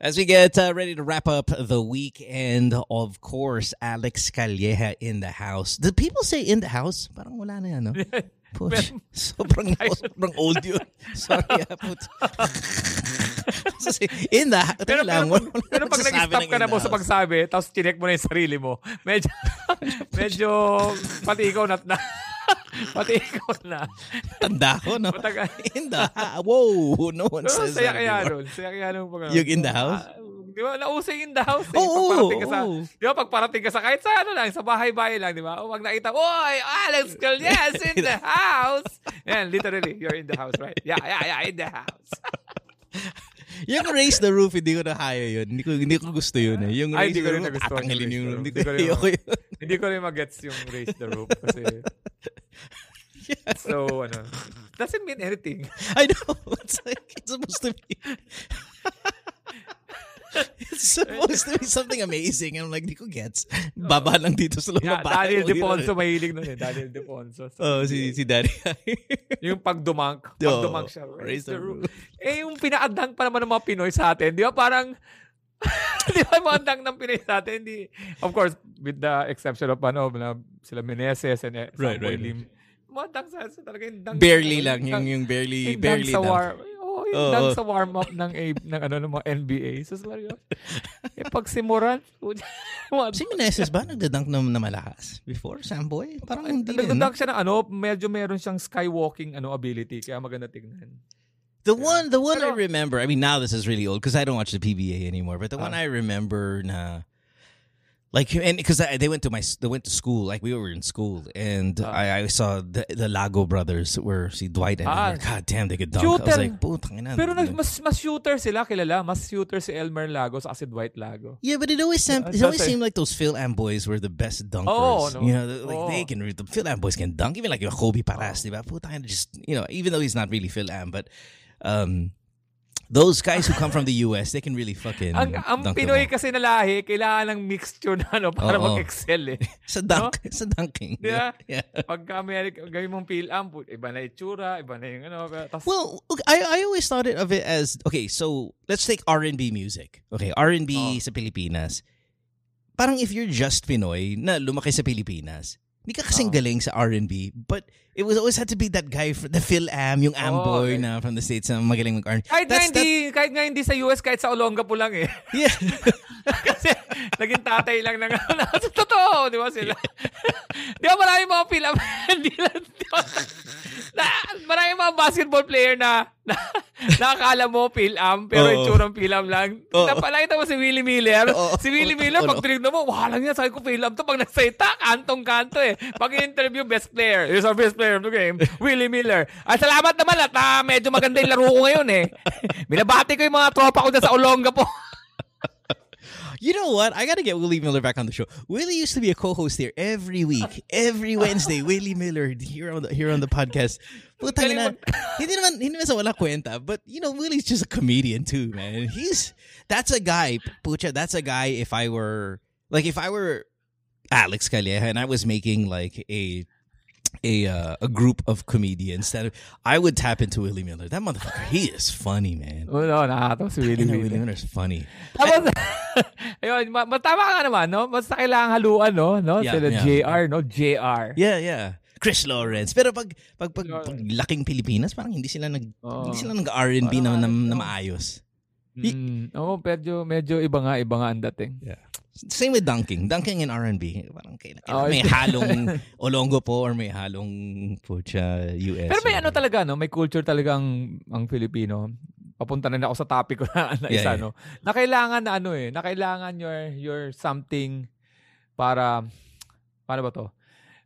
As we get uh, ready to wrap up the week, and of course, Alex Calleja in the house. Did people say in the house? Parang wala na yan, no? Puch, sobrang, sobrang old yun. Sorry, ah, put. in the house. Pero, lang, pero, pero, pero pag nag-stop ka na mo sa pagsabi, tapos chinek mo na yung sarili mo, medyo, medyo, pati ikaw na, na Pati ikaw na. Tanda ko, no? Mataga. In the house. Whoa, no one Pero says saya kaya nun. Saya kaya nun. Pag, yung in the house? Uh, di ba? Nausay in the house. Eh. Oo, oh, pagparating ka sa, oh. Di ba? Pagparating ka sa kahit sa ano lang, sa bahay-bahay lang, di ba? O pag nakita, Oy, Alex Calles in the house. Yan, literally, you're in the house, right? Yeah, yeah, yeah, in the house. Yung raise the roof, hindi ko na kaya yun. Hindi ko, hindi ko gusto yun eh. Yung Ay, raise the roof, tatanggalin yung room. Hindi ko, rin, ko yun. hindi ko rin mag-gets yung raise the roof kasi yeah. So, ano, doesn't mean anything. I know. It's like, it's supposed to be... it's supposed to be something amazing. And I'm like, di ko gets. Baba lang dito sa loob yeah, Daniel Deponso, mahilig nun eh. Daniel Deponso. So, oh, si, si Daddy. yung pagdumunk. Pagdumunk siya. Raise the roof. Eh, yung pinaadang pa naman ng mga Pinoy sa atin, di ba parang, di ba mga dang ng Pinoy sa atin, di, of course, with the exception of ano, na sila Meneses and eh, right, right, Lim. Mga dang sa, sa talaga yung dang. Barely lang, yung, yung barely, yung barely dang. Sa war, oh, yung oh, dang oh. sa warm-up ng, A, ng ano, ng mga NBA. So, sorry, eh, pag si Moran, si Meneses ba nagdadunk na, na malakas before Samboy? Parang hindi Nagdadunk siya ng ano, medyo meron siyang skywalking ano ability, kaya maganda tignan. The yeah. one, the one I remember. I mean, now this is really old because I don't watch the PBA anymore. But the uh, one I remember, na like and because they went to my they went to school like we were in school and uh, I, I saw the, the Lago brothers were see Dwight and ah, God damn they could dunk shooter. I was like putang ina pero nag, mas mas shooter sila kilala. Mas shooter si Elmer Lago sa si Dwight Lago. Yeah but it always seemed it always seemed like those Phil Am boys were the best dunkers. Oh, no. you know like oh. they can the Phil Am boys can dunk even like Kobe Paras oh. diba? Putang just you know even though he's not really Phil Am but um those guys who come from the US, they can really fucking Ang, ang dunk Pinoy kasi na lahi, kailangan ng mixture na ano para Oo. mag-excel eh. sa dunk, no? sa dunking. Ba? Yeah. Pagka may gawin mong peel amp, iba na itsura, iba na yung ano. Tas, well, I I always thought it of it as okay, so let's take R&B music. Okay, R&B oh. sa Pilipinas. Parang if you're just Pinoy na lumaki sa Pilipinas, Hindi ka kasing oh. galing sa R&B, but it was always had to be that guy, for the Phil Am, yung oh, boy okay. na from the States na magaling mag-R&B. Kahit nga, hindi, that... kahit nga hindi sa US, kahit sa Olonga po lang eh. Yeah. Kasi naging tatay lang ng ano. Totoo, di ba sila? di ba marami mga Phil Am, hindi lang, di ba? Na, marami mga basketball player na, na nakakala mo Phil Am, pero oh. itsurang Phil Am lang. Oh. Napalakita mo si Willie Miller. Oh. Si Willie Miller, oh, pag tinignan mo, wala yan, sabi ko Phil Am to. Pag nagsayta, kantong-kanto eh. Pag interview best player, here's our best player of the game, Willie Miller. Ay, salamat naman at uh, medyo maganda yung laro ko ngayon eh. Binabati ko yung mga tropa ko dyan sa Olongapo. You know what? I gotta get Willie Miller back on the show. Willie used to be a co-host here every week, every Wednesday. Willie Miller here on the here on the podcast. Putang na, hindi naman hindi naman sa wala kwenta, but you know Willie's just a comedian too, man. He's that's a guy, pucha, that's a guy if I were like if I were Alex Calleja and I was making like a a uh, a group of comedians that I would tap into Willie Miller. That motherfucker, he is funny, man. Oh, no, nakakatawa si Willie Miller. Willie Miller is funny. Tapos, ayun, matama ka naman, no? Basta kailangan haluan, no? no? Yeah, Sila yeah. JR, no? JR. Yeah, yeah. Chris Lawrence. Pero pag pag, pag, pag laking Pilipinas, parang hindi sila nag oh. hindi sila nag R&B na, na, na maayos. Mm, oh, medyo medyo iba nga iba nga ang dating. Yeah. Same with dunking. Dunking in R&B. Parang kailan, kailan oh, may halong Olongo po or may halong pucha US. Pero may ano talaga, no? May culture talaga ang, ang Filipino. Papunta na ako sa topic ko na, na yeah, isa, yeah. no? Na kailangan na ano eh, na kailangan your, your something para, paano ba to?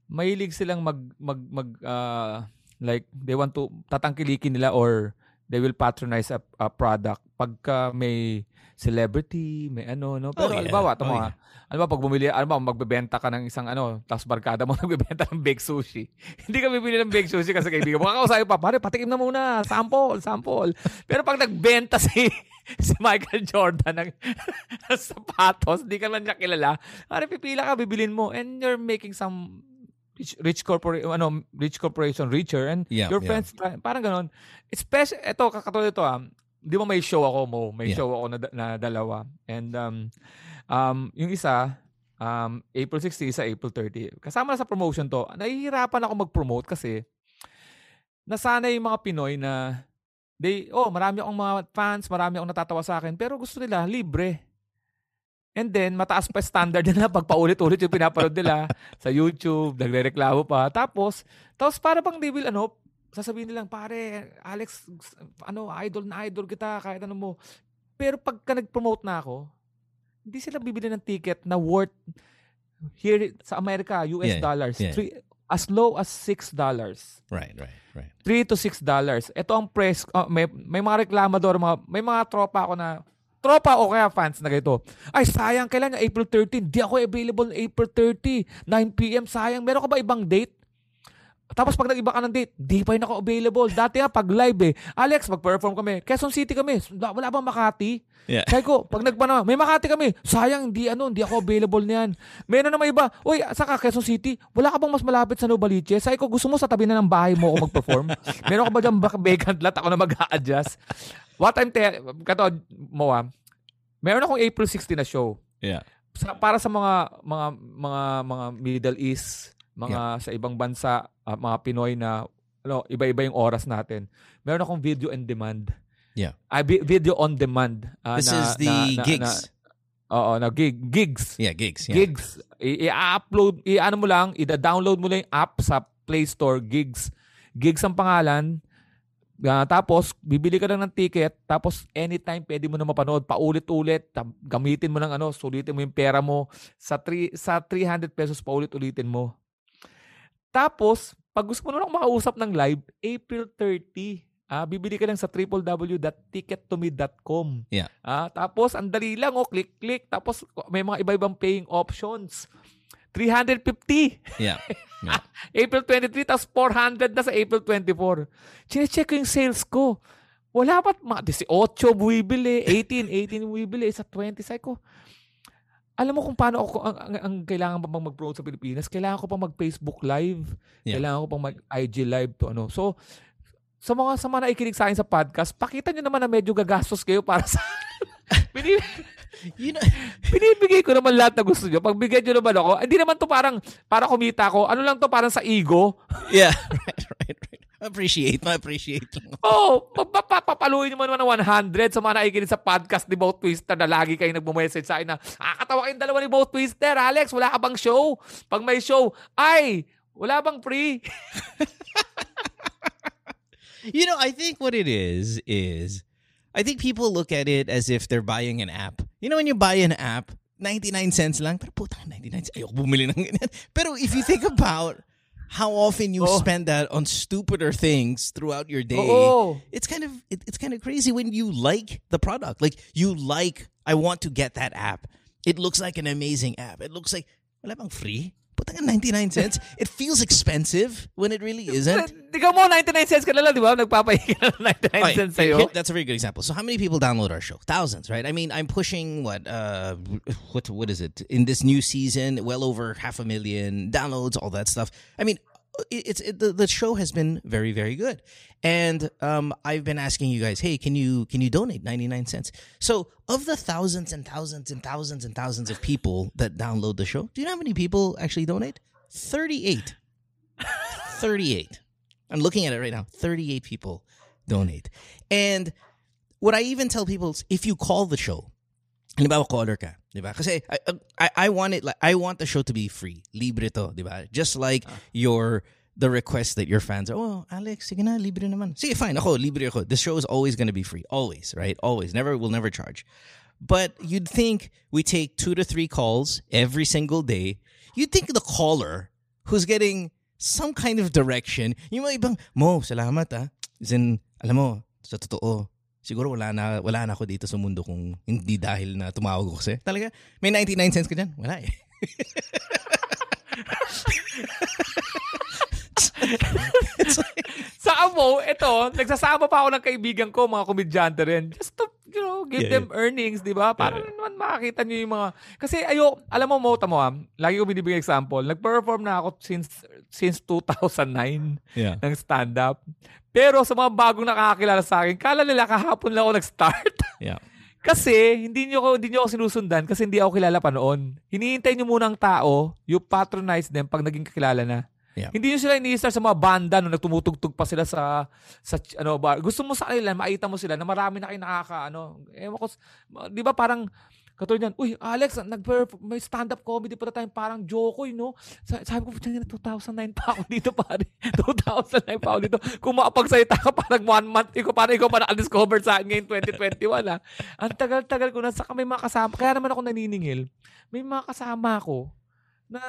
Mahilig silang mag, mag, mag, uh, like, they want to, tatangkilikin nila or they will patronize a, a product pagka may celebrity, may ano, no? Pero oh, yeah. albawa, tama, oh, yeah. ano ba, pag bumili, ano ba, magbebenta ka ng isang ano, tapos barkada mo nagbebenta ng baked sushi. Hindi ka bibili ng baked sushi kasi kaibigan mo. Kakausapin pa, pare, patikim na muna, sample, sample. Pero pag nagbenta si si Michael Jordan ng, ng sapatos, hindi ka lang niya kilala, pare, pipila ka, bibilin mo, and you're making some rich, rich corporation ano rich corporation richer and yeah, your friends yeah. parang ganoon especially ito kakatulad ito ah di ba may show ako mo, may Yeah. show ako na, na dalawa. And um um yung isa um April 16, isa April 30. Kasama na sa promotion to. Nahihirapan ako mag-promote kasi nasanay yung mga Pinoy na they oh, marami akong mga fans, marami akong natatawa sa akin, pero gusto nila libre. And then, mataas pa standard nila pag paulit-ulit yung pinapanood nila sa YouTube, nagre-reklamo pa. Tapos, tapos para bang they will, ano, sasabihin nilang, pare, Alex, ano, idol na idol kita, kahit ano mo. Pero pagka nag-promote na ako, hindi sila bibili ng ticket na worth here sa Amerika, US Yeah, dollars. yeah. Three, as low as $6 dollars. Right, right, right. 3 to 6 dollars. Ito ang press, oh, may, may mga reklamador, mga, may mga tropa ako na, tropa o kaya fans na ganito. Ay, sayang, kailan yung April 13? Di ako available April 30. 9pm, sayang. Meron ka ba ibang date? Tapos pag nag-iba ka ng date, di pa rin ako available. Dati nga, pag live eh, Alex, mag-perform kami. Quezon City kami. Wala bang Makati? Yeah. Sabi ko, pag nagpana, may Makati kami. Sayang, hindi ano, hindi ako available niyan. Meron na may iba. Uy, saka Quezon City, wala ka bang mas malapit sa Novaliches? Sabi ko, gusto mo sa tabi na ng bahay mo ako mag-perform? Meron ka ba dyan vacant lot? Ako na mag-a-adjust. What I'm te- kato, mo ah, meron akong April 16 na show. Yeah. Sa, para sa mga mga mga mga Middle East, mga sa ibang bansa, ah, mga Pinoy na ano, iba-iba yung oras natin. Meron akong video on demand. Yeah. Ah, vi- video on demand. ah, This na- is the na- na- gigs. na- Oo, na gig, gigs. yeah, gigs. Yeah. Gigs. I- I-upload, i-ano mo lang, i-download mo lang yung app sa Play Store, Gigs. Gigs ang pangalan. Ah, tapos, bibili ka lang ng ticket. Tapos, anytime, pwede mo na mapanood. Paulit-ulit. Gamitin mo ng ano, sulitin mo yung pera mo. Sa, three, sa 300 pesos, paulit-ulitin mo. Tapos, pag gusto mo na lang makausap ng live, April 30. Ah, bibili ka lang sa www.tickettome.com. Yeah. Ah, tapos ang dali lang oh, click-click. Tapos may mga iba-ibang paying options. 350. Yeah. April 23, tapos 400 na sa April 24. Chine-check ko yung sales ko. Wala pa, mga 18 buwibili, 18, 18 buwibili, sa 20. Sabi ko, alam mo kung paano ako, ang, ang, ang kailangan pa bang mag-promote sa Pilipinas? Kailangan ko pang mag-Facebook Live. Yeah. Kailangan ko pang mag-IG Live to ano. So, sa mga sa mga nakikinig sa akin sa podcast, pakita nyo naman na medyo gagastos kayo para sa Binib- You know, binibigay ko naman lahat na gusto nyo. Pagbigyan nyo naman ako, hindi naman to parang para kumita ko. Ano lang to parang sa ego. yeah. Right, right, right. Appreciate, ma-appreciate lang. Oh, papapaluin nyo naman ng 100 sa mga nakikinig sa podcast ni Boat Twister na lagi kayo nagmamessage sa akin na nakakatawa kayong dalawa ni Boat Twister. Alex, wala ka bang show? Pag may show, ay, wala bang free? You know, I think what it is is I think people look at it as if they're buying an app. You know when you buy an app, 99 cents lang, pero putang 99 cents, ayoko bumili ng ganyan. Pero if you think about how often you Oh. spend that on stupider things throughout your day, Oo. it's kind of it, it's kind of crazy when you like the product. Like you like I want to get that app. It looks like an amazing app. It looks like wala bang free? Putang 99 cents. It feels expensive when it really isn't. Ikaw mo, 99 cents ka na lang, di ba? Nagpapahinga ka ng 99 Alright, cents sa'yo. here- That's a very good example. So how many people download our show? Thousands, right? I mean, I'm pushing what uh what what is it? In this new season, well over half a million downloads, all that stuff. I mean, it's it, the the show has been very very good. And um I've been asking you guys, "Hey, can you can you donate 99 cents?" So, of the thousands and thousands and thousands and thousands of people that download the show, do you know how many people actually donate? 38. 38. I'm looking at it right now. 38 people donate. And what I even tell people is if you call the show, halimbawa caller ka, di ba? Kasi I, I, I want it like I want the show to be free. Libre to, di ba? Just like your the request that your fans are, oh, Alex, sige na, libre naman. Sige, fine. Ako, libre ako. This show is always going to be free. Always, right? Always. Never, we'll never charge. But you'd think we take two to three calls every single day. You'd think the caller who's getting some kind of direction, yung mga ibang, Mo, salamat ah. As in, alam mo, sa totoo, siguro wala na, wala na ako dito sa mundo kung hindi dahil na tumawag ko kasi. Talaga, may 99 cents ka dyan? Wala eh. Like- Sa amo, ito, nagsasama pa ako ng kaibigan ko, mga komedyante rin. Just to, you know, give Yeah, them earnings, di ba? Para naman makakita nyo yung mga... Kasi ayo, alam mo, Mota mo, ah, lagi ko binibigay example, nag-perform na ako since since 2009 Yeah. ng stand-up. Pero sa mga bagong nakakakilala sa akin, kala nila kahapon lang ako nag-start. Yeah. Kasi hindi niyo ako hindi niyo ako sinusundan kasi hindi ako kilala pa noon. Hinihintay niyo muna ang tao, you patronize them pag naging kakilala na. Yeah. Hindi niyo sila ini-start sa mga banda no nagtumutugtog pa sila sa sa ano ba. Gusto mo sa kanila makita mo sila na marami na kayo nakaka ano. Ewan ko, 'di ba parang Katulad yan, uy, Alex, nag may stand-up comedy pa na tayo, parang Jokoy, no? Sa- Sabi ko, "Putang ina, 2009 pa ako dito, pare. 2009 pa ako dito. Kung makapagsalita ka, parang one month, ikaw, parang ikaw pa na-discover sa akin ngayon, 2021, ah. Ang tagal-tagal ko na, saka may mga kasama, kaya naman ako naniningil, may mga kasama ako na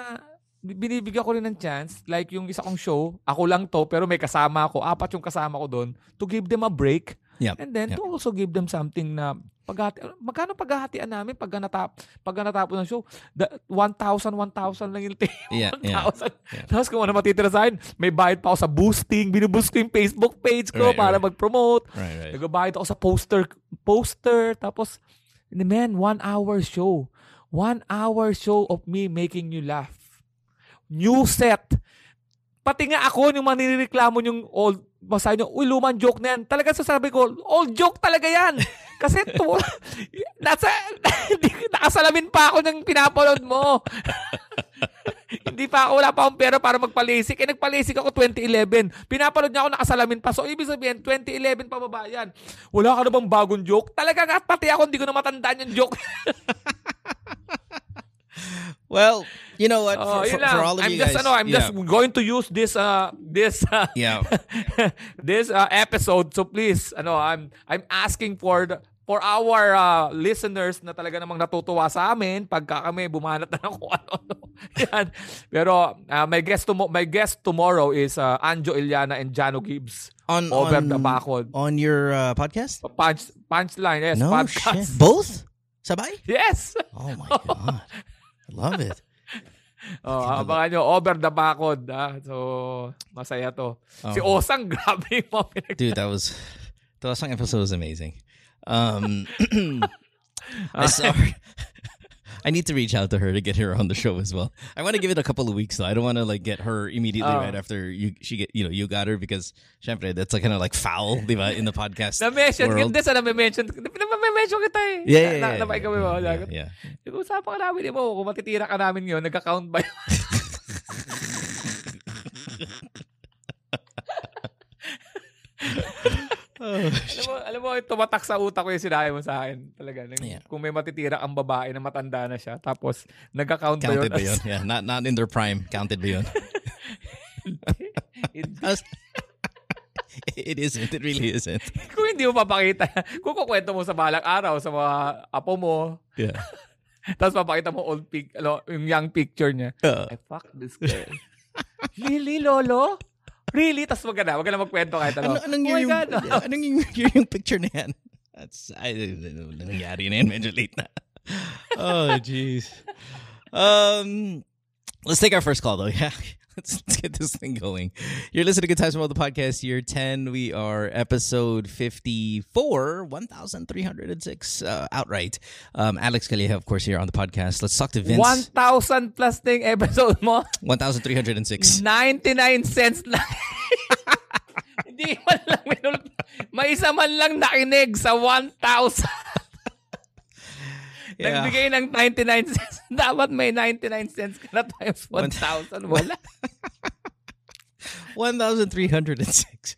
binibigyan ko rin ng chance, like yung isa kong show, ako lang to, pero may kasama ako, apat yung kasama ko doon, to give them a break. Yep. And then Yep. to also give them something na paghati, magkano paghahatian namin pag natap pag natapos ng show? Da, 1,000, 1,000 lang yung take. Yeah, yeah. 1,000. Yeah. Tapos kung ano matitira sa akin, may bayad pa ako sa boosting, binuboost ko yung Facebook page ko Right, para right. mag-promote. Right, right. Nagbabayad ako sa poster, poster, tapos, man, one hour show. One hour show of me making you laugh. New set. Pati nga ako, yung maninireklamo yung old, basahin nyo, uy, lumang joke na yan. Talaga sasabi ko, old joke talaga yan. Kasi to, nasa, nakasalamin pa ako ng pinapanood mo. Hindi pa ako, wala pa akong pera para magpalisik. Eh, nagpalisik ako 2011. Pinapanood niya ako nakasalamin pa. So, ibig sabihin, 2011 pa baba yan. Wala ka na bang bagong joke? Talaga nga, pati ako, hindi ko na matandaan yung joke. Well, you know what? Oh, for, for, all of I'm you just, guys, ano, I'm yeah, just going to use this, uh, this, uh, yeah. this uh, episode. So please, ano, I'm I'm asking for the, for our uh, listeners na talaga namang natutuwa sa amin pagka kami bumanat na ng kung ano. Yan. Pero uh, my guest tomo- my guest tomorrow is uh, Anjo Iliana and Jano Gibbs. on Over on, the bakod. on your uh, podcast. Punch punchline, yes, no podcast. shit. Both. Sabay. Yes. Oh my god, I love it. Oh, abangan nyo, over the bakod. Ah. So, masaya to. Si Oh. Osang, grabe yung mga pinag- Dude, that was the last episode was amazing. Um, I saw her. I need to reach out to her to get her on the show as well. I want to give it a couple of weeks though. I don't want to like get her immediately Oh. right after you she get you know you got her because syempre that's like kind of like foul, diba, in the podcast Na-mention, world. hindi sa na-mention. Na-mention kita eh. Yeah, yeah, Na, yeah. na, na, yeah, mo. yeah, Sabi- yeah. Nag-usapan ka namin mo, kung matitira ka namin yun, nagka-count ba yun? alam mo, alam mo, tumatak sa utak ko yung sinabi mo sa akin. Talaga. Nang- Yeah. Kung may matitira ang babae na matanda na siya, tapos nagka-count ba yun? Counted ba yun? Yeah, not not in their prime. Counted ba yun? It isn't. It really isn't. kung hindi mo papakita, kung kukwento mo sa balang araw sa mga apo mo, Yeah. tapos papakita mo old pic, ano, yung young picture niya. Uh, I fuck this girl. really, Lolo? Really? Tapos wag na. Wag na magkwento kahit ano. ano, anong oh year yung, God. anong yung, year yung picture na yan? That's, I, nangyari na yan. Medyo late na. Oh, jeez. Um, let's take our first call, though. Yeah. Let's, let's get this thing going. You're listening to Good Times with Mo, the podcast, year 10. We are episode 54, 1,306 uh, outright. Um, Alex Calleja, of course, here on the podcast. Let's talk to Vince. 1,000 plus na yung episode mo. 1,306. 99 cents lang. Hindi man lang. May isa man lang nakinig sa 1,000. Yeah. Nagbigay ng 99 cents. Dapat may 99 cents ka na times 1,000. Wala. 1,306.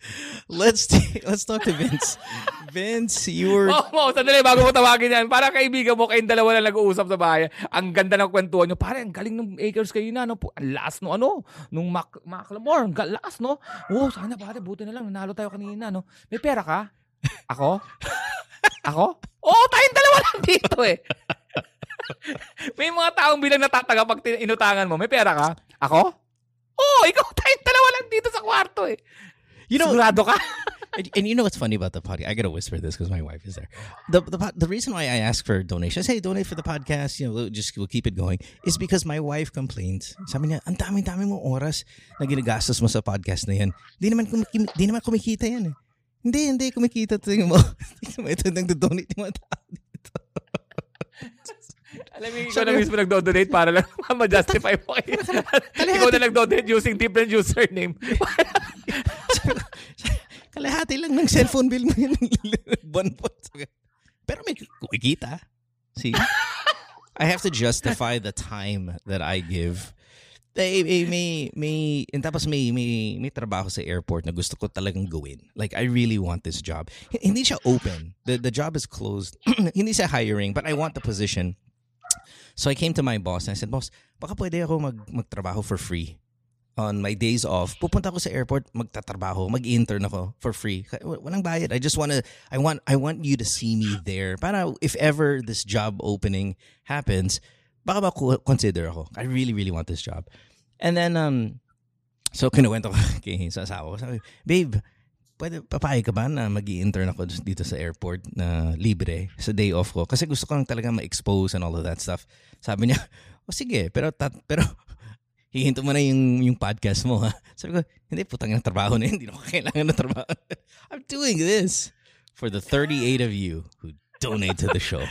Let's t- let's talk to Vince. Vince, you were Oh, mo, sandali, bago mo tawagin yan. Para kaibigan mo, kayong dalawa lang nag-uusap sa bahay. Ang ganda ng kwentuhan nyo. Pare, ang galing ng acres kayo na. Ano, ang lakas no, ano, nung Mac, Macklemore. Ang lakas, no? Oh, sana pare, buti na lang. Nanalo tayo kanina, no? May pera ka? Ako? Ako? Oo, oh, tayong dalawa lang dito eh. May mga taong bilang natataga pag inutangan mo. May pera ka? Ako? Oo, oh, ikaw tayong dalawa lang dito sa kwarto eh. You know, Sigurado ka? and, and you know what's funny about the podcast? I gotta whisper this because my wife is there. The, the the reason why I ask for donations, hey, donate for the podcast. You know, we'll just we'll keep it going. Is because my wife complains. Sabi niya, ang dami dami mo oras na ginagastos mo sa podcast na yan. Di naman kumiki- di naman kumikita yan. Eh. Hindi, hindi. Kumikita. Mo. Tingnan mo. Ito nagdo-donate yung mga tao dito. Alam mo, ikaw na mismo nagdo-donate para lang ma-justify mo kayo. ikaw na nagdo-donate using different username. Kalahati lang ng cellphone bill mo yun. Buwan po. Pero may kumikita. See? I have to justify the time that I give. Eh, eh, may, may, and tapos may, may, may trabaho sa airport na gusto ko talagang gawin. Like, I really want this job. Hindi siya open. The, the job is closed. Hindi siya hiring, but I want the position. So I came to my boss and I said, boss, baka pwede ako mag, magtrabaho for free. On my days off, pupunta ako sa airport, magtatrabaho, mag-intern ako for free. Wa- Walang bayad. I just want to, I want, I want you to see me there. Para if ever this job opening happens, baka ba consider ako. I really, really want this job. And then, um, so kinuwento ko kay sa asawa ko. Sabi, babe, pwede papayag ka ba na mag intern ako dito sa airport na libre sa day off ko? Kasi gusto ko lang talaga ma-expose and all of that stuff. Sabi niya, o sige, pero, tat, pero hihinto mo na yung, yung podcast mo ha. Sabi ko, hindi, putang ng trabaho na yun. Hindi na ako kailangan ng trabaho. I'm doing this for the 38 of you who donate to the show.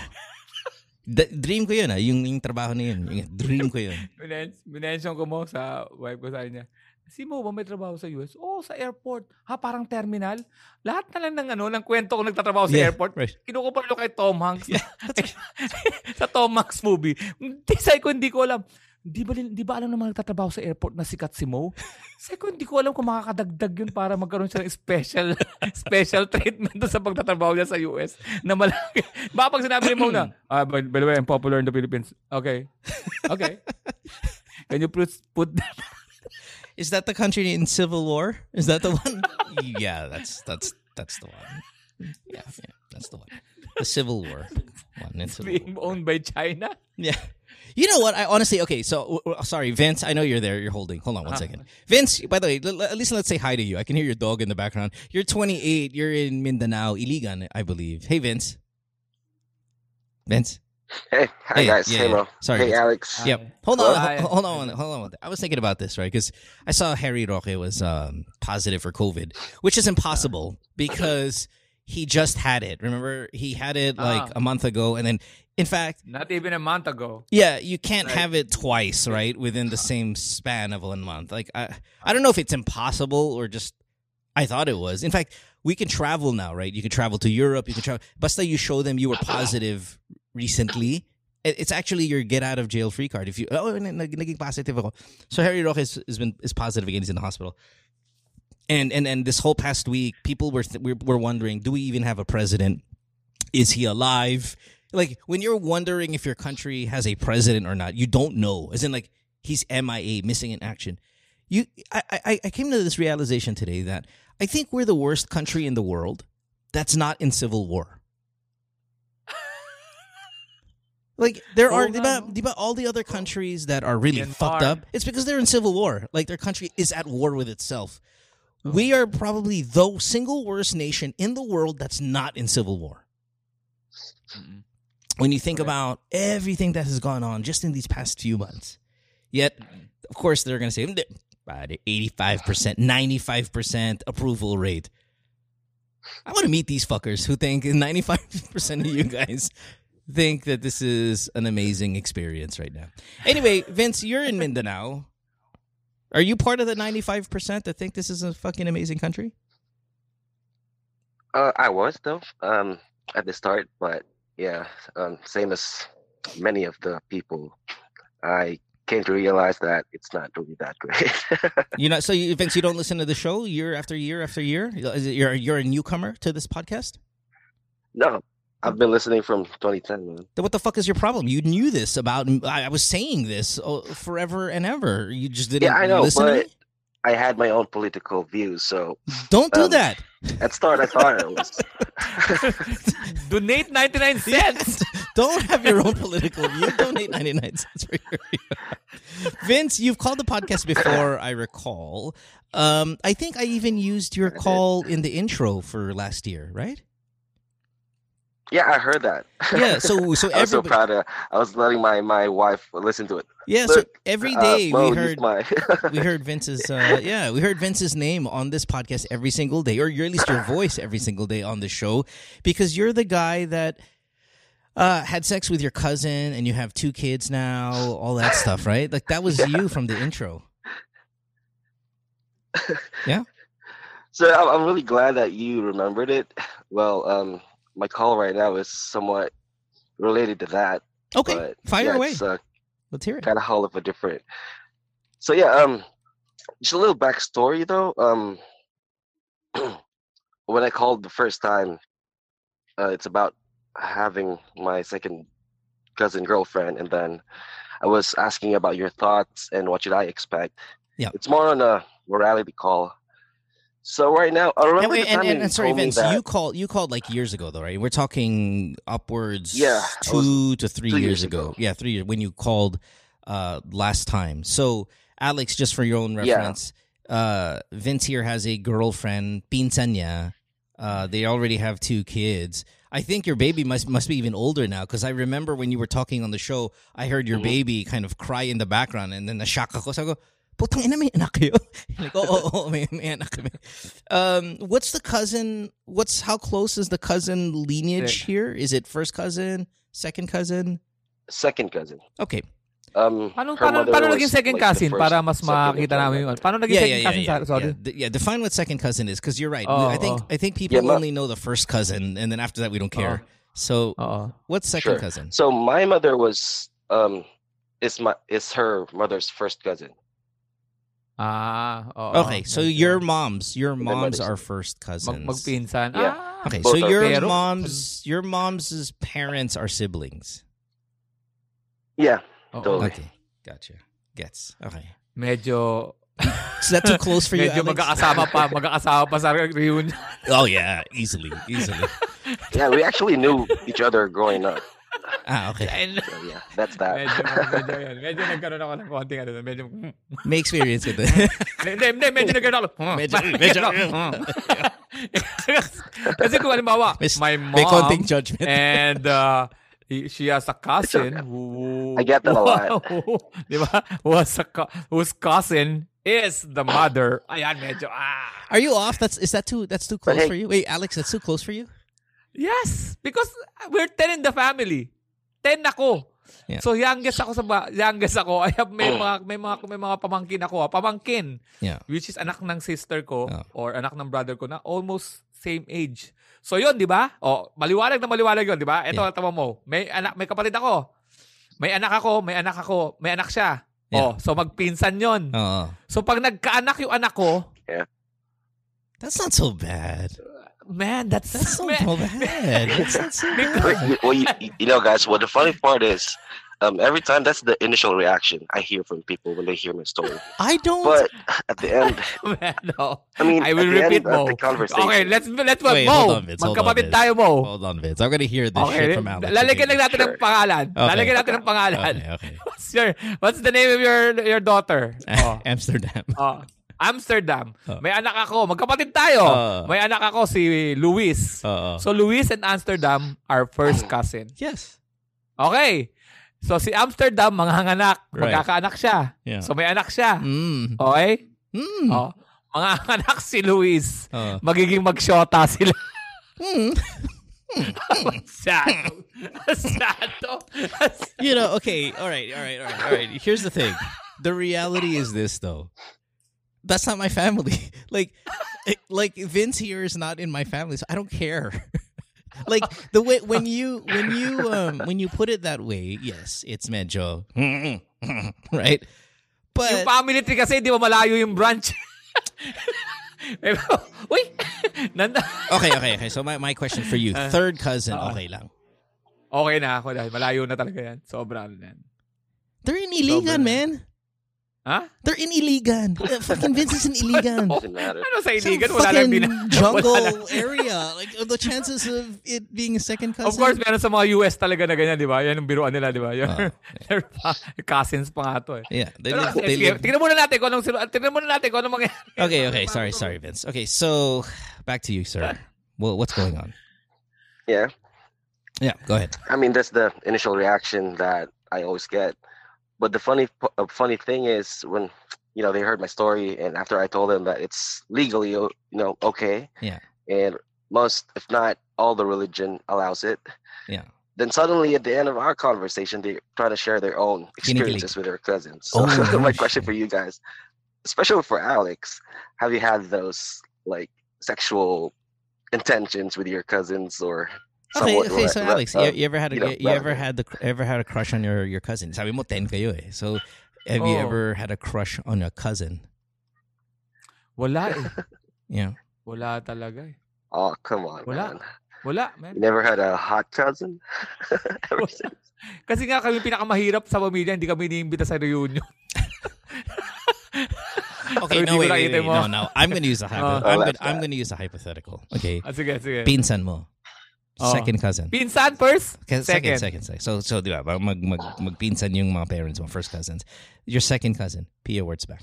D- dream ko yun ah, yung, yung trabaho na yun. Yung dream ko yun. Minention ko mo sa wife ko sa kanya. Si mo ba may trabaho sa US? Oo, sa airport. Ha, parang terminal? Lahat na lang ng, ano, ng kwento ko nagtatrabaho sa Yeah, airport. right. Kinukumpara kay Tom Hanks. sa Tom Hanks movie. Hindi, ko, hindi ko alam. Di ba, di ba alam naman nagtatrabaho sa airport na sikat si Mo? Sabi ko, hindi ko alam kung makakadagdag yun para magkaroon siya ng special special treatment sa pagtatrabaho niya sa US na malaki. Baka pag sinabi ni Mo na, ah, by, by the way, I'm popular in the Philippines. Okay. Okay. Can you please put that? Is that the country in Civil War? Is that the one? yeah, that's that's that's the one. Yeah, yeah, that's the one. The Civil War one. in Civil War. being owned by China? Yeah. You know what? I honestly okay. So w- w- sorry, Vince. I know you're there. You're holding. Hold on one Ah. second, Vince. By the way, l- l- at least let's say hi to you. I can hear your dog in the background. You're 28. You're in Mindanao, Iligan, I believe. Hey, Vince. Vince. Hey, hi Hey, guys. yeah, hey, yeah. Mo. Sorry. Hey, Alex. Yep. Hold on. Hi. Hold on. Hold on. I was thinking about this, right? Because I saw Harry Roque was um, positive for COVID, which is impossible because he just had it. Remember, he had it like Ah. a month ago, and then, in fact, Not even a month ago. yeah, you can't have it twice, right? Within the same span of one month. Like I, I don't know if it's impossible or just I thought it was. In fact, we can travel now, right? You can travel to Europe. You can travel. Basta you show them you were positive recently. It's actually your get out of jail free card. If you oh nag- naging positive ako. So Harry Roque is, has been is positive again. He's in the hospital. And and and this whole past week, people were th- were, were wondering, do we even have a president? Is he alive? Like when you're wondering if your country has a president or not, you don't know. As in, like he's MIA, missing in action. You, I, I, I came to this realization today that I think we're the worst country in the world that's not in civil war. Like there are, Oo di ba, no? di ba, all the other countries that are really Myanmar. fucked up, it's because they're in civil war. Like their country is at war with itself. We are probably the single worst nation in the world that's not in civil war. When you think Correct. about everything that has gone on just in these past few months. Yet, of course, they're going to say "Hindi, pare, 85%, 95% approval rate. I want to meet these fuckers who think 95% of you guys think that this is an amazing experience right now. Anyway, Vince, you're in Mindanao. Are you part of the 95% that think this is a fucking amazing country? Uh, I was though, um, at the start, but yeah, um, same as many of the people, I came to realize that it's not really that great. You know, so you, Vince, you don't listen to the show year after year after year. Is it, you're you're a newcomer to this podcast. no, I've been listening from 2010, man. Then what the fuck is your problem? You knew this about. I, was saying this uh, forever and ever. You just didn't. Yeah, I know, listen to but me? I had my own political views, so Don't do um, that. at start I thought it was. Donate 99 cents. Don't have your own political view. Donate 99 cents for your Vince, you've called the podcast before, I recall. Um, I think I even used your call in the intro for last year, right? Yeah, I heard that. Yeah, so so I was so everybody, proud of. I was letting my my wife listen to it. yeah, so every day Uh, we heard my. we heard Vince's uh yeah, we heard Vince's name on this podcast every single day, or at least your voice every single day on the show, because you're the guy that uh had sex with your cousin and you have two kids now, all that stuff, right? Like that was you from the intro. Yeah. So I'm, I'm really glad that you remembered it. Well, um, my call right now is somewhat related to that. Okay, but fire yeah, away. Uh, Let's hear it. kind of whole of a different. So yeah, um, just a little backstory though. Um, when I called the first time, uh, it's about having my second cousin girlfriend, and then I was asking about your thoughts and what should I expect. Yeah. it's more on a morality call. So right now, I remember And, wait, the and, and, and sorry, Vince, you called you called like years ago though, right? We're talking upwards Yeah, I was- two to three two years, years ago. ago. Yeah, three years when you called uh last time. So Alex, just for your own Yeah. reference, uh Vince here has a girlfriend, pinsan niya. Uh they already have two kids. I think your baby must must be even older now because I remember when you were talking on the show, I heard your Mhm. baby kind of cry in the background and then the shock. I go, putang ina, may anak kayo? like, oh, oh, oh, may, may anak kami. Um, what's the cousin? What's how close is the cousin lineage here? Is it first cousin, second cousin? second cousin. Okay, Um, Paano, her paano, mother paano was, naging second like, cousin first, para mas makita namin yun? Paano naging yeah, second yeah, yeah, cousin? yeah, Sorry. yeah. D- yeah. Define what second cousin is, because you're right. Oh, I think oh. I think people Yeah, only know the first cousin, and then after that we don't care. So, Oo. what's second Sure. cousin? So my mother was um is my is her mother's first cousin. Ah, oo. Okay, so Medyo your moms, your moms what is are it? first mag, cousins. magpinsan. Yeah. Ah, Okay, Both so are- your Pero- mom's your mom's parents are siblings. Yeah, oo. Totally. Okay, gotcha. Gets okay. Medyo Is that too close for you? medyo Alex? magkakasama pa, magkakasama pa sa reunion. Oh yeah, easily, easily. yeah. We actually knew each other growing up. Ah, okay. And, So yeah, that's that. medyo, medyo, yan. medyo nagkaroon ako ng konting ano, medyo. May experience with it. hindi, hindi, medyo nagkaroon ako. Medyo- medyo-. Kasi kung halimbawa, May, my mom, may konting judgment. and uh, he- she has a cousin who I get that a lot. who- di ba? Who has a whose cousin is the mother. Ayan, medyo ah. Are you off? That's is that too? That's too close hey- for you. Wait, Alex, that's too close for you. Yes, because we're 10 in the family. 10 ako. Yeah. So youngest ako sa ba- youngest ako. I have may Oh. mga may mga may mga pamangkin ako, ah. pamangkin. Yeah. Which is anak ng sister ko Oh. or anak ng brother ko na almost same age. So yun, 'di ba? Oh, maliwanag na maliwanag 'yun, 'di ba? Ito Yeah. tama mo. May anak, may kapatid ako. May anak ako, may anak ako, may anak siya. Yeah. Oh, so magpinsan 'yon. Oh, So pag nagkaanak yung anak ko, that's not so bad. Man, that's That's so man, bad. That's so bad. you- well, you, you know, guys. Well, the funny part is, um, every time that's the initial reaction I hear from people when they hear my story. I don't. But at the end, man, no. I mean, I will at the repeat end mo. the conversation. Okay, let's let's Wait, Mo. hold on, Vince, hold on, Vince. tayo mo. Hold on, Vince. I'm gonna hear this Okay, shit from Alex. lalagyan lang okay? natin ng Sure. pangalan. Okay. Lalagyan natin ng pangalan. Okay, okay. What's your What's the name of your your daughter? Oh. Amsterdam. oh. Amsterdam. Oh. May anak ako. Magkapatid tayo. Oh. May anak ako si Luis. Oo. So Luis and Amsterdam are first cousin. yes. Okay. So si Amsterdam manghanganak, Right. magkakaanak siya. Yeah. So may anak siya. Mm. Okay? Mm. Oh. Mga anak si Luis. Oh. Magiging magsyota sila. Mm. Masyado. Masyado. You know, okay, all right, all right, all right, all right. Here's the thing. The reality is this though. That's not my family. Like like Vince here is not in my family, so I don't care. like the way when you when you um when you put it that way, yes, it's medyo right? Yung But family tree kasi, di ba malayo yung branch? Uy! Nanda. okay, okay, okay. So my, my question for you, third cousin, okay lang. Okay na ako dahil malayo na talaga yan. Sobra na yan. They're in Iligan, man. Ha? They're in Iligan. Uh, fucking Vince is in Iligan. doesn't matter. Ano sa Some iligan? Wala lang fucking bin... jungle area. Like the chances of it being a second cousin. Of course, meron sa mga US talaga na ganyan, di ba? Yan ang biruan nila, di ba? Yan, Ah, they're pa- cousins pa nga to eh. Yeah, they Pero, live. They sige, live. tingnan muna natin kung anong sila, tingnan muna natin kung anong mangyayari. Okay, okay. Sorry, sorry, Vince. Okay, so back to you, sir. Well, what's going on? Yeah. Yeah, go ahead. I mean, that's the initial reaction that I always get. But the funny, uh, funny thing is when you know they heard my story, and after I told them that it's legally, you know, okay. Yeah. And most, if not all, the religion allows it. Yeah. Then suddenly, at the end of our conversation, they try to share their own experiences with their cousins. So, Oh, my question for you guys, especially for Alex, have you had those like sexual intentions with your cousins or? Okay, somewhat okay. re- So Alex, uh, you, you ever had a, you know, you ever had the ever had a crush on your your cousin? Sabi mo 10 kayo eh. So have you Oh. ever had a crush on a cousin? Wala eh. Yeah. Wala talaga eh. Oh, come on, Wala. man. Wala, man. You never had a hot cousin? Ever since? Kasi nga kami pinakamahirap sa pamilya, hindi kami iniimbita sa reunion. Okay, So, no hindi ko wait, wait, nakita wait. mo. No, no. I'm going to use a hypo- Oh. I'm going that's I'm bad. going to use a hypothetical. Okay. ah, sige, sige. Pinsan mo. Oh. Second cousin. Pinsan first? Second, Second. second, second, So, so, di ba, mag, mag, magpinsan yung mga parents mo, first cousins. Your second cousin, Pia Wurtzbach.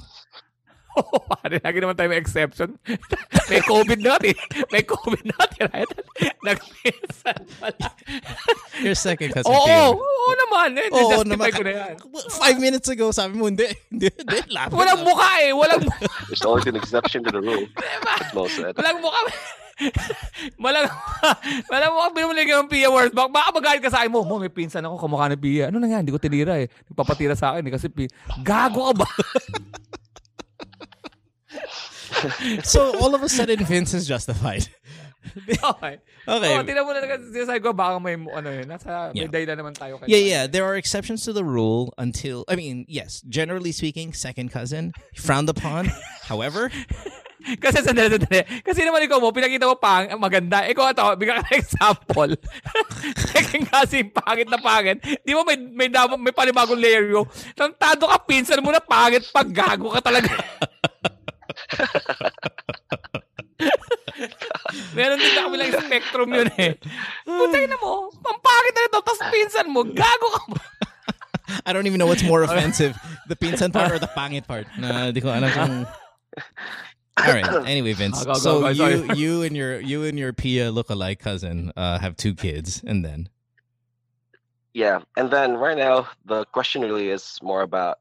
Oo, pare, lagi naman tayo may exception. may COVID natin. May COVID natin. Right? Nagpinsan pala. Your second cousin, Oo, Pia. oo naman. Eh, Oo justify naman. ko na yan. Five minutes ago, sabi mo, hindi. Hindi, hindi. Lapit Walang lang. mukha eh. Walang mukha. There's always an exception to the rule. said. Walang mukha. Walang Walang mukha. Binumulig yung Pia Wurzbach. Baka magalit ka sa akin mo. Mo, may pinsan ako. Kamukha ni Pia. Ano na? Hindi ko tinira eh. Nagpapatira sa akin eh. Kasi Pia. Gago ka ba? So, all of a sudden, Vince is justified. okay. Okay. Oh, tingnan mo na kasi sinasabi ko, baka may, ano yun, nasa, may Yeah. dahilan naman tayo. kay- Yeah, yeah. There are exceptions to the rule until, I mean, yes, generally speaking, second cousin, frowned upon. However, Kasi sandali, sandali. Kasi naman ikaw mo, pinakita mo pang eh, maganda. Eh, ikaw ito, bigyan ka ng example. Second kasi pangit na pangit. Di ba may, may, may panibagong layer yung tantado ka, pinsan mo na pangit pag gago ka talaga. Meron din kami lang spectrum yun eh. Putay na mo, pampangit na ito, tapos pinsan mo, gago ka ba? I don't even know what's more offensive, the pinsan part or the pangit part. Na, di ko alam kung... All right. Anyway, Vince. Go, go, so go, you, you and your you and your Pia look-alike cousin uh, have two kids, and then Yeah, and then right now the question really is more about.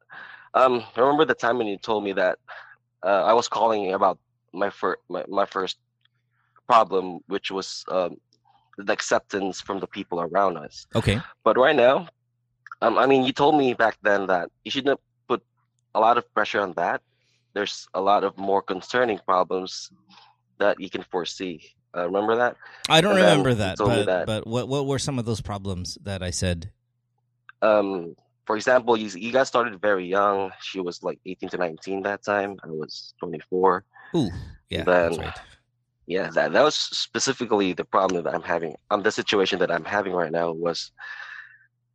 Um, remember the time when you told me that uh, I was calling about my first my, my first problem, which was um, the acceptance from the people around us. okay, But right now, um, I mean, you told me back then that you shouldn't put a lot of pressure on that. There's a lot of more concerning problems that you can foresee. Uh, remember that? I don't And remember that, but that- but what what were some of those problems that I said? Um, for example, you, you guys started very young. She was like 18 to 19 that time. I was 24. Ooh, yeah, Then- right. Yeah, that that was specifically the problem that I'm having. Um, the situation that I'm having right now was,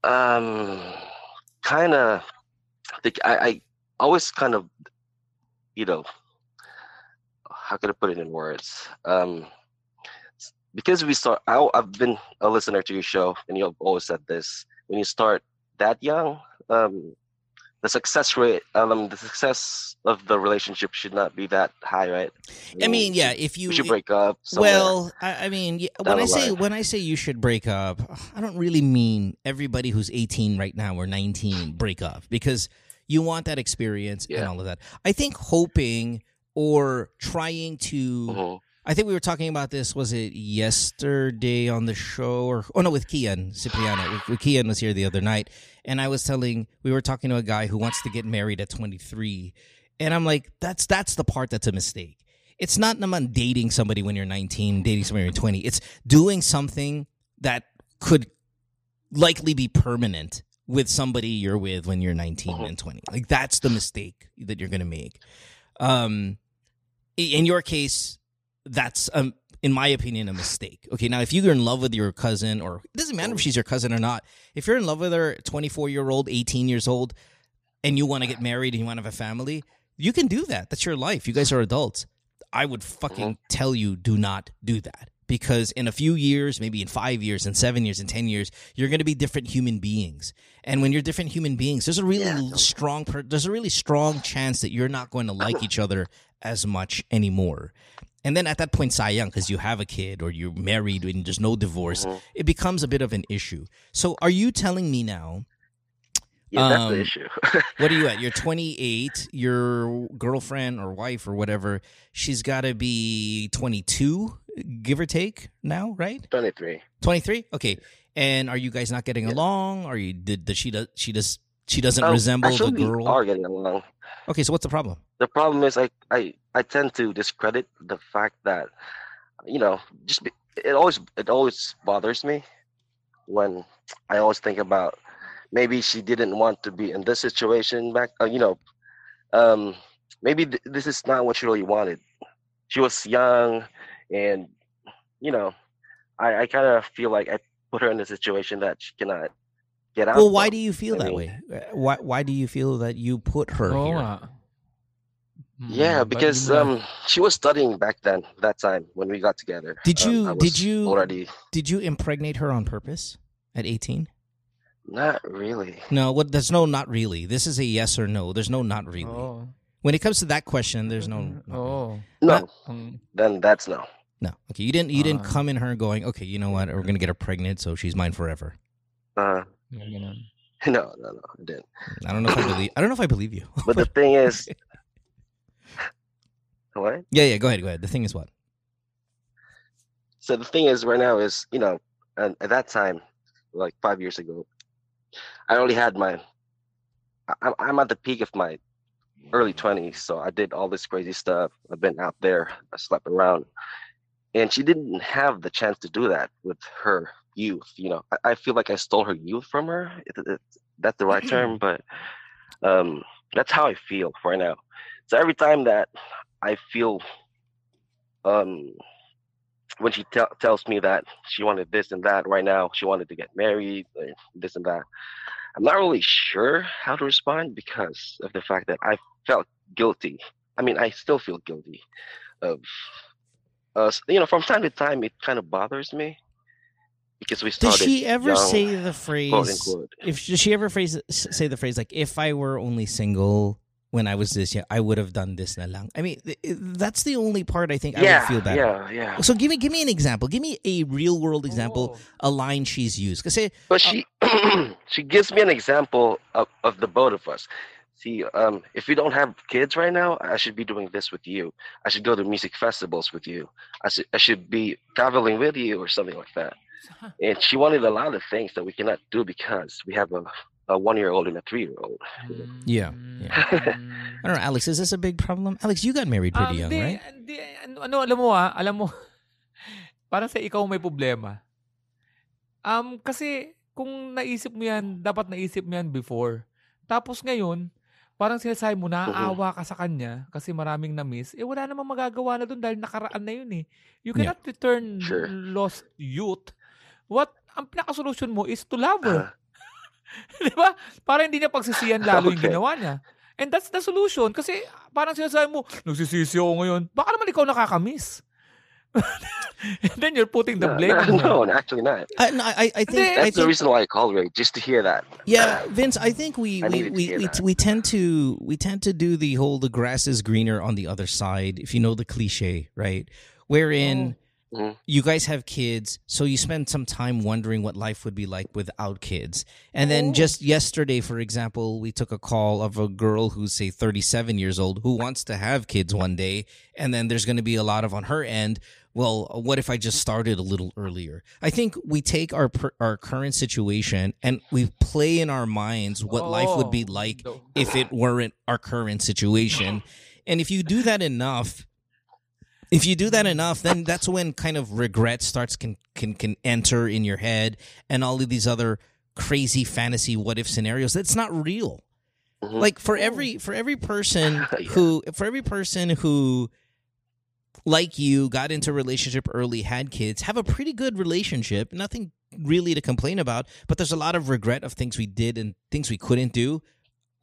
um, kind of. I, I always kind of, you know, how could I put it in words? Um, because we start. I, I've been a listener to your show, and you've always said this: when you start that young, um, the success rate, um, the success of the relationship should not be that high, right? I mean, we yeah, if you should break up. Well, I, I mean, y- when I say line. when I say you should break up, I don't really mean everybody who's 18 right now or 19 break up because you want that experience and all of that. I think hoping or trying to Mhm. I think we were talking about this. Was it yesterday on the show, or oh no, with Kean Cipriano? Kean was here the other night, and I was telling we were talking to a guy who wants to get married at 23, and I'm like, that's that's the part that's a mistake. It's not naman dating somebody when you're 19, dating somebody when you're 20. It's doing something that could likely be permanent with somebody you're with when you're 19 Mhm. and 20. Like that's the mistake that you're gonna make. Um, in your case, that's um in my opinion a mistake. Okay now if you're in love with your cousin or it doesn't matter if she's your cousin or not if you're in love with her 24 year old 18 years old and you want to get married and you want to have a family you can do that. That's your life. You guys are adults. I would fucking tell you do not do that. Because in a few years maybe in five years in seven years in ten years you're going to be different human beings. And when you're different human beings there's a really Yeah, strong there's a really strong chance that you're not going to like each other as much anymore and then at that point, sayang, because you have a kid or you're married and there's no divorce, Mhm. it becomes a bit of an issue. So, are you telling me now? Yeah, that's Um, the issue. What are you at? You're 28. Your girlfriend or wife or whatever, she's got to be 22, give or take now, right? 23. 23. Okay. And are you guys not getting Yeah. along? Are you did, does she does she does she doesn't Um, resemble the girl? we are getting along. Okay, so what's the problem? The problem is I, I, I tend to discredit the fact that, you know, just be, it always it always bothers me when I always think about maybe she didn't want to be in this situation back. Uh, you know, um, maybe th- this is not what she really wanted. She was young, and you know, I, I kind of feel like I put her in a situation that she cannot get out. Well, why from. do you feel I that mean- way? Uh, Why why do you feel that you put her Oo here? nga. Yeah, Mm, because yun nga. um, she was studying back then. That time when we got together. Did Um, you- I did you- already? Did you impregnate her on purpose at 18? Not really. No, what there's no not really. This is a yes or no. There's no not really. Oo. When it comes to that question, there's no not really. Oo. No, Ang- then that's no. No. Okay, you didn't you didn't Ah. come in her going, "Okay, you know what? We're going to get her pregnant so she's mine forever." Uh, Yung ganun. no, no, no, I didn't. I don't know if I believe I don't know if I believe you. But the thing is, what? yeah, yeah, go ahead, go ahead. The thing is what? So the thing is, right now is you know, and at that time, like five years ago, I only had my. I, I'm- at the peak of my early twenties, so I did all this crazy stuff. I've been out there, I slept around, and she didn't have the chance to do that with her youth. You know, I, I feel like I stole her youth from her. It, it, that's the right term, but um, that's how I feel right now. So every time that I feel um when she tell tells me that she wanted this and that right now, she wanted to get married, this and that. I'm not really sure how to respond because of the fact that I felt guilty. I mean, I still feel guilty of, uh, you know, from time to time it kind of bothers me because we started. Does she ever young, say the quote phrase unquote. if does she ever phrase say the phrase like if I were only single when I was this young, I would have done this na lang. I mean, th- that's the only part I think I would feel bad. yeah, yeah. So give me give me an example. Give me a real world example, Oo. a line she's used. Kasi But she she gives me an example of, of the both of us. See, um, if we don't have kids right now, I should be doing this with you. I should go to music festivals with you. I should I should be traveling with you or something like that. And she wanted a lot of things that we cannot do because we have a, a one year old and a three year old. Yeah, Mm. I don't know, Alex, is this a big problem? Alex, you got married pretty Um, young, di- right? di- ano, ano, alam mo ah, alam mo, parang sa ikaw may problema. Um, kasi kung naisip mo yan, dapat naisip mo yan before. Tapos ngayon, parang sinasabi mo, naaawa ka sa kanya kasi maraming na-miss. Eh, wala namang magagawa na doon dahil nakaraan na yun eh. You Yeah. cannot return Sure. lost youth. What, ang pinaka-solution mo is to love her. Uh, Di ba? Para hindi niya pagsisiyan lalo yung Okay. ginawa niya. And that's the solution. Kasi parang sinasabi mo, nagsisisi ako ngayon. Baka naman ikaw nakakamiss. And then you're putting the no, blame on her. no, no, actually not. I, no, I, I think, Hindi. I That's the think reason why I called Ray, just to hear that. Yeah, uh, Vince, I think we I we, needed to we, hear we, that. we tend to we tend to do the whole the grass is greener on the other side, if you know the cliche, right? Wherein oh. Mhm. you guys have kids, so you spend some time wondering what life would be like without kids. And then Oh. just yesterday, for example, we took a call of a girl who's say 37 years old who wants to have kids one day, and then there's going to be a lot of on her end well, what if I just started a little earlier? I think we take our per, our current situation and we play in our minds what life would be Oh, like no. if it weren't our current situation. And if you do that enough, if you do that enough, then that's when kind of regret starts can can can enter in your head and all of these other crazy fantasy what if scenarios. That's not real. Mhm. Like for every for every person Yeah. who for every person who like you got into a relationship early, had kids, have a pretty good relationship, nothing really to complain about, but there's a lot of regret of things we did and things we couldn't do.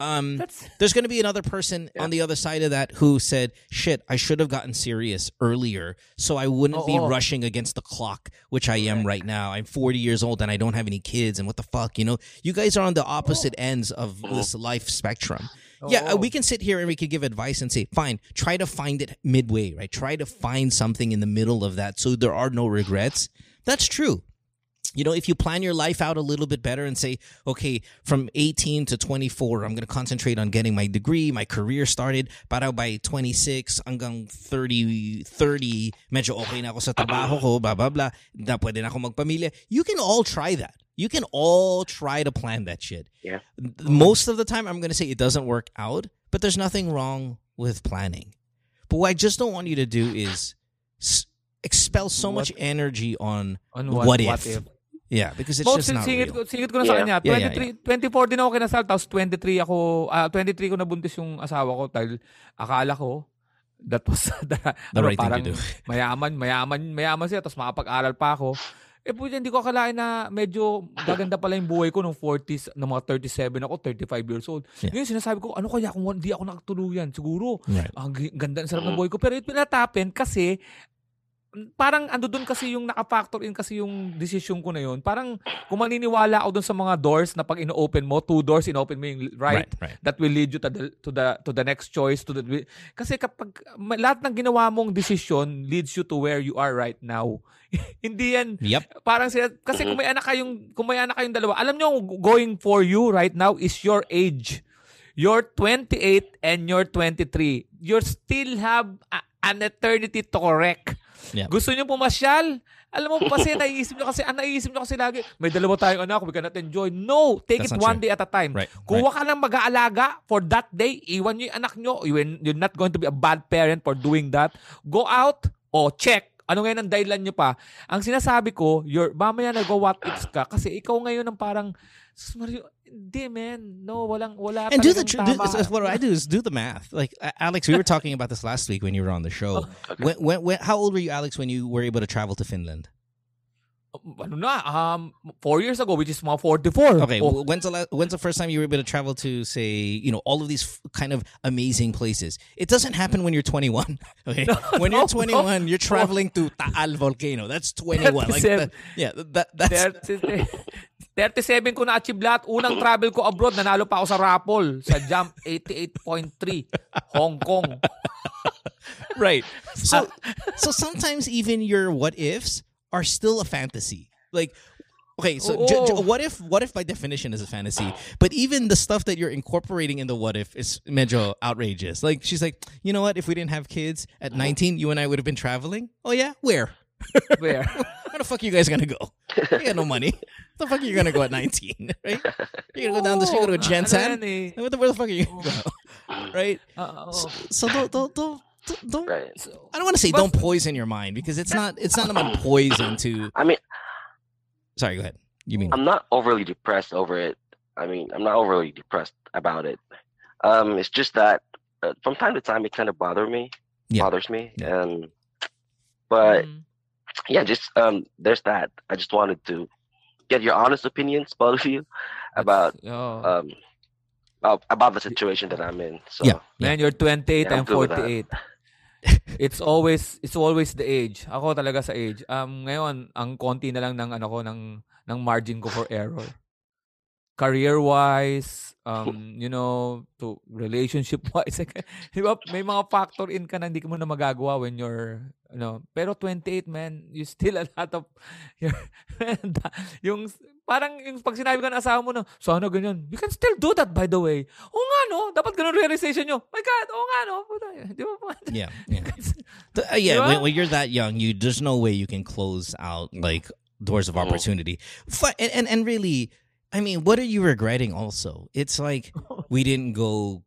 Um That's, there's going to be another person Yeah. on the other side of that who said, "Shit, I should have gotten serious earlier, so I wouldn't be Oo. rushing against the clock, which I am right now. I'm 40 years old and I don't have any kids, and what the fuck, you know? You guys are on the opposite ends of Mhm. this life spectrum, Yeah, uh, we can sit here and we could give advice and say, fine, try to find it midway, right? Try to find something in the middle of that so there are no regrets. That's true. You know, if you plan your life out a little bit better and say, okay, from 18 to 24, I'm going to concentrate on getting my degree, my career started. Para by 26 hanggang 30, 30, medyo okay na ako sa trabaho ko, blah, blah, blah. Na pwede na ako magpamilya. You can all try that. You can all try to plan that shit. Yeah. Most of the time, I'm going to say it doesn't work out, but there's nothing wrong with planning. But what I just don't want you to do is s- expel so much energy on On what, what, if. what if. Yeah, because it's Mo, just not singit, real. singit ko na sa Yeah. kanya. Yeah, yeah, 23, 24 din ako kinasal, tapos 23 ako, ah 23 ko nabuntis yung asawa ko dahil akala ko that was the, The ano, right thing to parang do. mayaman, mayaman, mayaman siya, tapos makapag-aral pa ako. Eh po hindi ko akalain na medyo gaganda pala yung buhay ko nung 40s, ng mga 37 ako, 35 years old. Yeah. Ngayon sinasabi ko, ano kaya kung hindi ako nakatuluyan? Siguro, Right. ang ganda, ang sarap ng Mhm. buhay ko. Pero it will not happen kasi mm, parang ando doon kasi yung naka-factor in kasi yung decision ko na yun. Parang kung maniniwala ako doon sa mga doors na pag ino-open mo, two doors, ino-open mo yung right, right. that will lead you to the to the to the next choice to the kasi kapag lahat ng ginawa mong decision leads you to where you are right now. Hindi yan Yep. parang sila kasi kung may anak kayong kung may anak kayong dalawa, alam nyo going for you right now is your age. You're 28 and you're 23. You still have a- an eternity to correct. Yeah. Gusto nyo pumasyal? Alam mo kasi naiisip nyo kasi, ang naiisip nyo kasi lagi, may dalawa tayong anak, we cannot enjoy. No, take That's it one true. day at a time. Right. Kuha ka lang mag-aalaga for that day, iwan nyo yung anak nyo, you're, not going to be a bad parent for doing that. Go out, o check. Ano ngayon ang dahilan nyo pa? Ang sinasabi ko, you're, mamaya nag-go what ifs ka kasi ikaw ngayon ang parang, "Sus, Mario, man, no, walang, wala And do the tr- do, tama." is- is what I do is do the math. Like Alex, we were talking about this last week when you were on the show. Oh, when, when, when, how old were you, Alex, when you were able to travel to Finland? Ano na, um, four years ago, which is mga 44. Okay, Oh, when's the when's the first time you were able to travel to say you know all of these f- kind of amazing places? It doesn't happen when you're 21. Okay, when no, you're 21, you're traveling to Taal volcano. That's 21. Like 37. that, yeah, that that's 30 37 ko na-achieve lahat. Unang travel ko abroad, nanalo pa ako sa raffle sa Jam 88.3, Hong Kong. right. So so sometimes even your what ifs are still a fantasy. Like okay, so j- j- what if what if by definition is a fantasy, but even the stuff that you're incorporating in the what if is medyo outrageous. Like she's like, "You know what? If we didn't have kids at 19, you and I would have been traveling." Oh yeah, where? Where? Where the fuck are you guys gonna go? You got no money. the fuck are you gonna go at 19? Right? You're gonna go down the street, go to a Jensen? Where the, fuck are you gonna go? Right? Ah. So, so don't don't don't don't. Right. So, I don't want to say But- don't poison your mind because it's not it's not about poison to. I mean, Sorry, go ahead. You mean I'm not overly depressed over it. I mean, I'm not overly depressed about it. Um, it's just that uh, from time to time it kind of bother me, Yeah. bothers me, Yeah. and but mm. yeah, just um, there's that. I just wanted to get your honest opinions, both of you, about Oo. um, about, about the situation that I'm in. So Yeah. Man, you're 28, Yeah, I'm I'm good with that. 48. It's always it's always the age. Ako talaga sa age. Um ngayon, ang konti na lang ng ano ko ng ng margin ko for error. Career wise, um you know, to relationship wise. Di ba? May mga factor in ka na hindi mo na magagawa when you're ano, pero 28 man, you still a lot of yung parang yung pag sinabi ko ng asawa mo na, sana ganyan, you can still do that by the way. Oo nga no, dapat ganun realization nyo. My God, oo nga no. Di ba? yeah yeah uh, yeah when, when you're that young, you there's no way you can close out like doors of Mhm. opportunity. Fu- and, and and really, I mean, what are you regretting? Also, it's like we didn't go,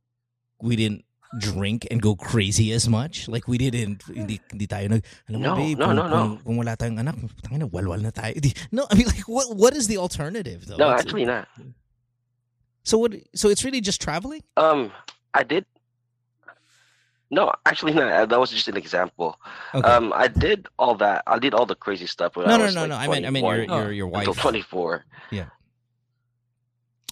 we didn't drink and go crazy as much. Like we didn't, hindi, hindi tayo nag, alam No, babe, no, kung, no, no. Kung, kung wala tayong anak, tangina, walwal na tayo. No, I mean, like, what what is the alternative though? no, It's- actually not. so what? So it's really just traveling. Um, I did. No, actually not. Uh, That was just an example. Okay. Um, I did all that. I did all the crazy stuff when no, I no, was no, like no. I meant, I meant your 21 your your until wife. 24.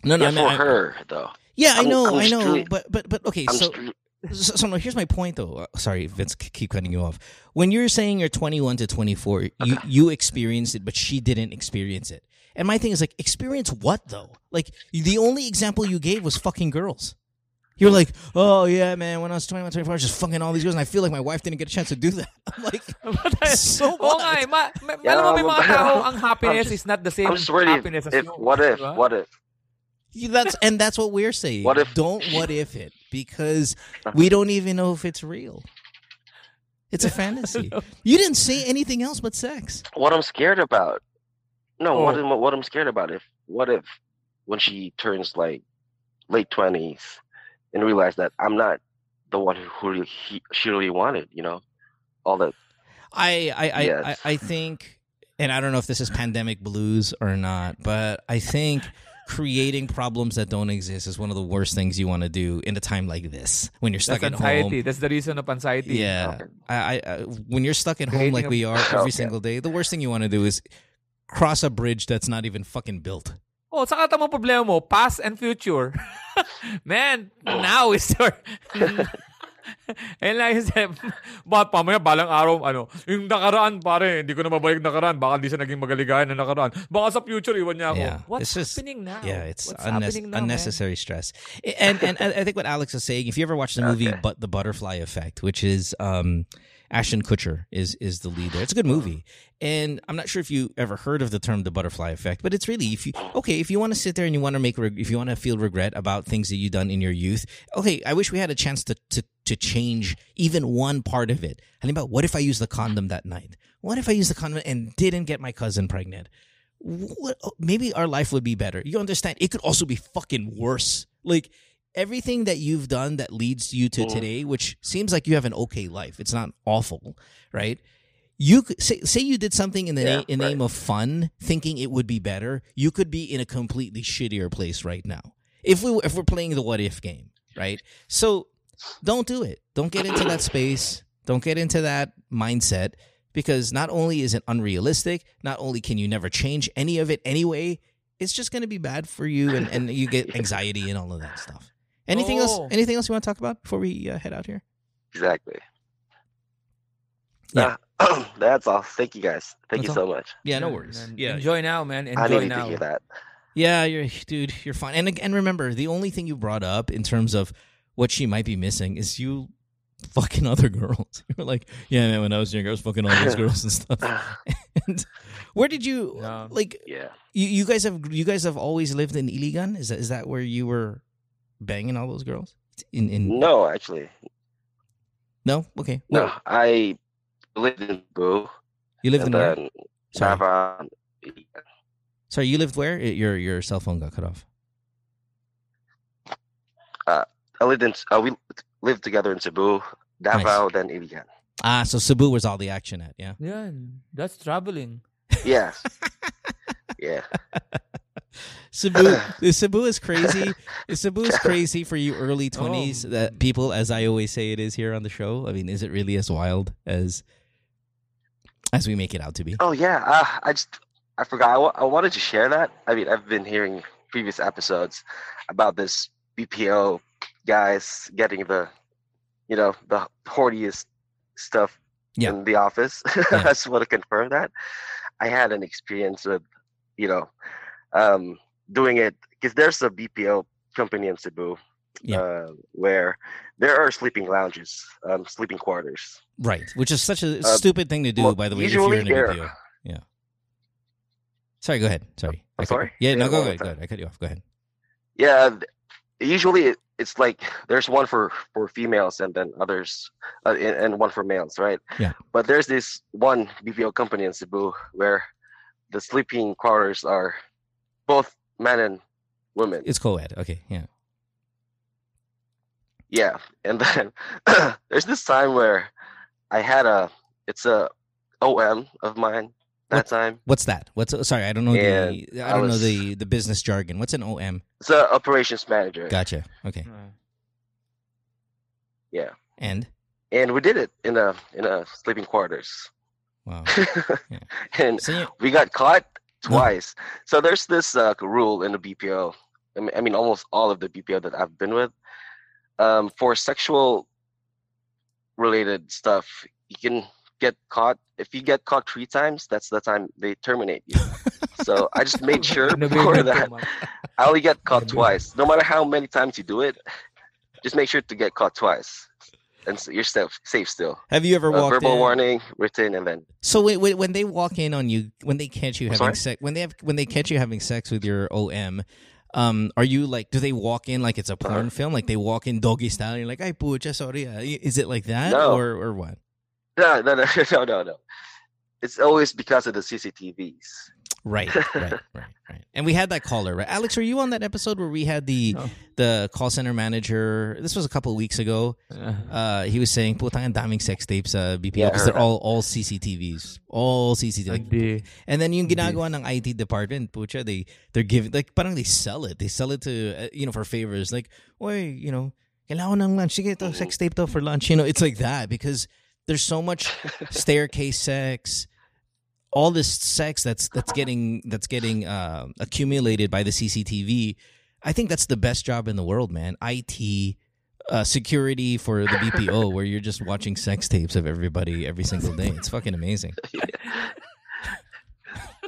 No, no, yeah, I meant for I- her though. Yeah, i I'm- know, I'm i know, straight- but but but okay. I'm So, str- so so no, here's my point though. Uh, sorry, Vince, keep cutting you off. When you're saying you're 21 to 24, you you experienced it, but she didn't experience it. And my thing is like, experience what though? Like the only example you gave was fucking girls. You're like, oh yeah, man. When I was 21, 24, I was just fucking all these girls, and I feel like my wife didn't get a chance to do that. I'm like, so Oo what? nga eh. Ma, ma, Yeah, alam mo, may I'm- mga tao, ang I'm happiness just- is not the same I'm just worried if, happiness as if you. what if diba? what if You- That's and that's what we're saying. What if- don't what if it because we don't even know if it's real. It's a fantasy. You didn't say anything else but sex. what I'm scared about. No, oh. what Oh. am what I'm scared about if what if when she turns like late twenties and realize that I'm not the one who really, he, she really wanted, you know, all that. I I I, Yes. I I think, and I don't know if this is pandemic blues or not, but I think creating problems that don't exist is one of the worst things you want to do in a time like this when you're stuck That's at anxiety. home. That's the reason of anxiety. Yeah, Okay. I, I, I when you're stuck at home like a- we are every Okay. single day, the worst thing you want to do is cross a bridge that's not even fucking built. Oh, saka tamang problema mo, past and future. Man, now is your... And like I said, bakit pamaya balang araw, ano, yung nakaraan, pare, hindi ko na mabalik nakaraan. Baka hindi siya naging magaligayan na nakaraan. Baka sa future, iwan niya ako. Yeah, What's just- happening now? Yeah, it's happening now, man? unnecessary stress. I- And and I I think what Alex is saying, if you ever watch the movie Okay. "But the Butterfly Effect," which is um, Ashton Kutcher is is the lead there. It's a good movie, and I'm not sure if you ever heard of the term "the butterfly effect," but it's really if you okay if you want to sit there and you want to make if you want to feel regret about things that you've done in your youth. Okay, I wish we had a chance to to to change even one part of it. I think about what if I used the condom that night? What if I used the condom and didn't get my cousin pregnant? what oh, maybe our life would be better. You understand? It could also be fucking worse. Like everything that you've done that leads you to Mhm. today, which seems like you have an okay life. It's not awful, right? You could say say you did something in the Yeah, na- in right. name of fun, thinking it would be better. You could be in a completely shittier place right now. If we if we're playing the what if game, right? So don't do it. Don't get into that space. Don't get into that mindset because not only is it unrealistic, not only can you never change any of it anyway, it's just going to be bad for you and, and you get anxiety and all of that stuff. Anything else? Oh. Anything else you want to talk about before we uh, head out here? Exactly. Yeah. Nah, that's all. Thank you guys. Thank That's you all. so much. Yeah, no Man, worries. man. Yeah, Enjoy now, man. I Enjoy needed now. to hear that. yeah, you're dude, you're fine. And and remember, the only thing you brought up in terms of what she might be missing is you fucking other girls. You were like, yeah, man, when I was younger, I was fucking all these girls and stuff. And where did you Yeah. like? yeah. You, you guys have you guys have always lived in Iligan? Is that is that where you were banging all those girls? In in No, actually, no? Okay. no. Well, I lived in Boo, you lived in and where? then Sorry. Davao. Sorry, you lived where? Your your cell phone got cut off. I lived in. Uh, we lived together in Cebu, Davao, then Iligan. Ah, so Cebu was all the action at, yeah. Yeah, that's traveling. Yes. yeah. Cebu, Cebu is crazy. Cebu is crazy for you early twenties. Oh. That people, as I always say, it is here on the show. I mean, is it really as wild as as we make it out to be? Oh yeah. Uh, I just I forgot. I wanted to share that. I mean, I've been hearing previous episodes about this BPO guys getting the, you know, the horniest stuff Yeah. in the office. Yeah. I just want to confirm that. I had an experience with, you know, um, doing it because there's a BPO company in Cebu, Yeah. uh, where there are sleeping lounges, um, sleeping quarters. Right, which is such a Uh, stupid thing to do, well, by the way. If you're in a BPO, yeah. Sorry, go ahead. Sorry, I'm sorry? Yeah, no, go ahead. Go ahead. I cut you off. Go ahead. Yeah, usually it, it's like there's one for for females and then others, uh, and, and one for males, right? Yeah. But there's this one BPO company in Cebu where the sleeping quarters are both men and women. It's co-ed. Okay, yeah. Yeah, and then there's this time where I had a it's a OM of mine that What- time. What's that? What's sorry? I don't know And the I I don't know was- the the business jargon. What's an OM? It's a operations manager. Gotcha. Okay, Uh, Yeah, and and we did it in a in a sleeping quarters, wow. and So you, we got caught No. twice. So there's this uh, rule in the BPO. I mean, I mean, almost all of the BPO that I've been with, um, for sexual related stuff, you can get caught. If you get caught three times, that's the time they terminate you. so I just made sure before that. I only get caught twice. No matter how many times you do it, just make sure to get caught twice, and so you're safe, safe still. Have you ever Uh, walked verbal in? warning, written, and then So when, when when they walk in on you, when they catch you I'm having sex, when they have when they catch you having sex with your OM, um, are you like? Do they walk in like it's a porn Uh-huh. film? Like they walk in doggy style? And you're like, "Ay pucha, sorry." ah." Is it like that, No. or or what? no, no, no, no, no, no. It's always because of the CCTVs. Right, right, right, right. And we had that caller, right? Alex, were you on that episode where we had the No. the call center manager? This was a couple of weeks ago. Uh, he was saying, "Putang ang daming sex tapes sa BPO because heard they're all all CCTVs, all CCTV." Like, Hindi. And then yung Hindi. ginagawa ng IT department, pucha, they they're giving like parang they sell it. They sell it to uh, you know for favors. Like, oy, you know, kailangan ko ng lunch. Sige, to sex tape to for lunch. You know, it's like that because there's so much staircase sex, all this sex that's that's getting that's getting uh, accumulated by the CCTV. I think that's the best job in the world, man. IT uh, security for the BPO, where you're just watching sex tapes of everybody every single day. It's fucking amazing.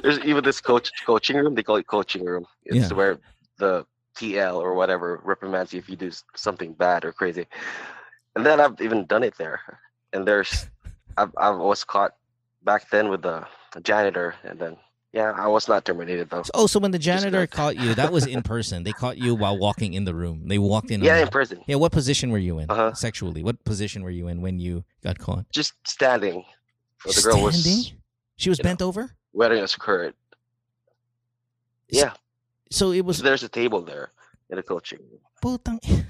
There's even this coach coaching room. They call it coaching room. It's Yeah. where the TL or whatever reprimands you if you do something bad or crazy. And then I've even done it there. And there's, I've I was caught back then with the janitor, and then yeah, I was not terminated though. Oh, so when the janitor caught you, that was in person. They caught you while walking in the room. They walked in. Yeah, in prison, Yeah, what position were you in Uh-huh. sexually? What position were you in when you got caught? just standing. So the girl was Standing? She was you know. bent over? wearing a skirt. Yeah, So it was so there's a table there in the coaching room. putang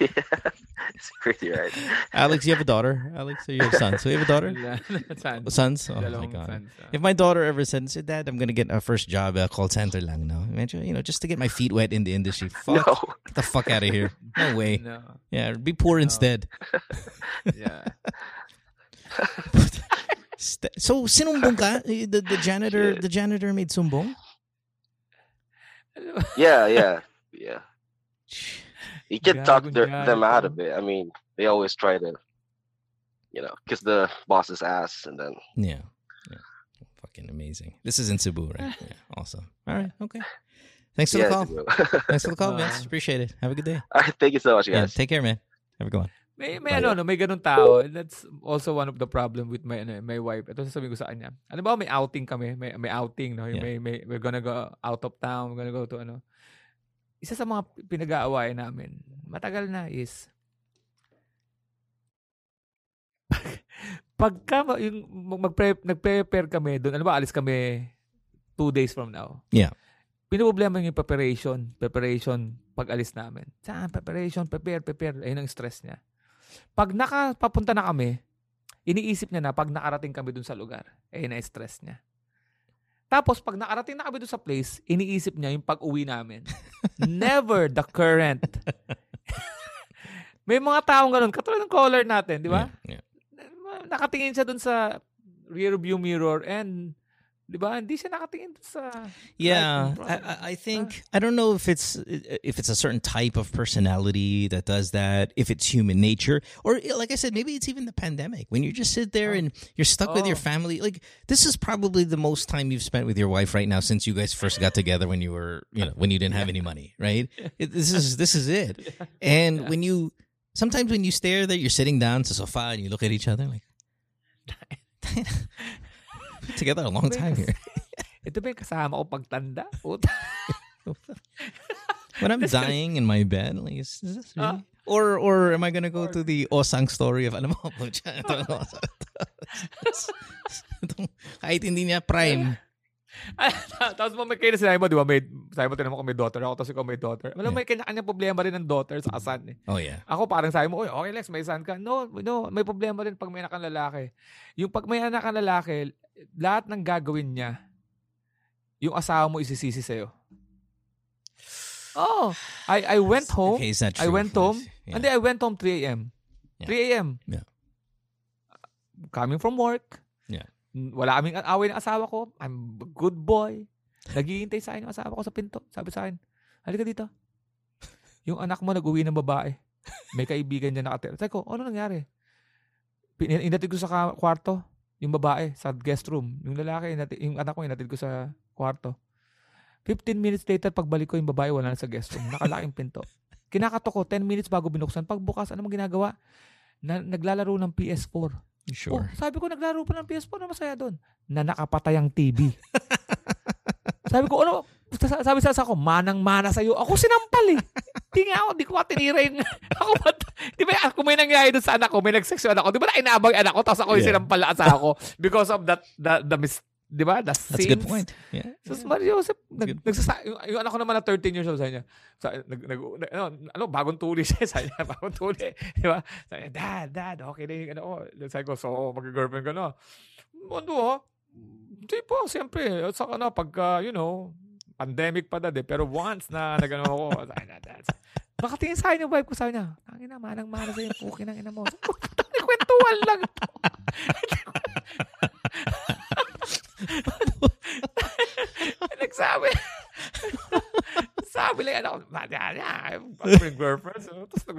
yeah, it's crazy, right? Alex, you have a daughter? Alex, or you have sons? So you have a daughter? Saan? Sons? Oh my god. sons, ah. If my daughter ever said, "Say, Dad, I'm gonna get a first job at a call center lang now," Medyo, you know, just to get my feet wet in the industry. Fuck, No, get the fuck out of here. No way. No. Yeah, be poor No. instead. Yeah. So sinumbong ka? The, the janitor, Shit. the janitor made sumbong. yeah, yeah, yeah. You can talk Gagong their, them out of it. I mean, they always try to, you know, kiss the boss's ass, and then Yeah. yeah. Fucking amazing. This is in Cebu, right? Yeah. Awesome. All right. Okay. Thanks for yeah. the call. it's Thanks for the call, Vince. Appreciate it. Have a good day. All right, thank you so much, Yeah. guys. Take care, man. Have a good one. May may ano no, may ganung tao. That's also one of the problem with my ano, my wife. Ito sasabihin ko sa kanya. Ano ba, may outing kami, may may outing no. Yeah. May, may we're gonna go out of town, we're gonna go to ano. Isa sa mga pinag-aawayan namin, matagal na is pagka yung mag nag-prepare kami doon, ano ba, alis kami two days from now. Yeah. Pinoproblema yung preparation, preparation pag alis namin. Saan? Preparation, prepare, prepare. Ayun ang stress niya. Pag nakapapunta na kami, iniisip niya na pag nakarating kami dun sa lugar, ayun ang stress niya. Tapos, pag nakarating na kami dun sa place, iniisip niya yung pag-uwi namin. Never the current. May mga taong ganun, katulad ng caller natin, di ba? Yeah. Nakatingin siya dun sa rear view mirror and, di ba, hindi siya nakatingin sa Yeah, I, I- think ah. I don't know if it's if it's a certain type of personality that does that, if it's human nature, or like I said, maybe it's even the pandemic when you just sit there Oh. and you're stuck with your Oh. family. Like this is probably the most time you've spent with your wife right now since you guys first got together when you were you know when you didn't have any money, right? It, this is this is it. And when you sometimes when you stare there, you're sitting down to sofa and you look at each other like. together a long time here. Ito ba yung kasama ko pagtanda? When I'm dying in my bed, like, is, is this Ah. really? or or am I gonna go to the Osang story of ano mo? Kahit hindi niya prime. Tapos mo may kayo na sinabi mo, di ba? May, sabi mo, tinanong ko may daughter ako, tapos ikaw may daughter. Alam mo, Yeah. may kanya-kanya problema rin ng daughter sa asan eh. Oh yeah. Ako parang sabi mo, Uy, okay Lex, may son ka. No, no, may problema rin pag may anak kang lalaki. Yung pag may anak kang lalaki, lahat ng gagawin niya, yung asawa mo isisisi sa'yo. Oh, I I went home. Okay, is that I true? went home. Yeah. And then I went home 3 a.m. Yeah. 3 a.m. Yeah. Coming from work. Yeah. Wala kaming away ng asawa ko. I'm a good boy. Naghihintay sa akin yung asawa ko sa pinto. Sabi sa akin, halika dito. Yung anak mo nag-uwi ng babae. May kaibigan niya nakatira. Sabi ko, ano nangyari? Inatid ko sa kwarto. Yung babae sa guest room. Yung lalaki, inatid, yung anak ko inatid ko sa kwarto. 15 minutes later, pagbalik ko yung babae, wala na sa guest room. Nakalaking pinto. Kinakatok ko, 10 minutes bago binuksan. Pagbukas, ano mo ginagawa? Na, naglalaro ng PS4. Sure. Oh, sabi ko, naglalaro pa ng PS4 na masaya doon. Na nakapatay ang TV. sabi ko, ano, sabi sa ako, manang-mana sa'yo. Ako sinampal eh. Di nga ako, di ko matinira yung, ako ba, di ba, kung may nangyayari doon sa anak ko, may nagseksyon ako, di ba na inaabang anak ko, tapos ako yung Yeah. sinampal na asawa ko because of that, the, the mis, di ba, the That's a good sins. point. Yeah. Sus Mario Joseph, nag, nagsasa, yung, yung anak ko naman na 13 years old, sabi niya, sa, nag, nag, ano, ano, bagong tuli siya, sabi niya, bagong tuli, di ba? Sabi niya, dad, dad, okay na yung ano ko. Sabi ko, so, mag-girlfriend ka na. Ano, ha? Hindi po, siyempre, sa ano, pagka, you know, pandemic pa dad eh, pero once na nagano ako, sabi dad, Nakatingin sa akin yung wife ko, sabi niya, tangin na, manang-mana sa'yo, pukin ng ina mo. Sabi ko, "Tangin, kwentuhan lang to. Nagsabi. Sabi lang, ano, yung girlfriend. So, tapos, nag,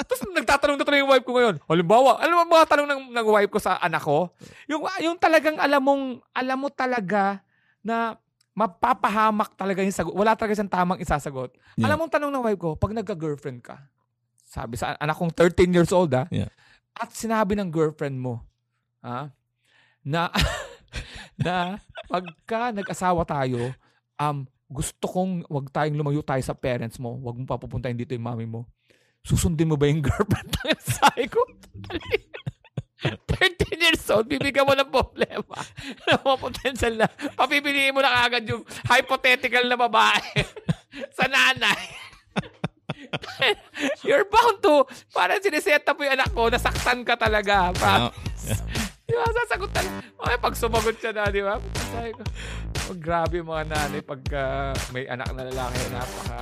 tapos nagtatanong na yung wife ko ngayon. Halimbawa, alam mo mga tanong ng, ng wife ko sa anak ko? Yung, yung talagang alam mong, alam mo talaga na mapapahamak talaga yung sagot. Wala talaga siyang tamang isasagot. Yeah. Alam mong tanong ng wife ko, pag nagka-girlfriend ka, sabi sa anak kong 13 years old ah, Yeah. at sinabi ng girlfriend mo, ha, na, na pagka nag-asawa tayo, um, gusto kong wag tayong lumayo tayo sa parents mo, wag mo papupuntahin dito yung mami mo. Susundin mo ba yung girlfriend ng sabi ko? 13 years old, bibigyan mo ng problema. Ano mo potential na, papipiliin mo na kagad yung hypothetical na babae sa nanay. You're bound to, parang sineset up yung anak ko, nasaktan ka talaga. Pra- Oh, Di ba? Sasagot talaga. Okay, pag sumagot siya na, di ba? Sabi ko, oh, grabe yung mga nanay pag ah, may anak na lalaki, napaka...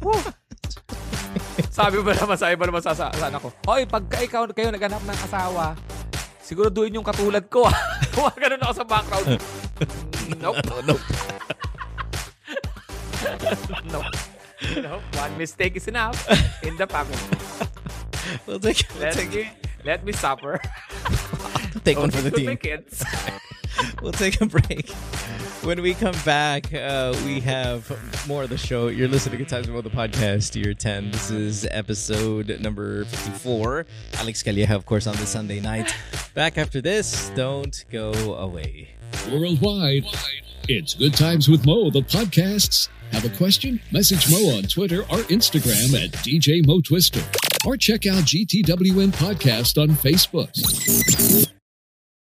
Woo! Sabi ba naman, sabi ba naman sa, sa, sa anak ko, Hoy, pagka ikaw, kayo naghanap ng asawa, siguraduhin yung katulad ko. Huwag ganun ako sa background. nope. nope. nope. Nope. One mistake is enough in the family. We'll take, we'll Let take, me, let me suffer. take one for the team. kids. We'll take a break. When we come back, uh, we have more of the show. You're listening to Good Times About the Podcast, Year 10. This is episode number 54. Alex Calleja, of course, on this Sunday night. Back after this. Don't go away. Worldwide, it's Good Times with Mo, the podcasts. Have a question? Message Mo on Twitter or Instagram at DJ Mo Twister. Or check out GTWM Podcast on Facebook.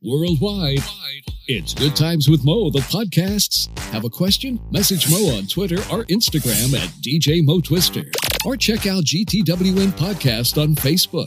Worldwide, it's Good Times with Mo, the podcasts. Have a question? Message Mo on Twitter or Instagram at DJ Mo Twister. Or check out GTWM Podcast on Facebook.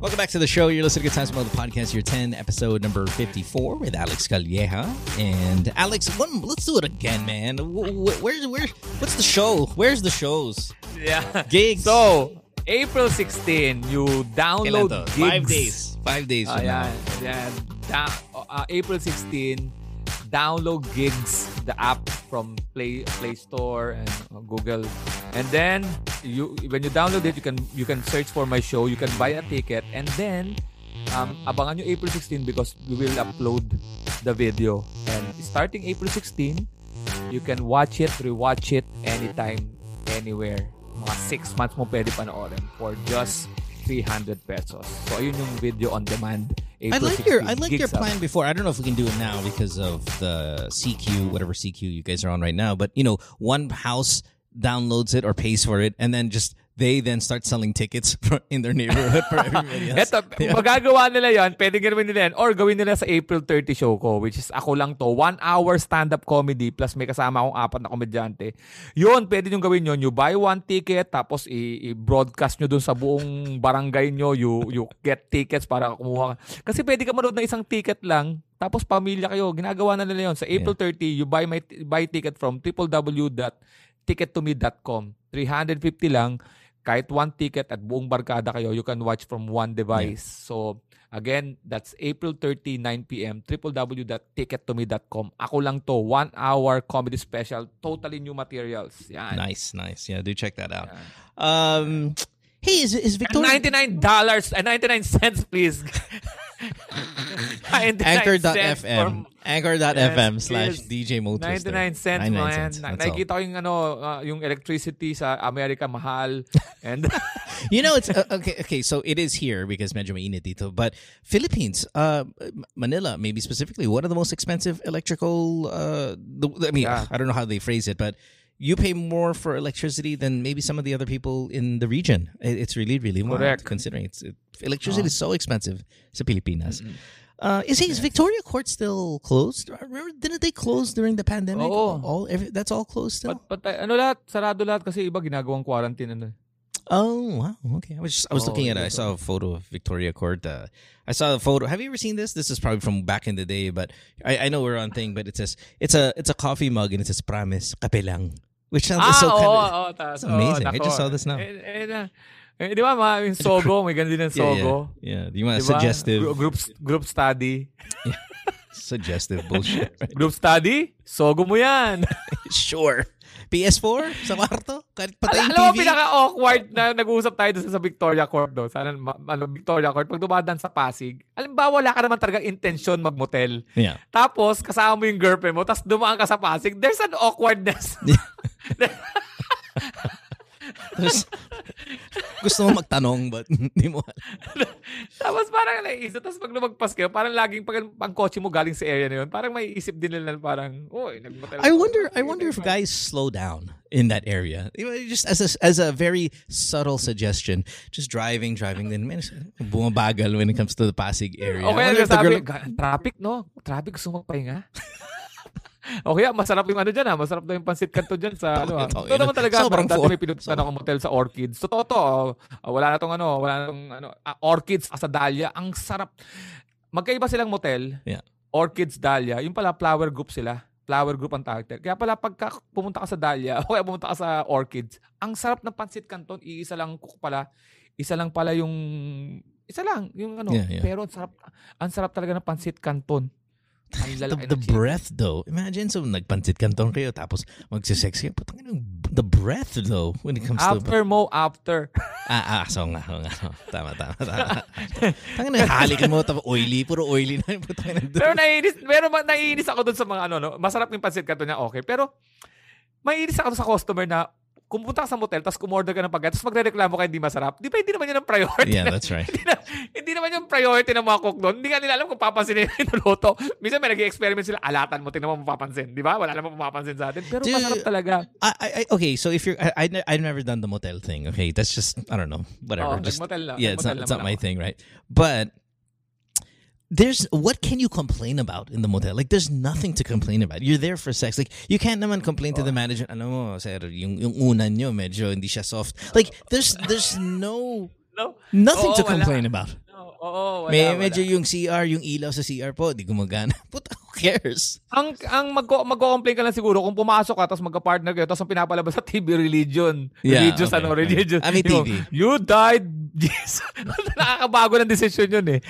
Welcome back to the show. You're listening to Good Times with Mo, the Podcast, Year 10, episode number 54 with Alex Calleja. And Alex, one, let's do it again, man. Wh- wh- Where's, where, what's the show? Where's the shows? Yeah. Gigs. So, April 16, you Kailan download to? Gigs. Five days. Five days now. ayan. Da- uh, April 16, download Gigs, the app from Play Play Store and uh, Google. And then you when you download it, you can you can search for my show, you can buy a ticket and then um, abangan nyo April 16 because we will upload the video. And starting April 16, you can watch it, rewatch it anytime, anywhere. Mga 6 months mo pwede panoorin for just 300 pesos. So, ayun yung video on demand. I like your I like your Gigs Up. plan before. I don't know if we can do it now because of the CQ, whatever CQ you guys are on right now. But you know, one house downloads it or pays for it, and then just they then start selling tickets for, in their neighborhood for everybody else. Eto, Yeah. magagawa nila yan, pwede gawin nila yan, or gawin nila sa April 30 show ko, which is ako lang to, one hour stand-up comedy, plus may kasama akong apat na komedyante. Yun, pwede nyo gawin yun. You buy one ticket, tapos i- i-broadcast nyo dun sa buong barangay nyo, you, you get tickets para kumuha. ka. Kasi pwede ka manood ng isang ticket lang, tapos pamilya kayo. Ginagawa na nila yun. Sa April 30, you buy my buy ticket from www.tickettome.com. 350 lang kahit one ticket at buong barkada kayo, you can watch from one device. So, again, that's April 30, 9 p.m. www.tickettome.com. Ako lang to. One hour comedy special. Totally new materials. Yan. Nice, nice. Yeah, do check that out. Yan. Um, hey, is is Victoria $99 and 99 cents, please. 99 cents Anchor.fm Anchor.fm Yes, slash. DJ Mo 99 cents, 99 man. cents. That's all. nakikita ko yung, ano, uh, yung electricity sa Amerika mahal. And You know, it's uh, okay. Okay, so it is here because medyo mainit dito. But Philippines, uh, Manila, maybe specifically, one of the most expensive electrical. Uh, the, I mean, Yeah. I don't know how they phrase it, but you pay more for electricity than maybe some of the other people in the region. It's really, really wild Correct. considering it's it, electricity is so expensive sa Pilipinas. Uh, is, is Victoria Court still closed? Remember, didn't they close during the pandemic? Oh, All every, that's all closed still. but, but ano lahat, sarado lahat kasi iba ginagawang quarantine. Ano. Oh wow! Okay, I was just, I was Oh, looking at it. I saw a photo of Victoria Court. Uh, I saw a photo. Have you ever seen this? This is probably from back in the day, but I, I know we're on thing. But it says it's a it's a coffee mug and it says "Promise kape lang," which sounds Ah, so kind of oo, ta- That's amazing. oo, I just saw this now. Eh, eh, na- eh, di ba, ma, yung Sogo, may ganun din ng yeah, yeah, Sogo. yeah. You want Di ba? suggestive Gru- Group, group study. suggestive bullshit? right? Group study? Sogo mo yan. sure. PS4 sa kwarto? Kahit Al- patayin alam mo, TV? pinaka-awkward na nag-uusap tayo doon sa Victoria Court do. Sana, ano, Victoria Court, pag dumadaan sa Pasig, alam ba, wala ka naman talaga intensyon magmotel. Yeah. Tapos, kasama mo yung girlfriend mo, tapos dumaan ka sa Pasig, there's an awkwardness. Tapos, gusto mo magtanong but hindi mo tapos parang naisip, tapos pag lumagpas kayo, parang laging pag ang kotse mo galing sa area na yun, parang may isip din nila parang, uy, nagmotel. I ako." wonder. I wonder if guys slow down in that area. Just as a, as a very subtle suggestion, just driving, driving. Then man, bumabagal when it comes to the Pasig area. I O kaya wonder if the sabi, girl- "Ga- traffic no? Traffic gusto mo magpahinga? o kaya masarap yung ano dyan ha, masarap daw yung pansit kanto dyan sa ano ha. Tangina, Ito naman talaga, sobrang dati may pinuntahan ako motel sa Orchids. Totoo to. Ah, wala na tong ano, wala na tong ano, ah, Orchids sa Dahlia. Ang sarap. Magkaiba silang motel. Yeah. Orchids Dahlia. Yung pala flower group sila. Flower group ang tawag. Kaya pala pagka pumunta ka sa Dahlia o kaya pumunta ka sa Orchids, ang sarap ng pansit canton, iisa lang cook pala. Isa lang pala yung isa lang yung ano, Yeah, yeah. pero ang sarap ang sarap talaga ng pansit canton. Ang the, lalaki the ng chicken. breath though. Imagine so nagpansit kanton kayo tapos magsisex kayo. Putang ina, the breath though when it comes to After mo, after. Ah, ah, so nga, so nga. Tama, tama, tama. Tanga na, halikan mo, tapos oily, puro oily na yung putang ina. pero naiinis, pero naiinis ako dun sa mga ano, no? masarap yung pansit canton niya, okay. Pero, maiinis ako sa customer na pumunta ka sa motel, tapos kumorder ka ng pagkain, tapos magre-reklamo ka hindi masarap, di ba hindi naman yun ang priority? Yeah, that's right. hindi, na, hindi naman yung priority ng mga cook doon. Hindi nga nila alam kung papansin nila yung nuluto. Minsan may nag-experiment sila, alatan mo, tingnan mo mapapansin. Di ba? Wala naman mapapansin sa atin. Pero Dude, masarap talaga. I, I, okay, so if you're, I, I, I've never done the motel thing. Okay, that's just, I don't know, whatever. Oo, just, nag-motel lang. yeah, it's not, it's not my ako. thing, right? But there's what can you complain about in the motel? Like there's nothing to complain about. You're there for sex. Like you can't naman complain to the oh. manager. Ano mo, sir, yung yung unan nyo medyo hindi siya soft. Like there's there's no No? nothing Oo, to wala. complain about. Oo, oo, wala, May wala. medyo yung CR, yung ilaw sa CR po, di gumagana. But who cares? Ang ang mag magko-complain ka lang siguro kung pumasok ka tapos magka-partner kayo tapos ang pinapalabas sa TV religion. Yeah, religious okay, ano, okay. religious. I mean, Yung, TV. You died. Jesus. Nakakabago ng decision yun eh.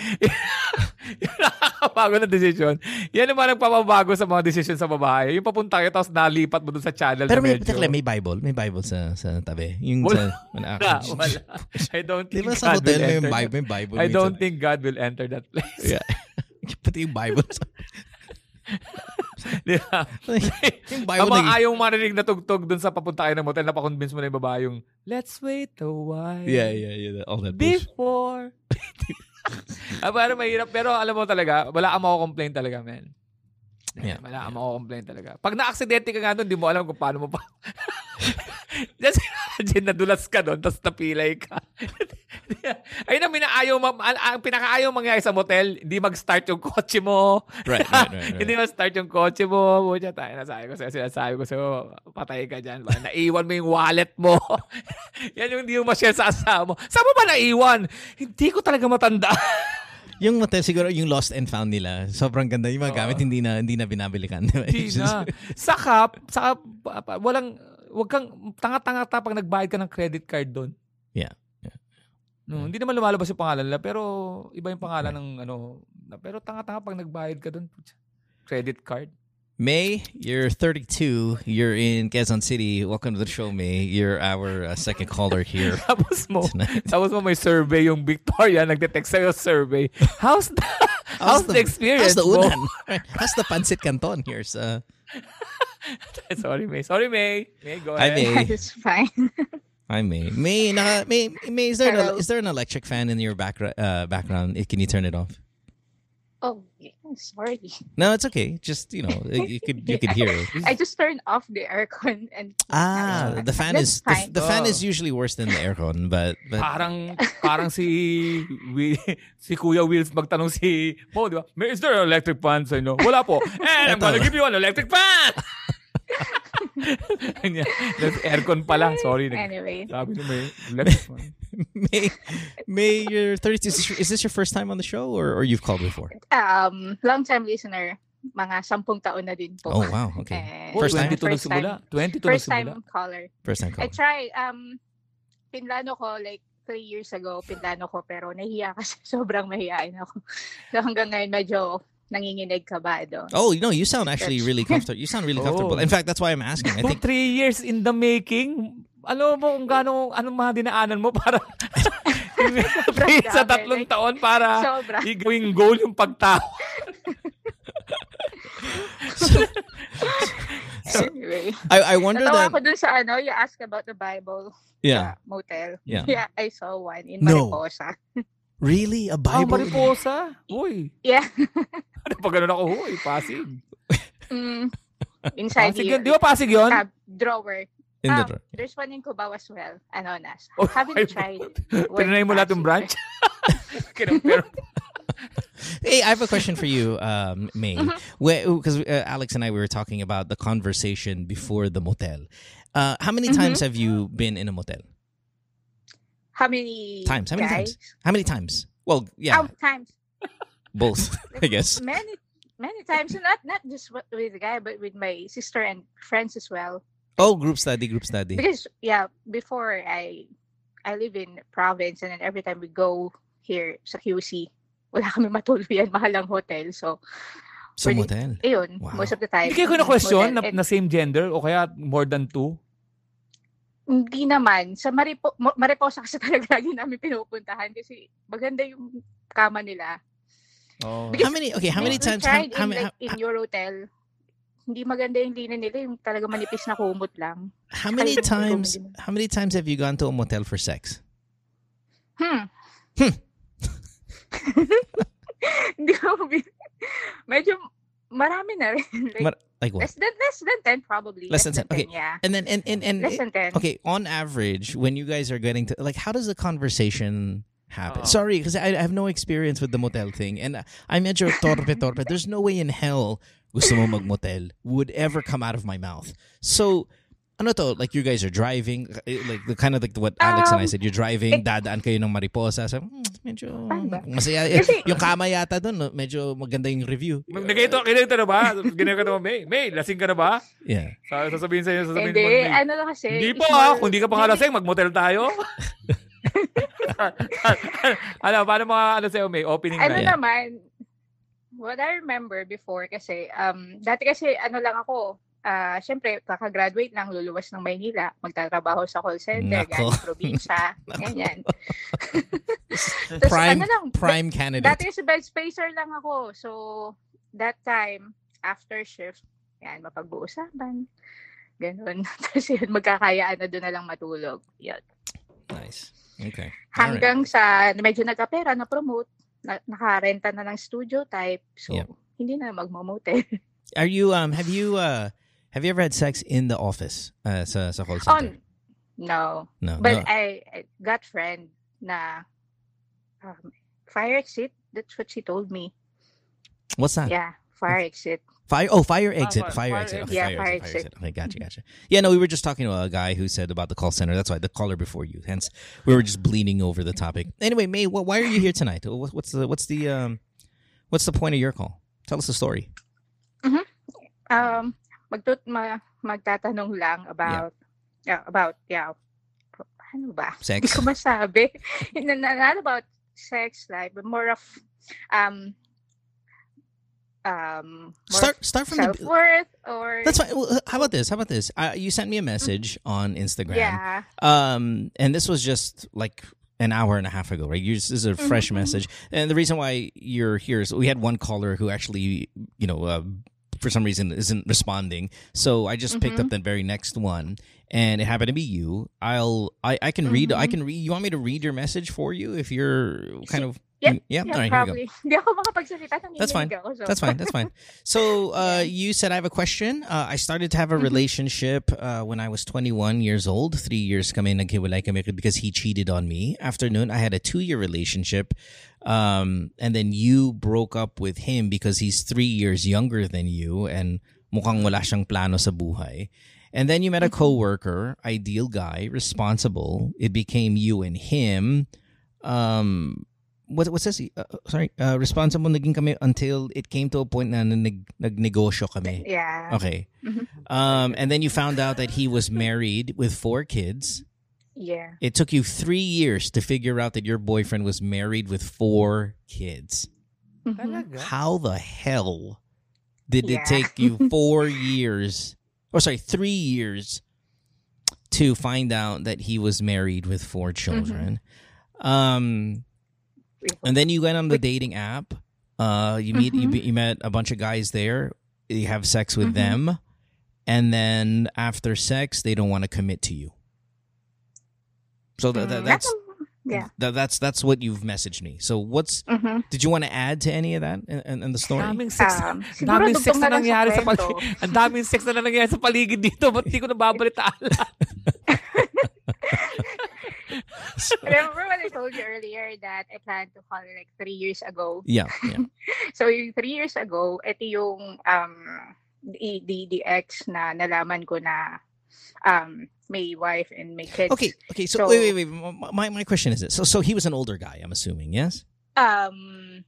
Nakakabago ng decision. Yan naman ang papabago sa mga decision sa babae. Yung papunta kayo tapos nalipat mo dun sa channel Pero na may, medyo. tekla, may Bible. May Bible sa sa tabi. Yung Wala. sa... Wala. Wala. I don't think ba sa God hotel will may enter Bible? that- May Bible I minsan. don't think God will enter that place. Yeah. Pati yung Bible. sa- Di ba? yung Bible Ama naging- ayaw marinig na tugtog dun sa papunta kayo ng motel na pa-convince mo na yung babae yung let's wait a while. Yeah, yeah, yeah. All that. Before. ah, parang mahirap. Pero alam mo talaga, wala kang mako-complain talaga, man. Yeah. Wala kang mako-complain talaga. Pag na-aksidente ka nga doon, di mo alam kung paano mo pa. Just imagine, nadulas ka doon, tapos napilay ka. Ayun ang pinakaayaw, ma- ang pinakaayaw mangyari sa motel, hindi mag-start yung kotse mo. Right, right, right, right. hindi mag-start yung kotse mo. Bucha tayo, nasabi ko sa'yo, sinasabi ko sa'yo, patay ka dyan. Ba? Naiwan mo yung wallet mo. Yan yung hindi mo ma-share sa asawa mo. Saan mo ba naiwan? Hindi ko talaga matanda. Yung motel siguro yung lost and found nila. Sobrang ganda. Yung mga gamit hindi na hindi na binabilikan. Hindi na. Saka, saka, walang, wag kang, tanga-tanga ta pag nagbayad ka ng credit card doon. Yeah. No, hindi naman lumalabas yung pangalan nila pero iba yung pangalan ng ano. Pero tanga-tanga pag nagbayad ka doon. Credit card. May, you're 32. You're in Quezon City. Welcome to the show, May. You're our uh, second caller here Tapos mo, tonight. tapos mo may survey yung Victoria, nagde-text sa'yo survey. How's the, how's, the, experience How's the mo? unan? How's the pancit canton here? Sa, Sorry, May. Sorry, May. May, go Hi, ahead. May. It's fine. Hi, May. May, naka, May, May is, there an, is there an electric fan in your background? Uh, background? Can you turn it off? oh, yeah, sorry. No, it's okay. Just, you know, you could you could hear it. I just turned off the aircon and Ah, the fan That's is the, fine. the fan Oh. is usually worse than the aircon, but but Parang, parang si, Wi- si Kuya Wills magtanong si Mo, di ba? May, is there an electric fan? So, no, wala po. And I'm gonna give you an electric fan! Aircon pala. Sorry. Anyway. sabi na may electric fan. May May you're 32. Is this, is this your first time on the show, or or you've called before? Um, long time listener, mga sampung taon na din po. Oh wow, okay. And First time? 22 First nagsimula. 22 First time caller. First time I caller. try, um, pinlano ko like three years ago, pinlano ko pero nahiya kasi sobrang mahihain ako. So hanggang ngayon medyo nanginginig kabado. Oh, you know, you sound actually really comfortable. You sound really oh. comfortable. Oh. In fact, that's why I'm asking. I think three years in the making, ano mo kung gaano, anong mga dinaanan mo para sa tatlong like, taon para Sobra. igawing goal yung pagtawa. Anyway, I I wonder natawa that. ko dun sa ano, you ask about the Bible Yeah, sa motel. Yeah. Yeah, I saw one in No. Mariposa. really, a Ah, Bible. mariposa. Uy. Yeah. Ano pa ganun ako? Uy, Pasig. Mm, inside Pasig here. yun. Di ba Pasig yun? Ah, drawer. in the Ah, drawer. There's one in Cubao as well. Anonas. Oh, Haven't ay, tried. Tinanay mo lahat yung branch? Pero, Hey, I have a question for you, um, May. Because uh, Alex and I we were talking about the conversation before the motel. Uh, how many times have you been in a motel? How many Times. How many guys? times? How many times? Well, yeah, Oh, times. both, I guess. Many, many times. Not not just with with the guy, but with my sister and friends as well. Oh, group study, group study. Because yeah, before I I live in province, and then every time we go here sa QC, wala kami matuluyan, mahal ang hotel. So, Sa really- motel. ayun, Wow. most of the time. Hindi kayo na question na, na same gender o kaya more than two? Hindi naman. Sa Maripo, Mariposa kasi talaga lagi namin pinupuntahan kasi maganda yung kama nila. Oh. Because How many? Okay, how many times? How, tried how in, many? like, in your hotel, hindi maganda yung linan nila, yung talaga manipis na kumot lang. How many times? How many times have you gone to a motel for sex? Hmm. Hmm. Hindi ko Medyo marami na rin. Like, Mar- Like what? less than less than 10 probably. Less than 10, okay. yeah. And then and and and Less than 10. okay, on average, when you guys are getting to like, how does the conversation happen? Oo. Sorry, because I, I have no experience with the motel thing, and I medyo torpe torpe. There's no way in hell gusto mo mag-motel would ever come out of my mouth. So, ano to? Like you guys are driving, eh, like the kind of like what Alex and I Um, said. You're driving, eh, dadaan kayo ng mariposa. So, hmm, medyo ba? masaya. Kasi- yung kama yata doon, no? medyo maganda yung review. Nagkito, kinito na ba? Ginagawa ka naman, May. May, lasing ka na ba? Yeah. Sa- Sasabihin sa'yo, sasabihin Hindi, mo, May. ano na kasi. Hindi po ah, more- kung di ka pa nga lasing, mag-motel tayo. ano, paano mga ano sa'yo, May? Opening Ano na. Yeah. naman, what I remember before kasi, um, dati kasi ano lang ako, ah, syempre, kakagraduate lang, luluwas ng Maynila, magtatrabaho sa call center, Nako. galing probinsya, ganyan. Tapos Prime ano lang, prime Dati candidate. kasi bed spacer lang ako. So, that time, after shift, yan, mapag-uusapan. Ganun. Tapos yun, magkakayaan na doon na lang matulog. Yan. Nice. Okay. Hanggang sa medyo nagkapera na promote, na, nakarenta na ng studio type. So, Yep. hindi na magmamote. Are you um have you uh have you ever had sex in the office uh sa sa call oh, center? no. no. But no. I, I got friend na um, fire exit. That's what she told me. What's that? Yeah, fire exit. Fire oh fire exit. fi- fire, fire exit. exit. Okay, Yeah, fire, fire exit, fire exit. exit. Okay, gotcha, gotcha. Yeah, no, we were just talking to a guy who said about the call center. That's why the caller before you. Hence, we were just bleeding over the topic. Anyway, May, wh- why are you here tonight? What's the what's the um what's the point of your call? Tell us the story. um magtut ma, magtatanong lang about yeah. about yeah ano ba? Sex? Hindi ko masabi. Not about sex life, but more of um um Start start from the. self-worth or That's fine. Well, how about this? How about this? Uh, you sent me a message on Instagram. yeah Um, and this was just like an hour and a half ago, right? You, this is a fresh Mhm. message, and the reason why you're here is we had one caller who actually, you know, uh, for some reason isn't responding. So I just picked Mhm. up the very next one, and it happened to be you. I'll, I, I can read. I Mhm. can read. You want me to read your message for you if you're kind of. Yeah, yeah. yeah All right, here we go. probably hindi ako makapagsalita nanginginig That's fine. so. That's fine. That's fine. So uh, you said I have a question. Uh, I started to have a Mhm. relationship uh, when I was 21 years old. Three years kami naghiwalay kami because he cheated on me. After noon, I had a two-year relationship. Um, and then you broke up with him because he's three years younger than you and mukhang wala siyang plano sa buhay. And then you met a Mhm. coworker, ideal guy, responsible. It became you and him. Um, what what's this? Uh, sorry, uh, responsible naging kami until it came to a point na nag nagnegosyo kami. yeah Okay. Mhm. Um, and then you found out that he was married with four kids. Yeah It took you three years to figure out that your boyfriend was married with four kids. Mhm. How the hell did it take you four years, or sorry, three years to find out that he was married with four children? Um, and then you went on the dating app. Uh, you meet you, Mhm. you met a bunch of guys there. You have sex with Mhm. them, and then after sex, they don't want to commit to you. So that, that, Mm, that's yeah that, that's that's what you've messaged me. So what's Mhm. did you want to add to any of that in, in, in the story? Daming sex. Um, Ang siguro daming sex dugtong na lang nangyari sa kwento. paligid. Ang daming sex na nangyari sa paligid dito. Ba't di ko nababalitaan lahat? Remember when I told you earlier that I planned to call like three years ago? Yeah, yeah. So yung three years ago, ito yung um, the, the, the ex na nalaman ko na um, may wife and may kids. Okay, okay. So, So- wait, wait, wait. My my question is this. So so he was an older guy. I'm assuming. Yes. Um,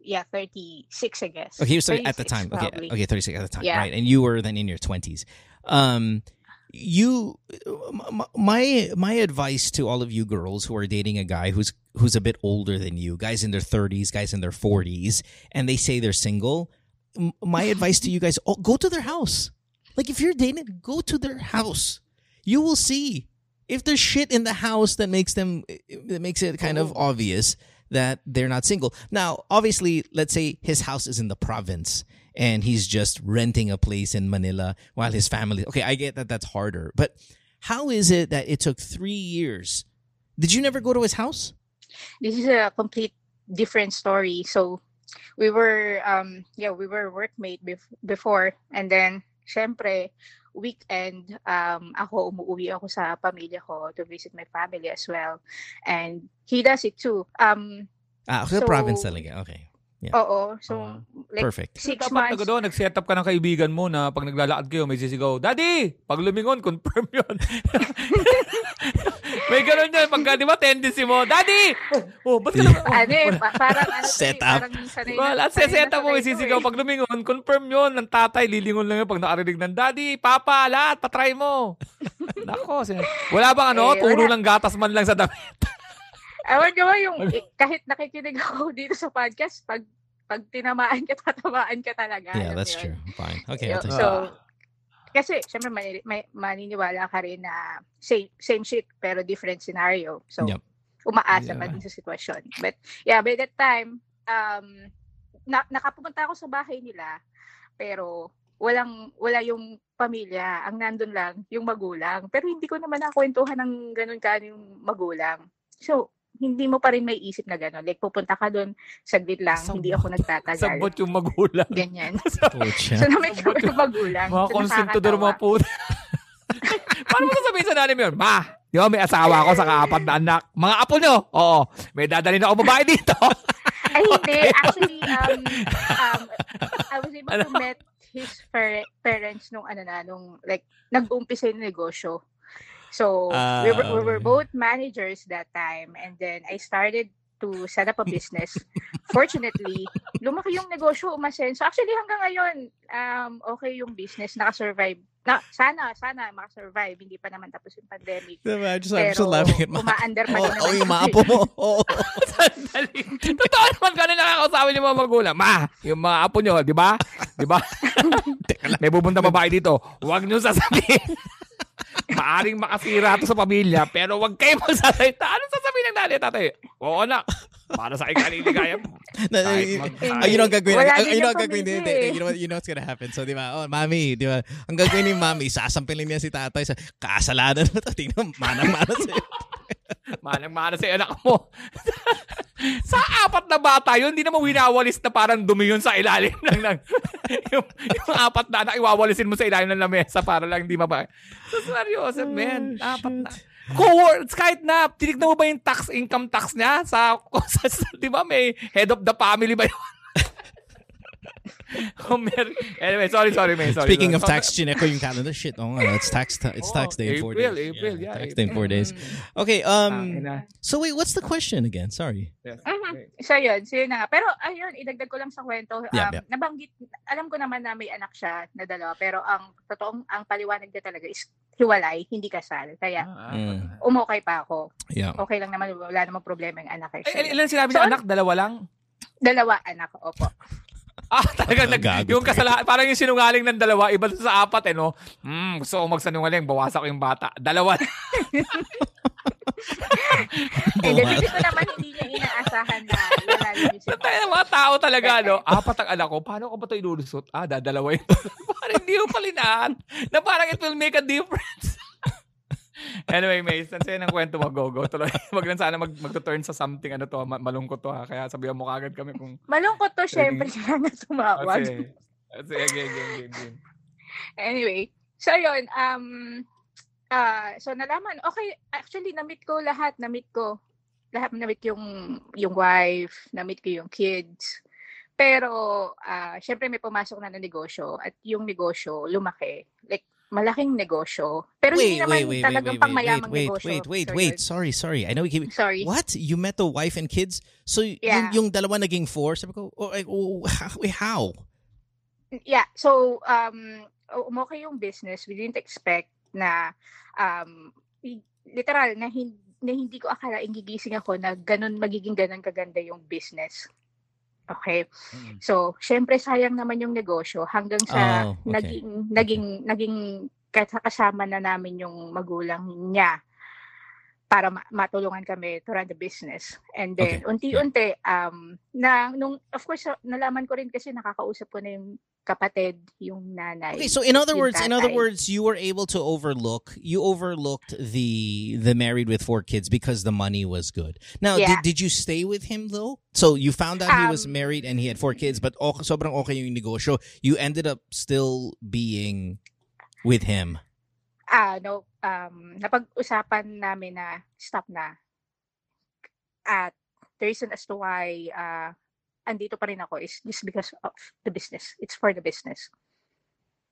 yeah, 36, I guess. Okay, he was 30 at the time. Okay, probably. okay, 36 at the time, Yeah. right? And you were then in your 20s. Um, you, my my advice to all of you girls who are dating a guy who's who's a bit older than you, guys in their 30s, guys in their 40s, and they say they're single. My advice to you guys: oh, go to their house. Like if you're dating, go to their house. You will see if there's shit in the house that makes them that makes it kind of obvious that they're not single. Now, obviously, let's say his house is in the province and he's just renting a place in Manila while his family. Okay, I get that that's harder, but how is it that it took three years? Did you never go to his house? this is a complete different story. So we were um yeah, we were workmate bef- before and then syempre weekend um ako umuwi ako sa pamilya ko to visit my family as well. And he does it too. Um Ah, okay, So- province talaga. Okay, oo, so Ah. like perfect. six Dapat months. doon, nag-set up ka ng kaibigan mo na pag naglalakad kayo, may sisigaw, Daddy! Pag lumingon, confirm yun. may ganun yan. Pagka, di ba, tendency mo, Daddy! Oh, ba't ka naman? ano eh, pa- parang ano Set eh, up. parang sanay na- Well, at set up mo, may sisigaw. eh. Pag lumingon, confirm yun. Ng tatay, lilingon lang yun pag nakarinig ng, Daddy, Papa, lahat, patry mo. Nako, sin- wala bang ano, Eh, turo wala. ng gatas man lang sa damit. Ewan ko ba yung, kahit nakikinig ako dito sa podcast, pag pag tinamaan ka, tatamaan ka talaga. Yeah, that's yun? true. Fine. Okay, I'll So, take so kasi, syempre, mani- may, maniniwala ka rin na same, same shit, pero different scenario. So, Yep. umaasa pa Yeah. din sa sitwasyon. But, yeah, by that time, um, na, nakapumunta ako sa bahay nila, pero walang wala yung pamilya, ang nandun lang yung magulang. Pero hindi ko naman nakwentuhan ng ganun ka yung magulang. So, hindi mo pa rin may isip na gano'n. Like, pupunta ka doon, saglit lang, Sabot. hindi ako nagtatagal. Sabot yung magulang. Ganyan. So, na-meet Sabot ko yung magulang. Mga So, nakakatawa. mga puta. Paano mo sasabihin sa nanay mo yun? Ma, di ba may asawa ako sa kaapat na anak. Mga apo nyo, oo, may dadalhin ako babae dito. Ay, hindi. Actually, um, um, I was able Ano? to meet his par- parents nung ano na, nung like, nag-umpisa yung negosyo. So, we, were, we were Ah. both managers that time. And then, I started to set up a business. Fortunately, lumaki yung negosyo, umasenso. Actually, hanggang ngayon, um, okay yung business, nakasurvive. Na, sana, sana makasurvive. Hindi pa naman tapos yung pandemic. Diba? I just, I'm Pero just laughing at my... umaandar pa Oh, rin oh, naman. yung maapo mo. Oh. Sandali. Totoo naman ka na nakakausapin yung mga magulang. Ma, yung mga apo nyo, di ba? Di ba? May pupunta babae dito. Huwag nyo sasabihin. Maaring makasira to sa pamilya, pero huwag kayo magsasalita. Ano sasabihin ng nanay at tatay? Oo na. Para sa akin kaya mo. You know ang gagawin. Yung ang gagawin. Eh. You know, what- you know what's gonna happen. So, di ba? Oh, mami, di ba? Ang gagawin ni mami, sasampilin niya si tatay sa kasalanan mo to. Tingnan, manang-mana sa'yo. Manang-mana sa anak mo. sa apat na bata yun, hindi naman winawalis na parang dumi yun sa ilalim lang ng yung, yung apat na anak, iwawalisin mo sa ilalim ng lamesa para lang hindi mabay. So, seryoso, man. Apat na. Co-works, kahit na, tinignan mo ba yung tax, income tax niya? Sa, sa, sa di ba, may head of the family ba yun? Oh, mer- anyway, sorry, sorry, man. Sorry, Speaking sorry. of tax, chineko yung calendar. Shit, oh, ano, it's tax, it's tax day in four April, days. April, yeah, tax day in four April. days. Okay, Ah, um, ina. so wait, what's the question again? Sorry. Yes. Mhm. So yun, so yun na nga. Pero ayun, idagdag ko lang sa kwento. Um, Yeah, yeah. Nabanggit, alam ko naman na may anak siya na dalawa, pero ang totoong, ang paliwanag niya talaga is hiwalay, hindi kasal. Kaya Ah, Mm. umukay pa ako. Yeah. Okay lang naman, wala namang problema yung anak. Eh. Ay, ilan sinabi So, niya anak? Dalawa lang? Dalawa anak, opo. Ah, talaga nag, yung talaga. kasalanan, parang yung sinungaling ng dalawa, iba sa apat eh, no? Hmm, gusto ko magsanungaling, bawasan ko yung bata. Dalawa. Eh, hindi ko naman hindi niya inaasahan na lalalim yung Tayo mga tao talaga, no? Apat ang anak ko, paano ko ba ito ilulusot? Ah, dadalawa yun. parang hindi mo palinahan. Na parang it will make a difference. anyway, May, saan sa'yo ng kwento mo? Go, go. Tuloy. Wag lang sana mag, mag-turn sa something, ano to, ma- malungkot to ha. Kaya sabihan mo kagad kami kung... Malungkot to, syempre, kaya na tumawag. Kasi, kasi, again, again, again. Anyway, so yun, um, ah so nalaman, okay, actually, na-meet ko lahat, na-meet ko. Lahat na-meet yung, yung wife, na-meet ko yung kids. Pero, ah syempre may pumasok na na negosyo at yung negosyo lumaki. Like, malaking negosyo. Pero hindi Wait, naman wait, wait, wait, talagang wait, wait, pangmayamang wait, negosyo. wait, wait, wait. yun. Sorry, sorry. I know we keep. Sorry. What? You met the wife and kids? So Yeah. yung, yung dalawa naging four? Sabi ko, oh, oh, wait, how? Yeah, so um umokay yung business. We didn't expect na um literal na hindi, na hindi ko akalaing gigising ako na ganun magiging ganun kaganda yung business. Okay. Mm. So, syempre sayang naman yung negosyo hanggang sa Oh, okay. naging naging naging kas- kasama na namin yung magulang niya para ma- matulungan kami to run the business. And then, Okay. unti-unti, um, na, nung, of course, nalaman ko rin kasi nakakausap ko na yung kapatid, yung nanay. Okay, so in other words, in other words, you were able to overlook you overlooked the the married with four kids because the money was good. Now, Yeah. did, did you stay with him though? So you found out he was Um, married and he had four kids, but okay, sobrang okay yung negosyo. You ended up still being with him. ah, no, um, napag-usapan namin na stop na. At the reason as to why uh, andito pa rin ako is just because of the business. It's for the business.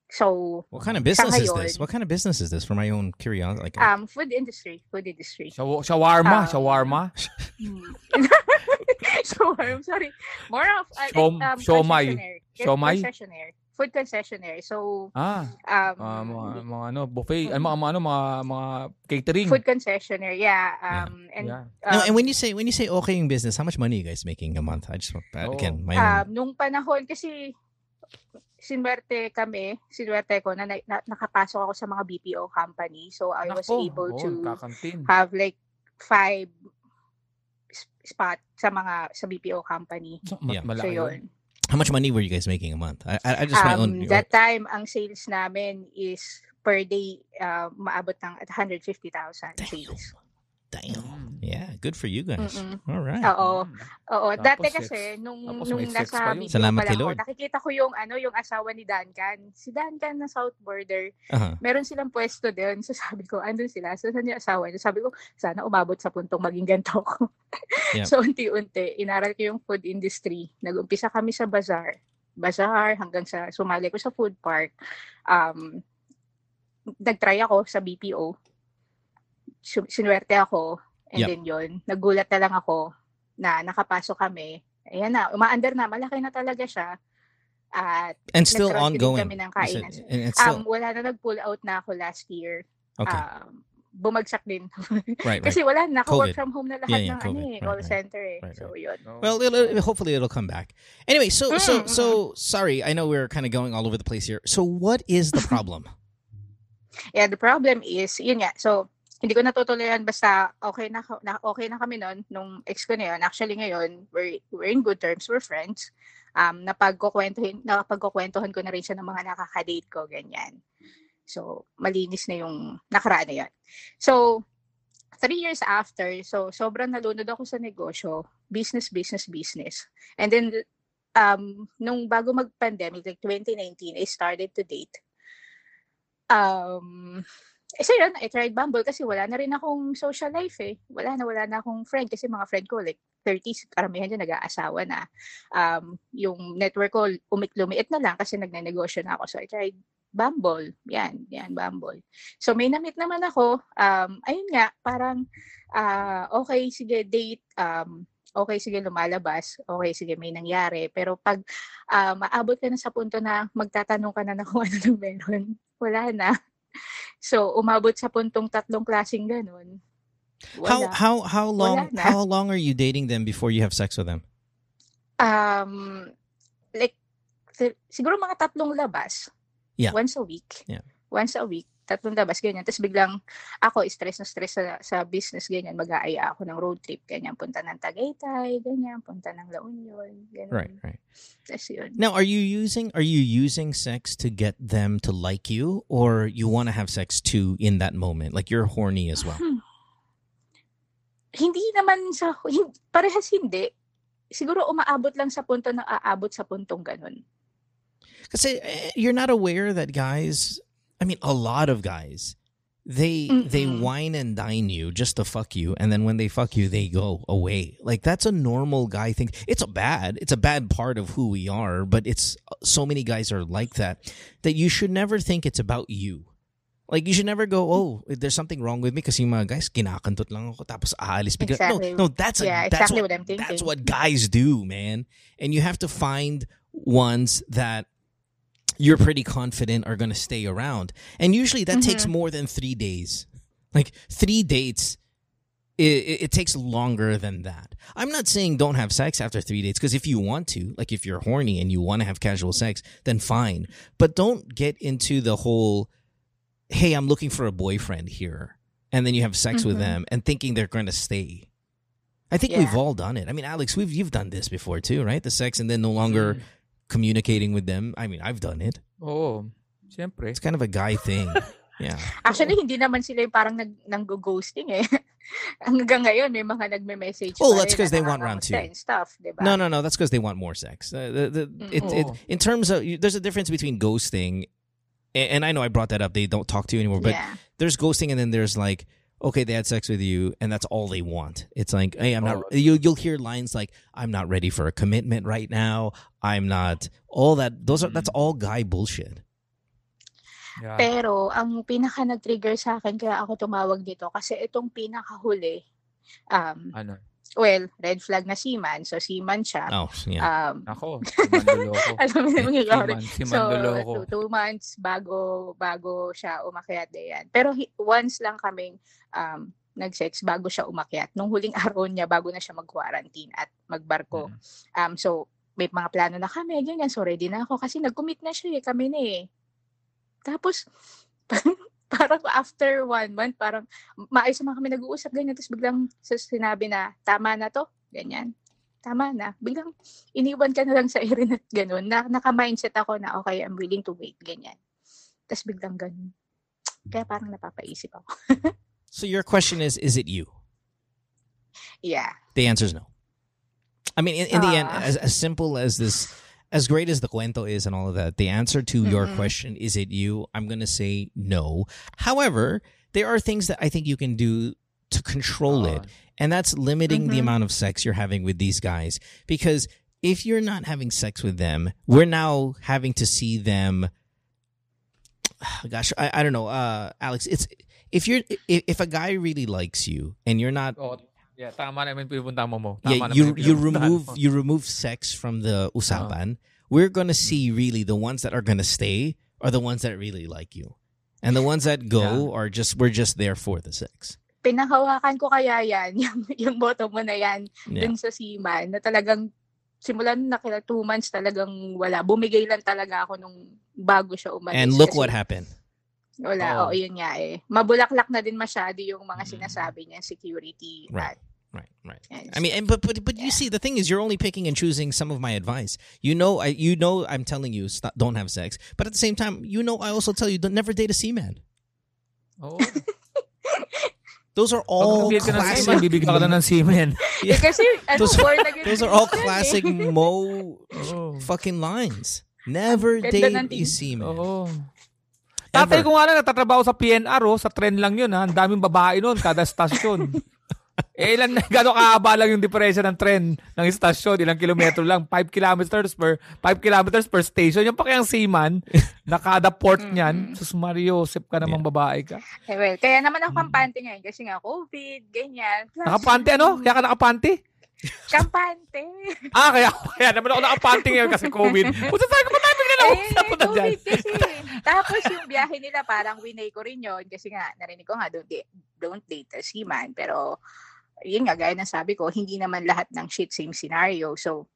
So, What kind of business is this? What kind of business is this? For my own curiosity, like um, food industry, food industry. Shaw- shawarma, Ah. shawarma. Hmm. so, I'm sorry. More of uh, Shom- um, siomay. concessionaire. Siomay? Concessionaire. Food concessionaire. So, Ah, um, ah, mga, mga ano, buffet, ano, mga, mga, ano, mga, mga catering. food concessionaire. Yeah. Um, and yeah. no, um, and when you say when you say okay in business, how much money are you guys making a month? I just want Oh. again my um, own. nung panahon kasi sinwerte kami, sinwerte ko na, na, na- nakapasok ako sa mga BPO company. So I was Nako, able oh, to kakantin. have like five spot sa mga sa BPO company. So, Yeah. So malaki yun. How much money were you guys making a month? I I, just my own. Um, that time ang sales namin is per day uh, maabot ng at 150,000 Damn. sales. Damn. Mm. Yeah, good for you guys. Mm-mm. All right. Oo. Mm. Oo, Tapos dati sex. kasi nung Tapos nung sex nasa. BPO Salamat kay Lord. nakikita ko yung ano yung asawa ni Duncan. Si Duncan na South Border. Uh-huh. meron silang pwesto din. So sabi ko, andun sila. So saan yung asawa niya? Sabi ko, sana umabot sa puntong maging ganito ko. Yep. so unti-unti, inaral ko yung food industry. Nag-umpisa kami sa bazaar. Bazaar hanggang sa sumali ko sa food park. Um, nag-try ako sa BPO. Sinuwerte ako. And Yep. then yun, nagulat na lang ako na nakapasok kami, ayan na, umaandar na, malaki na talaga siya. At And still ongoing. kami ng kainan. and it's Um, still wala na nag-pull out na ako last year. okay. Um, bumagsak din. right, right. Kasi wala na, naka-work from home na lahat Yeah, yeah, ng ano COVID. eh, Right, call right. center eh. Right, so, right. yun. No. Well, it'll, hopefully it'll come back. Anyway, so so Mm, so sorry. I know we're kind of going all over the place here. So what is the problem? Yeah, the problem is, yun nga, so, hindi ko natutuloyan basta okay na, na okay na kami noon nung ex ko na yun. Actually ngayon, we're, we're in good terms, we're friends. Um, napagkukwentuhin, napagkukwentuhan ko na rin siya ng mga nakaka-date ko, ganyan. So, malinis na yung nakaraan na yun. So, three years after, so sobrang nalunod ako sa negosyo, business, business, business. And then, um, nung bago mag-pandemic, like 2019, I started to date. Um, eh, so yun, I tried Bumble kasi wala na rin akong social life eh. Wala na, wala na akong friend kasi mga friend ko like 30s, karamihan dyan nag-aasawa na. Um, yung network ko umit-lumiit na lang kasi nagnenegosyo na ako. So I tried Bumble. Yan, yan, Bumble. So may namit naman ako. Um, ayun nga, parang ah, okay, sige, date. Um, okay, sige, lumalabas. Okay, sige, may nangyari. Pero pag ah, maabot ka na sa punto na magtatanong ka na na kung ano meron, wala na. So, umabot sa puntong tatlong klaseng ganun. How Wala. how how long na. how long are you dating them before you have sex with them? Um, like, si- siguro mga tatlong labas. Yeah. Once a week. Yeah. Once a week. Tatlong labas, ganyan. Tapos biglang ako, stress na stress sa, sa business, ganyan. Mag-aaya ako ng road trip, ganyan. Punta ng Tagaytay, ganyan. Punta ng La Union, ganyan. Right, right. Tapos yun. Now, are you using are you using sex to get them to like you, or you want to have sex too in that moment? Like you're horny as well. Hmm. Hindi naman sa, hin- parehas hindi. Siguro umaabot lang sa punto na aabot sa puntong ganun. Kasi eh, you're not aware that guys, I mean, a lot of guys, they they Mm-mm. wine and dine you just to fuck you, and then when they fuck you, they go away. Like that's a normal guy thing. It's a bad, it's a bad part of who we are, but it's uh, so many guys are like that that you should never think it's about you. Like you should never go, mm. oh, there's something wrong with me because yung mga guys kinakantot lang ako tapos aalis bigla. Exactly. No, no, that's a, Yeah, that's exactly what, what I'm thinking. That's what guys do, man. And you have to find ones that you're pretty confident are going to stay around. And usually that takes Mm-hmm. more than 3 days. Like 3 dates it, it takes longer than that. I'm not saying don't have sex after 3 dates because if you want to, like if you're horny and you want to have casual sex, then fine. But don't get into the whole hey, I'm looking for a boyfriend here. And then you have sex with Mhm. them and thinking they're going to stay. I think we've all done it. I mean, Alex, we've you've done this before too, right? The sex and then no longer Mm. Communicating with them. I mean, I've done it. Oh, Siyempre. It's kind of a guy thing. yeah. Actually, hindi naman sila yung parang nag, nang-ghosting eh. Hanggang ngayon, may mga nagme-message Oh, that's because they want round nangangamusta two. and stuff, di ba? No, no, no. That's because they want more sex. Uh, the, the, it, it, Oh. in terms of, there's a difference between ghosting, a- and I know I brought that up. They don't talk to you anymore, but yeah. there's ghosting, and then there's like, okay, they had sex with you, and that's all they want. It's like, hey, I'm not. Oh. You, you'll hear lines like, "I'm not ready for a commitment right now. I'm not." All that. Those are. That's Mm. all guy bullshit. Yeah. Pero, ang pinaka nag-trigger sa akin kaya ako tumawag dito kasi itong pinakahuli, um, Ano? Well, red flag na seaman. So, seaman siya. Oh, yeah. Um, Ako, si Mandoloko. alam mo na yung Man- si So, Mandoloko. two, two months bago bago siya umakyat na yan. Pero hi- once lang kaming um, nag-sex bago siya umakyat. Nung huling araw niya, bago na siya mag-quarantine at magbarko. Mm. Um, so, may mga plano na kami, ganyan. So, ready na ako kasi nag-commit na siya eh, kami na eh. Tapos, parang after one month, parang maayos naman kami nag-uusap, ganyan. Tapos biglang sinabi na, tama na to, ganyan. Tama na. Biglang iniwan ka na lang sa Erin at ganun. Na, naka-mindset ako na, okay, I'm willing to wait, ganyan. Tapos biglang ganun. Kaya parang napapaisip ako. So your question is, is it you? Yeah. The answer is no. I mean, in, in the end, Ah. as, as simple as this, as great as the cuento is and all of that, the answer to your Mm-mm. question, is it you? I'm going to say no. However, there are things that I think you can do to control it. And that's limiting the Mhm. amount of sex you're having with these guys. Because if you're not having sex with them, we're now having to see them. Gosh, I, I don't know, uh, Alex. It's if you're if, if a guy really likes you and you're not Oo. Yeah, tama naman pipunta mo mo. yeah, you you remove you remove sex from the usapan. Uh-huh. We're gonna see really the ones that are gonna stay are the ones that really like you, and the ones that go are just we're just there for the sex. Pinahawakan ko kaya yan, yung, yung bottom mo na yan, Yeah. dun sa Seaman, na talagang simulan na kila two months talagang wala. Bumigay lang talaga ako nung bago siya umalis. And look kasi what happened. Wala, Oo. oo, yun nga eh. Mabulaklak na din masyado yung mga Mm. sinasabi niya, security. Right. at- Right, right. I mean, and, but but but you see, the thing is, you're only picking and choosing some of my advice. You know, I you know, I'm telling you, stop, don't have sex. But at the same time, you know, I also tell you, don't never date a seaman. Oo. Those are all nabigyan classic. semen, bibigyan ka na ng semen. Eh, kasi, ano, Those are- Those are all eh. classic Mo Oo. fucking lines. Never Ganda date ng a tingin. seaman. Tatay ko nga lang, natatrabaho sa PNR, oh, sa tren lang yun, ha? Ang daming babae noon, kada stasyon. eh, ilan, gano'ng kahaba lang yung diferensya ng tren ng istasyon, ilang kilometro lang, 5 kilometers per 5 kilometers per station. Yung pa kayang seaman, na kada port niyan, sus Mario, sip ka namang babae ka. Eh, well, kaya naman ako kampante ngayon kasi nga COVID, ganyan. Plus, Nakapante, ano? Kaya ka nakapante? Kampante. Ah, kaya, kaya naman ako nakapante ngayon kasi COVID. Puta tayo tayo bigla na Eh, na dyan. COVID kasi. Tapos yung biyahe nila, parang winay ko rin yun. Kasi nga, narinig ko nga, don't date, don't date a seaman. Pero, yun nga, gaya ng sabi ko, hindi naman lahat ng shit same scenario. So,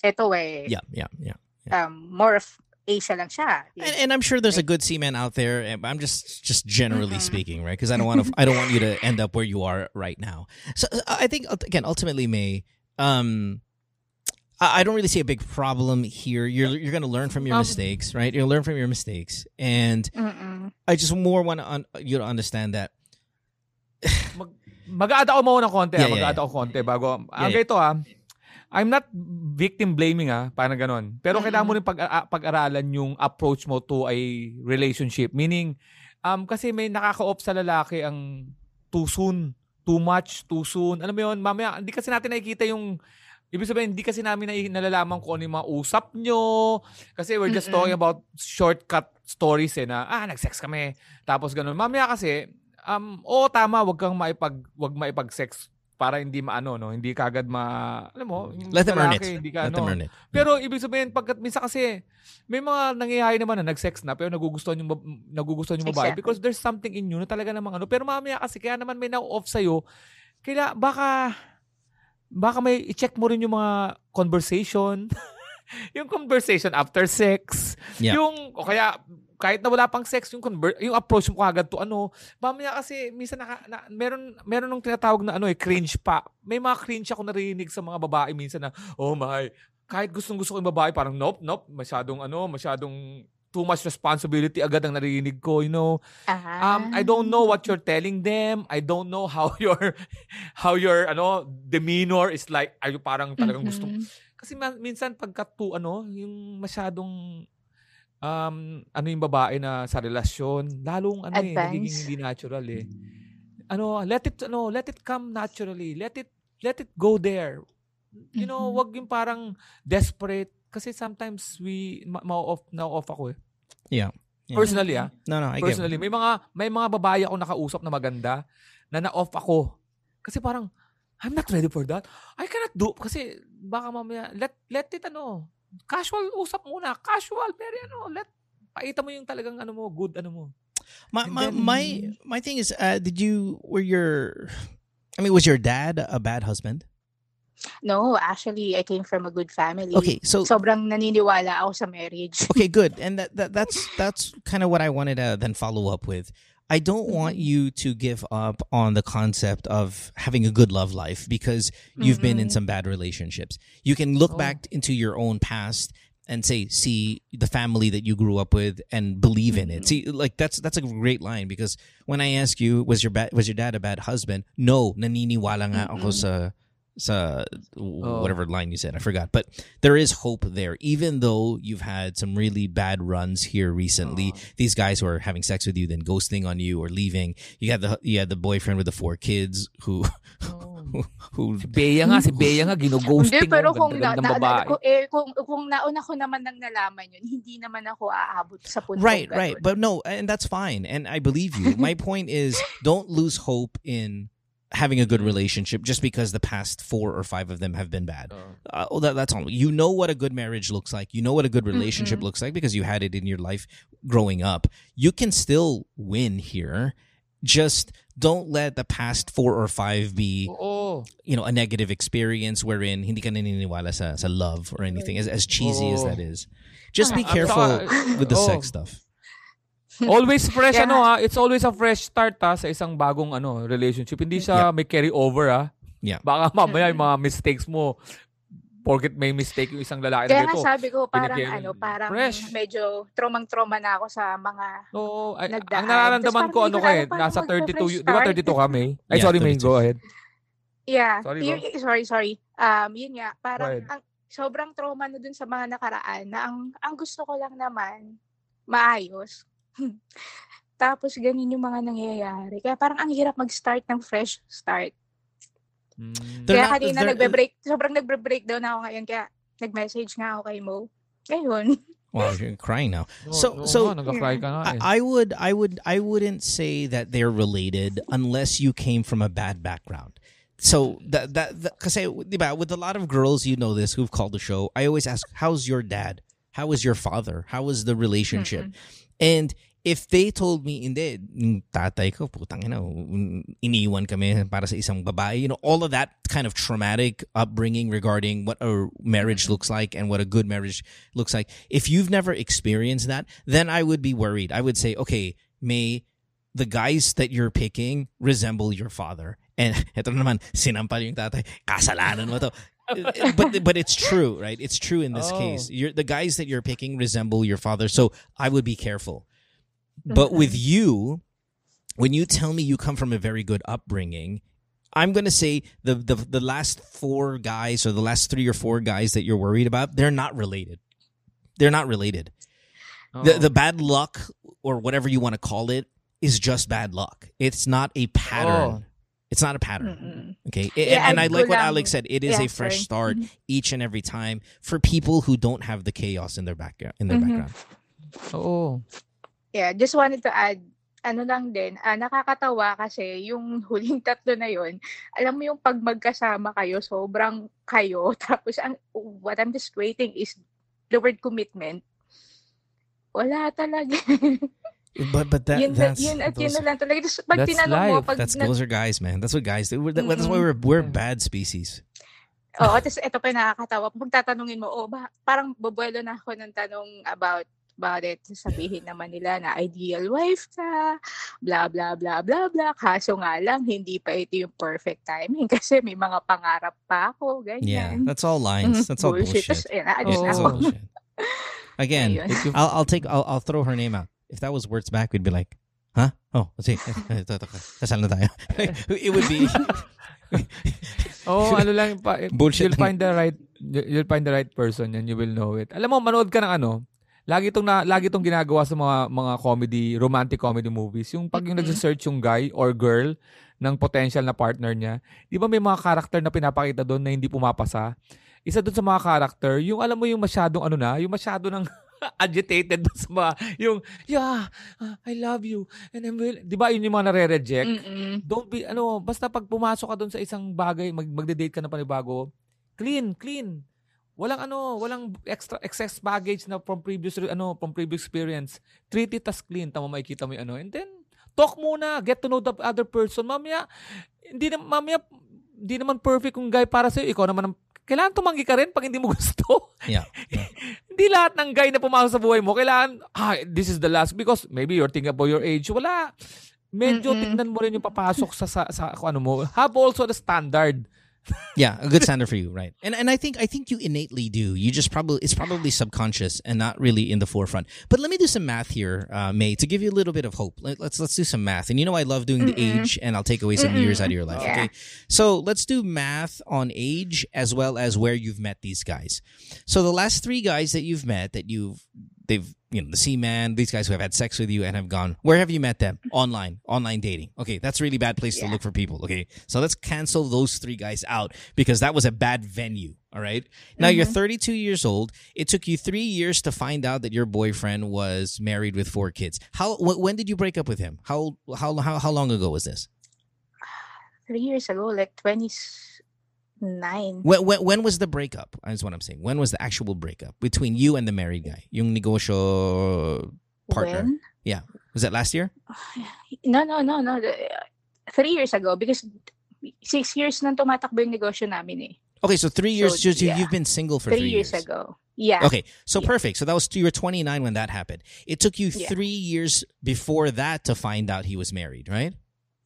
eto eh, Yeah, yeah, yeah. um, more of Asia lang siya. And, and I'm sure there's a good seaman out there. and I'm just just generally Mhm. speaking, right? Because I don't want to I don't want you to end up where you are right now. So uh, I think again, ultimately, May, um, I I don't really see a big problem here. You're you're going to learn from your Um, mistakes, right? You'll learn from your mistakes, and Mm-mm. I just more want to un- you to understand that. Mag-add ako muna ng konti, Yeah, yeah, yeah, mag-add yeah. konti bago. Ang Yeah, ganito ah, I'm not victim blaming ah, parang ganon. Pero Mm-mm. kailangan mo rin pag, ah, pag-aralan yung approach mo to a relationship. Meaning, um, kasi may nakaka-off sa lalaki ang too soon, too much, too soon. Alam mo yun, mamaya, hindi kasi natin nakikita yung Ibig sabihin, hindi kasi namin na, nalalaman kung ano yung mga usap nyo. Kasi we're just Mm-mm. talking about shortcut stories eh na, ah, nag-sex kami. Tapos ganun. Mamaya kasi, um, oo, tama, wag kang maipag, wag maipag-sex para hindi maano, no? Hindi kagad ma, alam mo, Let them earn it. Hindi ka, Let them ano. earn it. Pero ibig sabihin, pagkat minsan kasi, may mga nangyayari naman na nag-sex na, pero nagugustuhan yung, nagugustuhan yung babae Exactly. because there's something in you na talaga namang ano. Pero mamaya kasi, kaya naman may na-off sa'yo, kaya baka, baka may i-check mo rin yung mga conversation, yung conversation after sex, Yeah. yung, o kaya, kahit na wala pang sex, yung, conver- yung approach mo kagad to ano, mamaya kasi, minsan naka, na, meron, meron nung tinatawag na ano eh, cringe pa. May mga cringe ako narinig sa mga babae minsan na, oh my, kahit gustong gusto ko yung babae, parang nope, nope, masyadong ano, masyadong too much responsibility agad ang narinig ko, you know. Ah. Um, I don't know what you're telling them. I don't know how your how your ano demeanor is like. Are you parang talagang gusto Mhm. kasi ma- minsan pagka to, ano, yung masyadong um ano yung babae na sa relasyon, lalong ano eh, Advance. nagiging hindi natural eh. Ano, let it ano, let it come naturally. Let it let it go there. You know, Mhm. wag yung parang desperate kasi sometimes we ma- ma-off na-off ako eh. Yeah. Yeah. Personally ah. No, no, I. Personally, may mga may mga babae ako nakausap na maganda na na-off ako. Kasi parang I'm not ready for that. I cannot do kasi baka mamaya let let it ano, casual usap muna, casual, very ano, let paita mo yung talagang ano mo, good ano mo. My my then- my, my thing is, uh, did you were your, I mean, was your dad a bad husband? No, actually, I came from a good family. Okay, so Sobrang naniniwala ako sa marriage. okay, good, and that, that that's that's kind of what I wanted to then follow up with. I don't want you to give up on the concept of having a good love life because you've been in Mhm. some bad relationships. You can look Oh. back into your own past and say, see the family that you grew up with and believe in it. See, like that's that's a great line because when I ask you, was your ba- was your dad a bad husband? No, naniniwala nga ako sa sa whatever line you said. I forgot. But there is hope there, even though you've had some really bad runs here recently. These guys who are having sex with you, then ghosting on you or leaving. You had the you had the boyfriend with the four kids who who, who Si Bea nga, si Bea nga Hindi, gino-ghosting pero mo, kung, na, ganda na, babae. kung, eh, kung, kung nauna ko naman nang nalaman yun, hindi naman ako aabot sa punto right right but no and that's fine and i believe you my point is don't lose hope in having a good relationship just because the past four or five of them have been bad. Oo. Uh, well, that, that's all. You know what a good marriage looks like. You know what a good relationship Mm-mm. looks like because you had it in your life growing up. You can still win here. Just don't let the past four or five be, Oo. you know, a negative experience wherein hindi ka naniniwala sa, sa love or anything, as, as cheesy as that is. Just be careful with the Oo. sex stuff. Always fresh Yeah. ano ha, it's always a fresh start ha sa isang bagong ano relationship. Hindi siya may carry over ha. Yeah. Baka mamaya yung mga mistakes mo porket may mistake yung isang lalaki Kaya na dito. sabi ko, parang ano, parang fresh. medyo tromang-troma na ako sa mga Oo, ay, Nagdaan. ang nararamdaman ko ano hindi ko kay alam paano nasa 32 magpa-fresh y- di ba 32 ka May? Ay Yeah, sorry May, 32. go ahead. Yeah. Sorry, Sorry, bro. sorry, sorry. Um, yun nga, parang ang, sobrang trauma na dun sa mga nakaraan na ang, ang gusto ko lang naman, maayos. Tapos ganyan yung mga nangyayari. Kaya parang ang hirap mag-start ng fresh start. Mm. Kaya not- kanina they're- nagbe-break, sobrang nagbe-breakdown ako ngayon. Kaya nag-message nga ako kay Mo. Ngayon. Wow, you're crying now. So- so- nga, nagka-cry ka nga eh. I, I would I would I wouldn't say that they're related unless you came from a bad background. So that that because with a lot of girls you know this who've called the show, I always ask, "How's your dad? How was your father? How was the relationship?" And if they told me, hindi, yung tatay ko, putang ina, iniwan kami para sa isang babae, you know, all of that kind of traumatic upbringing regarding what a marriage looks like and what a good marriage looks like. If you've never experienced that, then I would be worried. I would say, okay, may the guys that you're picking resemble your father. And eto naman, sinampal yung tatay, kasalanan mo to. but but it's true, right? It's true in this Oh. case. You're the guys that you're picking resemble your father, so I would be careful. But with you, when you tell me you come from a very good upbringing, I'm gonna say the the the last four guys or the last three or four guys that you're worried about, they're not related. They're not related. The oh. the bad luck or whatever you want to call it is just bad luck. It's not a pattern. Oh. It's not a pattern. Mm-mm. Okay. Yeah, and, and I I like what Alex said. It is yeah, a fresh sorry. start each and every time for people who don't have the chaos in their background in their Mhm. background. Oh. Yeah, just wanted to add, ano lang din, ah, nakakatawa kasi yung huling tatlo na yon alam mo yung pag magkasama kayo, sobrang kayo, tapos ang, what I'm just waiting is the word commitment. Wala talaga. But but that yun, that's yun at yun those, na lang talaga. Tapos pag That's tinanong mo, life. pag that's na, those are guys, man. That's what guys do. We're, that- that's why we're Mm-mm. we're bad species. Oo, tapos ito pa yung nakakatawa. Pag tatanungin mo, oh, ba, parang babuelo na ako ng tanong about about it. Sasabihin naman nila na ideal wife ka, blah, blah, blah, blah, blah. Kaso nga lang, hindi pa ito yung perfect timing kasi may mga pangarap pa ako, Yeah, ganyan. that's all lines. That's all bullshit. Tapos, ayun, Yeah, that's all bullshit. Again, I'll I'll take I'll I'll throw her name out. If that was words back, we'd be like, huh? Oh, let's see. Kasal na tayo. it would be Oo, ano lang pa, Bullshit you'll find the right you'll find the right person and you will know it. Alam mo, manood ka ng ano, lagi itong na, lagi itong ginagawa sa mga mga comedy, romantic comedy movies. Yung pag yung Mhm. nagse-search yung guy or girl ng potential na partner niya, di ba may mga character na pinapakita doon na hindi pumapasa? Isa doon sa mga character, yung alam mo yung masyadong ano na, yung masyado ng agitated sa mga, yung, yeah, ah, I love you, and I'm will, di ba yun yung mga nare-reject? Mm-mm. don't be ano basta pag pumasok ka doon sa isang bagay mag magde-date ka na panibago clean clean. Walang ano walang extra excess baggage na from previous re- ano from previous experience. Treat it as clean. Tama makikita mo yung ano. And then talk muna. Get to know the other person. Mamaya hindi na mamaya hindi naman perfect kung guy para sa ikaw naman ang kailangan tumanggi ka rin pag hindi mo gusto. yeah. yeah. hindi lahat ng guy na pumasok sa buhay mo, kailangan, ah, this is the last. Because maybe you're thinking about your age. Wala. Medyo Mm-mm. tignan mo rin yung papasok sa, sa, sa kung ano mo. Have also the standard. Yeah, a good standard for you, right? And and I think I think you innately do. You just probably it's probably subconscious and not really in the forefront. But let me do some math here, uh, May, to give you a little bit of hope. Let, let's let's do some math. And you know I love doing the Mm-mm. age, and I'll take away some Mm-mm. years out of your life. Yeah. Okay, so let's do math on age as well as where you've met these guys. So the last three guys that you've met that you've they've you know the C-man, these guys who have had sex with you and have gone. Where have you met them? Online, online dating. Okay, that's a really bad place to look for people. Okay, so let's cancel those three guys out because that was a bad venue. All right. Now you're mm-hmm. 32 years old. It took you three years to find out that your boyfriend was married with four kids. How? Wh- when did you break up with him? How? How? How? How long ago was this? three years ago, like 29. When, when, when was the breakup? Is what I'm saying. When was the actual breakup between you and the married guy? Yung negosyo partner. When? Was that last year? No, no, no, no. Three years ago because six years nang tumatakbo yung negosyo namin eh. Okay, so three years. So, yeah. You've been single for Three, three, years, ago. Yeah. Okay, so Yeah. perfect. So that was you were 29 when that happened. It took you Yeah. three years before that to find out he was married, right?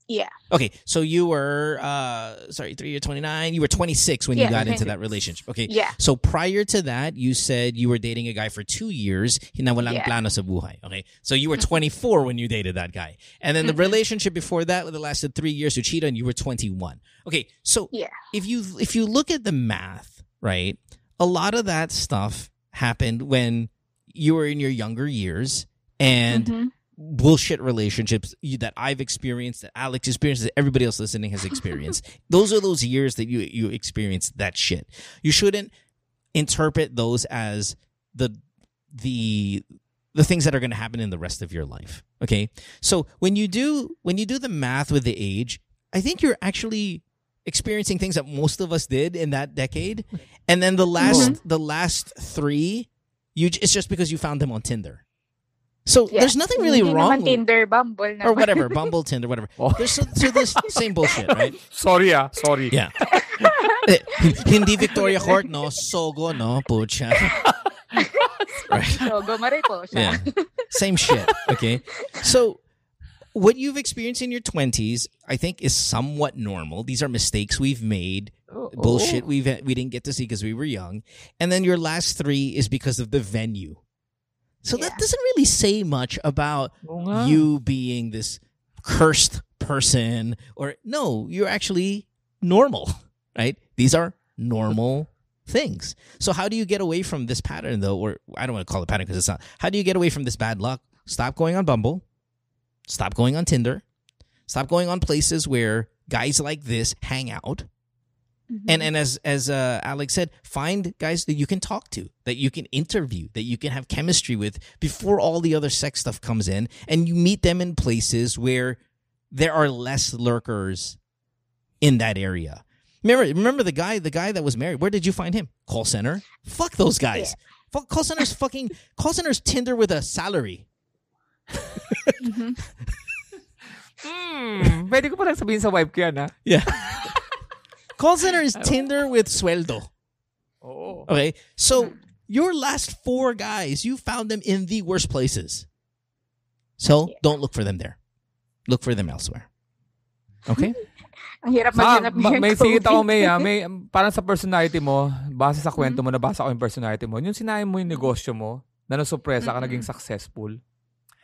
Yeah. Okay, so you were uh sorry, three year 29. You were 26 when you got into that relationship. Okay, Yeah. So prior to that, you said you were dating a guy for two years. Na walang Yeah. plano sa buhay. Okay, so you were 24 when you dated that guy, and then the Mhm. relationship before that that lasted three years. You cheated, and you were 21. Okay, so Yeah. if you if you look at the math, right, a lot of that stuff happened when you were in your younger years, and Mhm. Bullshit relationships that I've experienced, that Alex experienced, that everybody else listening has experienced. those are those years that you you experienced that shit. You shouldn't interpret those as the the the things that are going to happen in the rest of your life. Okay, so when you do when you do the math with the age, I think you're actually experiencing things that most of us did in that decade, and then the last mm-hmm. the last three, you it's just because you found them on Tinder. So Yeah. there's nothing really Hindi wrong naman Tinder, Bumble naman. or whatever, Bumble, Tinder, whatever. Oh. There's so, so this same bullshit, right? Sorry ah, sorry. Yeah. Eh, Hindi Victoria Court, no? Sogo, no? Pucha. right. So, gumari po siya. Yeah. Same shit. Okay. So what you've experienced in your 20s, I think, is somewhat normal. These are mistakes we've made, Oh, bullshit we've we didn't get to see because we were young, and then your last three is because of the venue. So that doesn't really say much about oh, nga. you being this cursed person or no, you're actually normal, right? These are normal things. So how do you get away from this pattern though or I don't want to call it pattern because it's not. How do you get away from this bad luck? Stop going on Bumble. Stop going on Tinder. Stop going on places where guys like this hang out. Mhm. And and as as uh, Alex said, find guys that you can talk to, that you can interview, that you can have chemistry with before all the other sex stuff comes in, and you meet them in places where there are less lurkers in that area. Remember, remember the guy, the guy that was married. Where did you find him? Call center. Fuck those guys. Fuck call center's fucking call center's Tinder with a salary. Mhm. Hmm, pwede ko pa lang sabihin sa wife ko yan, ha? Yeah. call center is Tinder with sueldo. Oo. Okay. So your last four guys, you found them in the worst places. So Yeah. don't look for them there. Look for them elsewhere. Okay? Ang hirap Ah, maghanap ma- may COVID. singit ako, may, ah, may, parang sa personality mo, base sa kwento mo, nabasa ko yung personality mo, yung sinabi mo yung negosyo mo, na nasurpresa ka, Mm-mm. naging successful,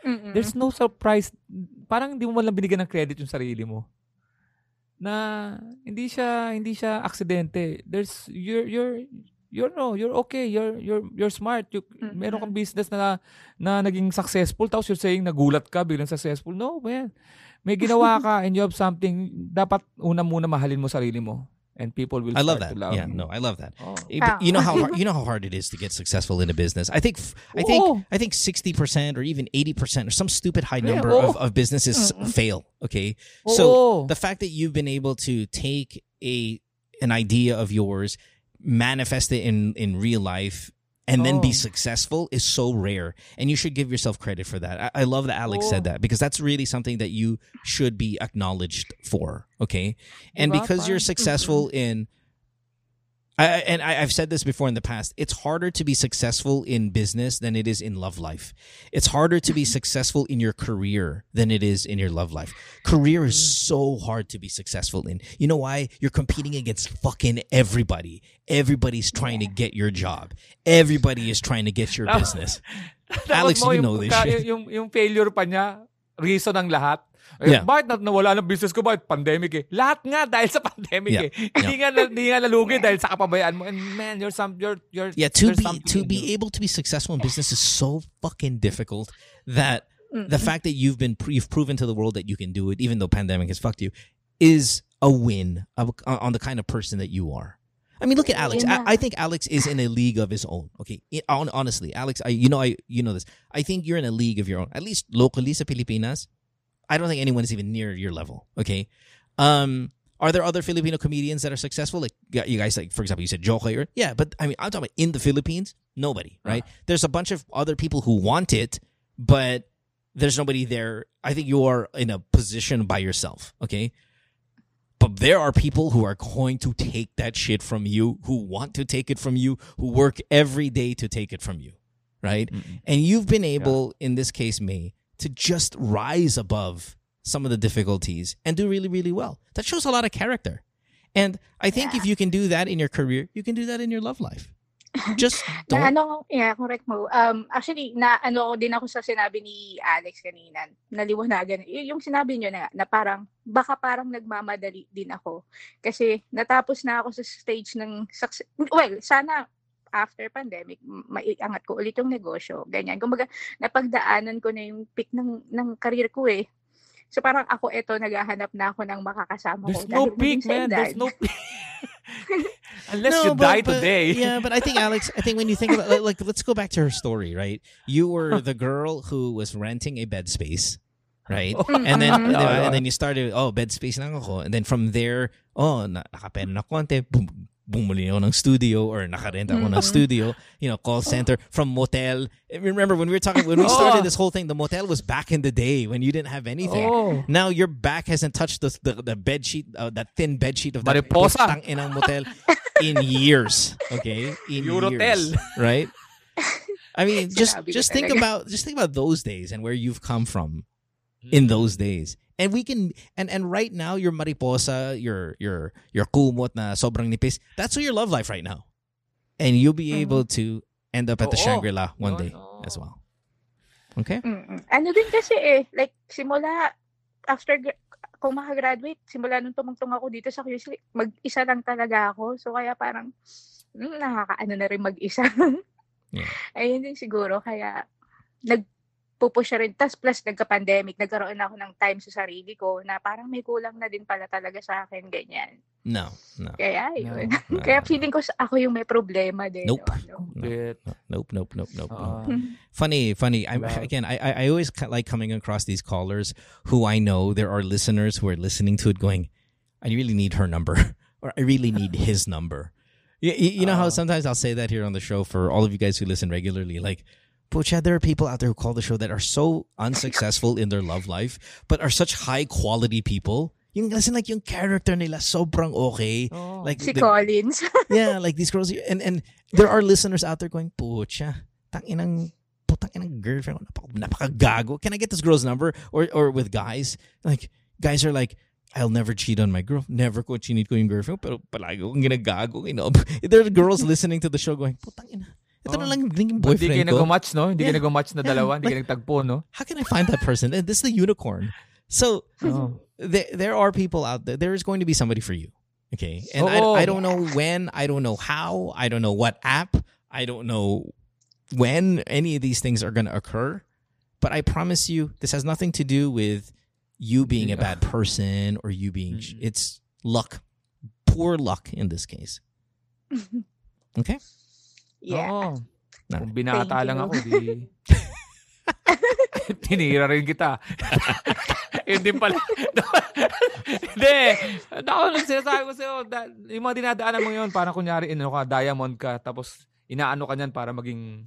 Mm-mm. there's no surprise, parang hindi mo man lang binigyan ng credit yung sarili mo. Na hindi siya hindi siya aksidente. There's you're you're you're no, you're okay. You're you're you're smart. You, Mm-mm. Meron kang business na na naging successful tapos you're saying nagulat ka biglang successful. No, man. May ginawa ka and you have something dapat una muna mahalin mo sarili mo and people will I love that. to love Yeah, you. no, I love that. Oh. Eh, You know how hard, you know how hard it is to get successful in a business. I think I think Oo. I think sixty percent or even eighty percent or some stupid high number oo. of, of businesses Mm-mm. fail. Okay, Oo. so the fact that you've been able to take a an idea of yours, manifest it in in real life, and then be Oh. successful is so rare, and you should give yourself credit for that. I, I love that Alex said Oh. that because that's really something that you should be acknowledged for. Okay, and because you're successful mm-hmm. in I, and I, I've said this before in the past. It's harder to be successful in business than it is in love life. It's harder to be mm-hmm. successful in your career than it is in your love life. Career is mm-hmm. so hard to be successful in. You know why? You're competing against fucking everybody. Everybody's trying to get your job. Everybody is trying to get your business. Alex, you know this shit. Yung, yung failure pa niya, reason ng lahat. Eh, Yeah. Bakit na, nawala ng business ko? Bakit? Pandemic eh. Lahat nga dahil sa pandemic Yeah. eh. Hindi nga, hindi nga nalugi dahil sa kapabayaan mo. And man, you're some, you're, you're, Yeah, to be to be you. able to be successful in business is so fucking difficult that the fact that you've been you've proven to the world that you can do it, even though pandemic has fucked you, is a win of, on the kind of person that you are. I mean, look at Alex. Yeah. I, I think Alex is in a league of his own. Okay, I- hon- honestly, Alex, I you know I you know this. I think you're in a league of your own. At least locally sa Pilipinas, I don't think anyone is even near your level. Okay, um, Are there other Filipino comedians that are successful? Like you guys, like for example, you said Joker. Yeah, but I mean, I'm talking about in the Philippines. Nobody, right? There's a bunch of other people who want it, but there's nobody there. I think you are in a position by yourself. Okay. But there are people who are going to take that shit from you, who want to take it from you, who work every day to take it from you. Right. And you've been able, in this case, May, to just rise above some of the difficulties and do really, really well. That shows a lot of character. And I think if you can do that in your career, you can do that in your love life. Just Na don't. ano, yeah, correct mo. Um, actually, na ano din ako sa sinabi ni Alex kanina, naliwanagan. Y- yung sinabi niyo na, na parang, baka parang nagmamadali din ako. Kasi natapos na ako sa stage ng, success, well, sana after pandemic, maiangat ko ulit yung negosyo. Ganyan. Kumbaga, napagdaanan ko na yung peak ng, ng career ko eh. So parang ako eto, naghahanap na ako ng makakasama There's ko. no peak, man. There's no peak. Unless No, you but- die but- today. yeah, but I think Alex, I think when you think about like, like let's go back to her story, right? You were the girl who was renting a bed space, right? And then Mhm. Yeah. and then you started, oh, bed space lang ako. And then from there, oh, na, nakapera na konti, bum, bumuli ako ng studio or nakarent ako ng Mhm. studio, you know, call center from motel. Remember when we were talking when we Oh. started this whole thing, the motel was back in the day when you didn't have anything. Oh. Now your back hasn't touched the the, the bed sheet, uh, that thin bed sheet of that Mariposa. putang inang motel in years. Okay, in Eurotel. years, right? I mean, just just think about just think about those days and where you've come from in those days. And we can and and right now your mariposa, your your your kumot na sobrang nipis. That's your love life right now. And you'll be Mhm. able to end up at the Shangri-La one Yun, day oo. as well. Okay? Mm-mm. Ano din kasi eh, like simula after kung makagraduate, simula nung tumungtong ako dito sa QC, mag-isa lang talaga ako. So kaya parang mm, nakakaano na rin mag-isa. Yeah. Ayun din siguro kaya nagpupusya rin. Tas plus nagka-pandemic, nagkaroon ako ng time sa sarili ko na parang may kulang na din pala talaga sa akin, ganyan. No, no. Kaya yun. no, Kaya no. feeling ko sa- ako yung may problema din. Nope. ano. Bit. Nope, nope, nope, nope, nope. Ah. funny funny I'm, again I, I I always like coming across these callers who i know there are listeners who are listening to it going i really need her number or i really need his number you, you, know how Oh. sometimes i'll say that here on the show for all of you guys who listen regularly like Pucha, there are people out there who call the show that are so unsuccessful in their love life, but are such high quality people. Yung kasi like yung character nila sobrang okay. Oh. Like Si the- Collins. yeah, like these girls and and there are listeners out there going, "Pucha, tanginang putang inang girlfriend, ko, napaka, napakagago. Can I get this girl's number?" Or or with guys, like guys are like, "I'll never cheat on my girl. Never ko chinit ko yung girlfriend, pero palagi kong ginagago, you know." There are girls listening to the show going, "Putang ina. Ito na Oh. lang naging Hindi boyfriend kayo nag-match, no? Hindi Yeah. kayo nag-match na dalawa. Hindi kayo nagtagpo, no? How can I find that person? And This is the unicorn." So Oh. there, there are people out there. There is going to be somebody for you. Okay. And Oo. I, oh. I don't know when, I don't know how, I don't know what app, I don't know when any of these things are going to occur. But I promise you, this has nothing to do with you being a bad person or you being, Mm-mm. it's luck, poor luck in this case. Okay. Yeah. Oo. No. Kung binata Thank lang you. ako, di... Tinira rin kita. Yun din pala. Hindi. Ako, sinasabi ko sa'yo, da- yung mga dinadaanan mo yun, parang kunyari, ano ka, diamond ka, tapos inaano ka niyan para maging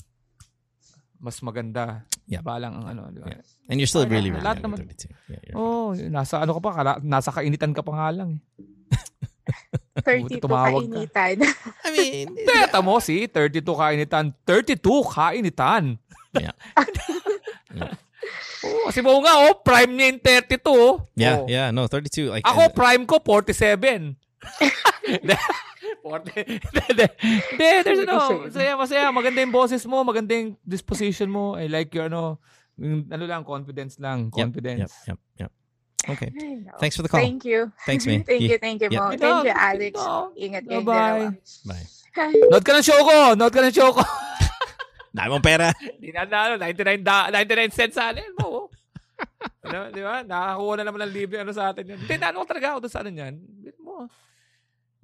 mas maganda. Yeah. Balang ang ano, di ba? Yeah. And you're still really, really Lahat young, naman. 32. Yeah, oh, nasa ano ka pa, kala, nasa kainitan ka pa nga lang. Eh. 32 tumawag ka. kainitan. I mean, Teta mo, si 32 kainitan. 32 kainitan. Yeah. Oo, kasi mo nga, oh, prime niya yung 32. oh. yeah, Oh. yeah, no, 32. Like, Ako, prime ko, 47. 40. Hindi, there's no. Masaya, masaya. Maganda yung boses mo, maganda yung disposition mo. I like your, ano, yung, ano lang, confidence lang. Yep, Confidence. Yep, yep, yep. Okay. Thanks for the call. Thank you. Thanks, May. Thank you, thank you, Yeah. Mo. Thank you, Alex. Ingat kayo Bye-bye. Bye. Note ka ng show ko! Note ka ng show ko! Dami mong pera. Hindi na na, 99, da, 99 cents sa alin mo. ano, di ba? Nakakuha na naman ng libre ano sa atin yan. Hindi, naano talaga ako doon sa ano yan. Bit mo.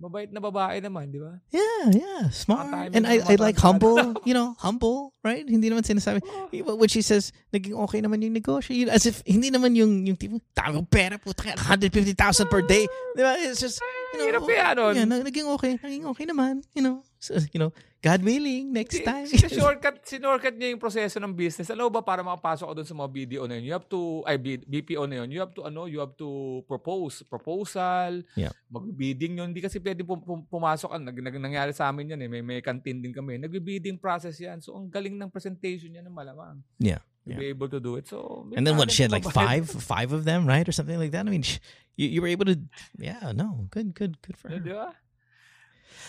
Mabait na babae naman, di ba? Yeah, yeah, smart. And I, I like humble, you know, humble, right? Hindi naman sinasabi. When she says, naging okay naman yung negosyo. Yun, as if, hindi naman yung, yung tipo, dami pera, puta ka, 150,000 per day. Di ba? It's just, you know, Hirap yan, nun. yeah, na- naging okay, naging okay naman, you know. So, you know, God willing, next time. shortcut, sinortcut niya yung proseso ng business. Ano ba para makapasok ka doon sa mga BDO na yun? You have to, ay, BPO na yun. You have to, ano, you have to propose. Proposal. Yeah. Mag-bidding yun. Hindi kasi pwede pum- pum- pumasok. Ang nag, nag, nangyari sa amin yan eh. May, may canteen din kami. Nag-bidding process yan. So, ang galing ng presentation niya ng malamang. Yeah, To yeah. be able to do it. So, And then what, she had like five, five of them, right? Or something like that. I mean, sh- you, you were able to, yeah, no, good, good, good for her. Di ba?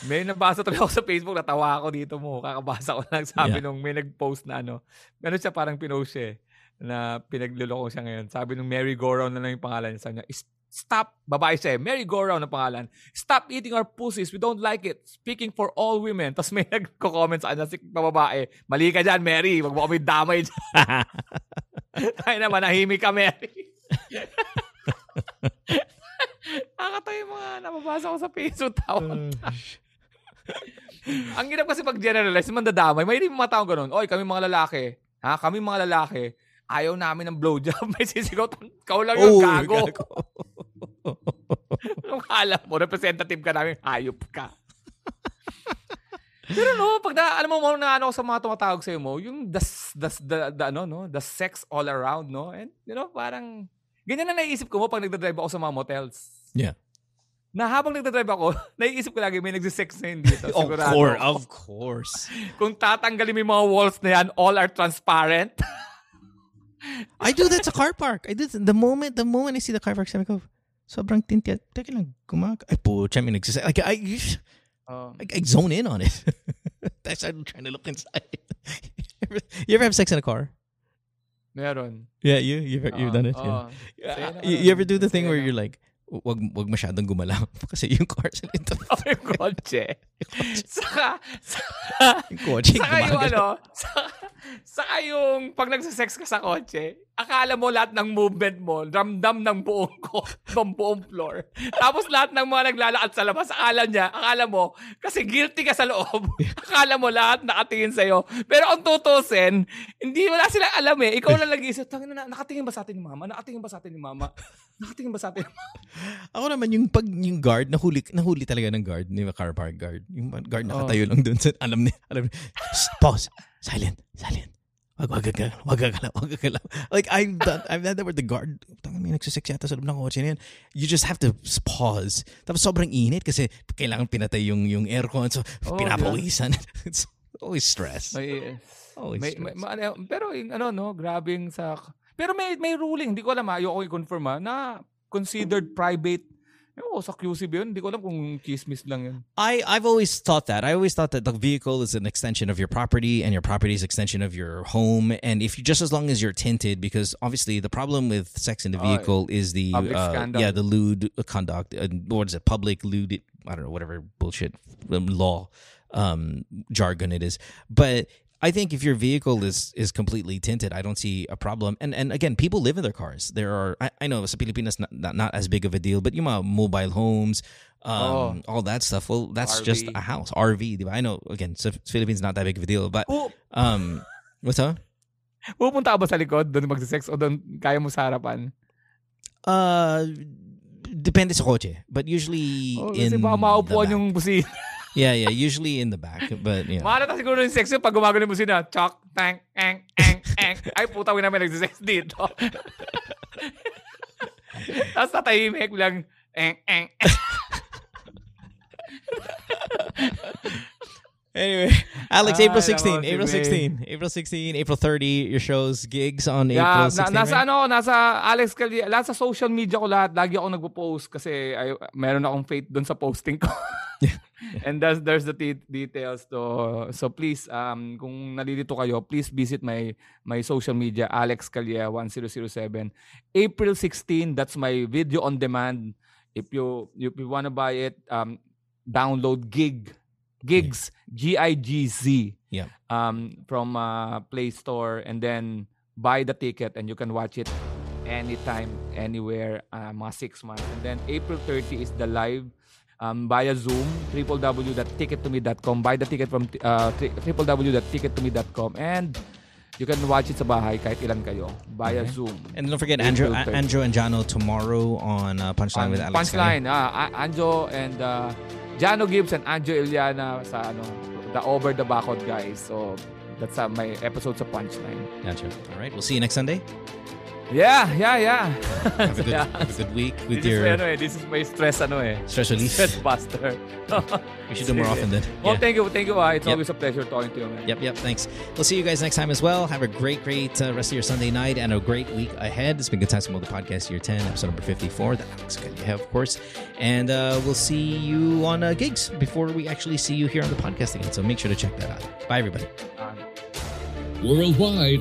May nabasa tuloy ako sa Facebook, natawa ako dito mo. Kakabasa ko lang, sabi Yeah. nung may nag-post na ano. Meron siya parang pinost siya eh, na pinagluloko siya ngayon. Sabi nung Mary Gorow na lang yung pangalan niya. Sabi niya, "Is- stop, babae siya eh, Mary Gorow na pangalan. Stop eating our pussies, we don't like it. Speaking for all women. Tapos may nagko-comment sa kanya, si babae, mali ka dyan, Mary. Wag mo kami damay dyan. Ay naman, nahimik ka, Mary. Nakakatawa yung mga nababasa ko sa Facebook. Tawang Ang hirap kasi pag generalize, mandadamay. May mga taong ganun. Oy, kami mga lalaki. Ha? Kami mga lalaki. Ayaw namin ng blowjob. May sisigaw. Ikaw lang yung Oh, gago. gago. Anong alam mo? Representative ka namin. Hayop ka. Pero no, pag na, alam mo mo na ano sa mga tumatawag sa'yo mo, yung the, the, the, the, ano, no, the sex all around, no? And, you know, parang, ganyan na naiisip ko mo pag nagdadrive ako sa mga motels. Yeah. Na habang nagdadrive ako, naiisip ko lagi may nagsisex na yun dito. Of course, of course. Kung tatanggalin mo yung mga walls na yan, all are transparent. I do that sa car park. I do that. the moment the moment I see the car park, sabi ko, sobrang tinti. Teka lang, gumag. Ay, pucha, may nagsasay. Like, I, Oh. I, I zone in on it. That's why I'm trying to look inside. you ever have sex in a car? Meron. Yeah, you you've, you've uh, done it. Oo. Yeah. Uh, uh you, you ever do the thing where you're like, wag wag masyadong gumalaw kasi yung car sa lito. Oh, yung kotse. saka, saka, Yung kotse saka yung ano, saka, saka yung pag nagsasex ka sa kotse, akala mo lahat ng movement mo, ramdam ng buong ko, ng buong floor. Tapos lahat ng mga naglalakad sa labas, akala niya, akala mo, kasi guilty ka sa loob. akala mo lahat nakatingin sa'yo. Pero ang tutusin, hindi wala silang alam eh. Ikaw lang nag-iisip, "Tangina na, nakatingin ba sa atin ni mama? Nakatingin ba sa atin ni mama? Nakatingin ba sa atin? Ako naman yung pag yung guard nahuli nahuli talaga ng guard, ni car park guard. Yung guard Oh. nakatayo lang doon sa alam ni alam ni "Shh, pause. Silent. Silent. Wag wag wag wag gagalaw, wag gagalaw. Like I've done I've done that with the guard. Tanga may nagsisex yata sa loob ng kotse na yan. You just have to pause. Tapos sobrang init kasi kailangan pinatay yung yung aircon so Oh, pinapawisan. It's always stress. May, Always may, may, stress. ma- ano, pero yung ano no, grabing sa Pero may may ruling, hindi ko alam ha, ayoko i-confirm ha, na considered private. Ko, sa QC ba yun? Hindi ko alam kung chismis lang yun. I, I've always thought that. I always thought that the vehicle is an extension of your property and your property is extension of your home. And if you just as long as you're tinted, because obviously the problem with sex in the vehicle is the uh, yeah the lewd conduct. Uh, what is it? Public lewd. I don't know whatever bullshit um, law um, jargon it is. But I think if your vehicle is is completely tinted, I don't see a problem. And and again, people live in their cars. There are I, I know sa Pilipinas not, not not as big of a deal, but you know mobile homes, um, all that stuff. Well, that's just a house, RV. I know again, sa Philippines not that big of a deal, but Oh, um, what's up? pupunta ka ba sa likod doon magsisex o doon kaya mo sa harapan? Uh, depende sa kotse, but usually Oh, in the back. yung busina. Yeah yeah usually in the back, but yeah. Mahalata siguro yung sex yun pag gumagano yung busina. Chok, tang, eng, eng, eng. Ay, puta, wala namin nagsisex dito. Tapos tatahimik lang. Eng, eng, eng. Anyway, Alex, April nako, 16, si April May. 16, April 16, April 30, your shows, gigs on Yeah, April 16. na, nasa right? ano, nasa Alex Caldi, lahat sa social media ko lahat, lagi ako nagpo-post kasi ay, meron akong faith doon sa posting ko. And there's, there's the t- details to so please um kung nalilito kayo, please visit my my social media Alex Calya 1007. April 16, that's my video on demand. If you if you want to buy it, um download Gig Gigs G I G Z. Yeah. Um from uh, Play Store and then buy the ticket and you can watch it anytime, anywhere, uh, mga six months. And then April 30 is the live um, via Zoom, www.tickettome.com. Buy the ticket from uh, www.tickettome.com and you can watch it sa bahay kahit ilan kayo via Okay. Zoom. And don't forget Andrew, Andrew and Janno tomorrow on uh, Punchline with Alex. Punchline, A- Anjo and uh, Jano Gibbs and Anjo Iliana sa ano, the Over the Backward guys. So that's uh, my episode sa Punchline. Gotcha. All right. We'll see you next Sunday. Yeah, yeah, yeah. Have a good, Yeah. have a good week with This is your my, ano eh, this is my stress ano eh. stress relief. Stress buster. We should do more often then. Well, Yeah. thank you, thank you. Ah. It's Yep. always a pleasure talking to you, man. Yep, yep. Thanks. We'll see you guys next time as well. Have a great, great uh, rest of your Sunday night and a great week ahead. It's been Good Times with the Podcast, Year 10, episode number 54, the Alex Calleja, of course. And uh, we'll see you on uh, gigs before we actually see you here on the podcast again. So make sure to check that out. Bye, everybody. Um, Worldwide,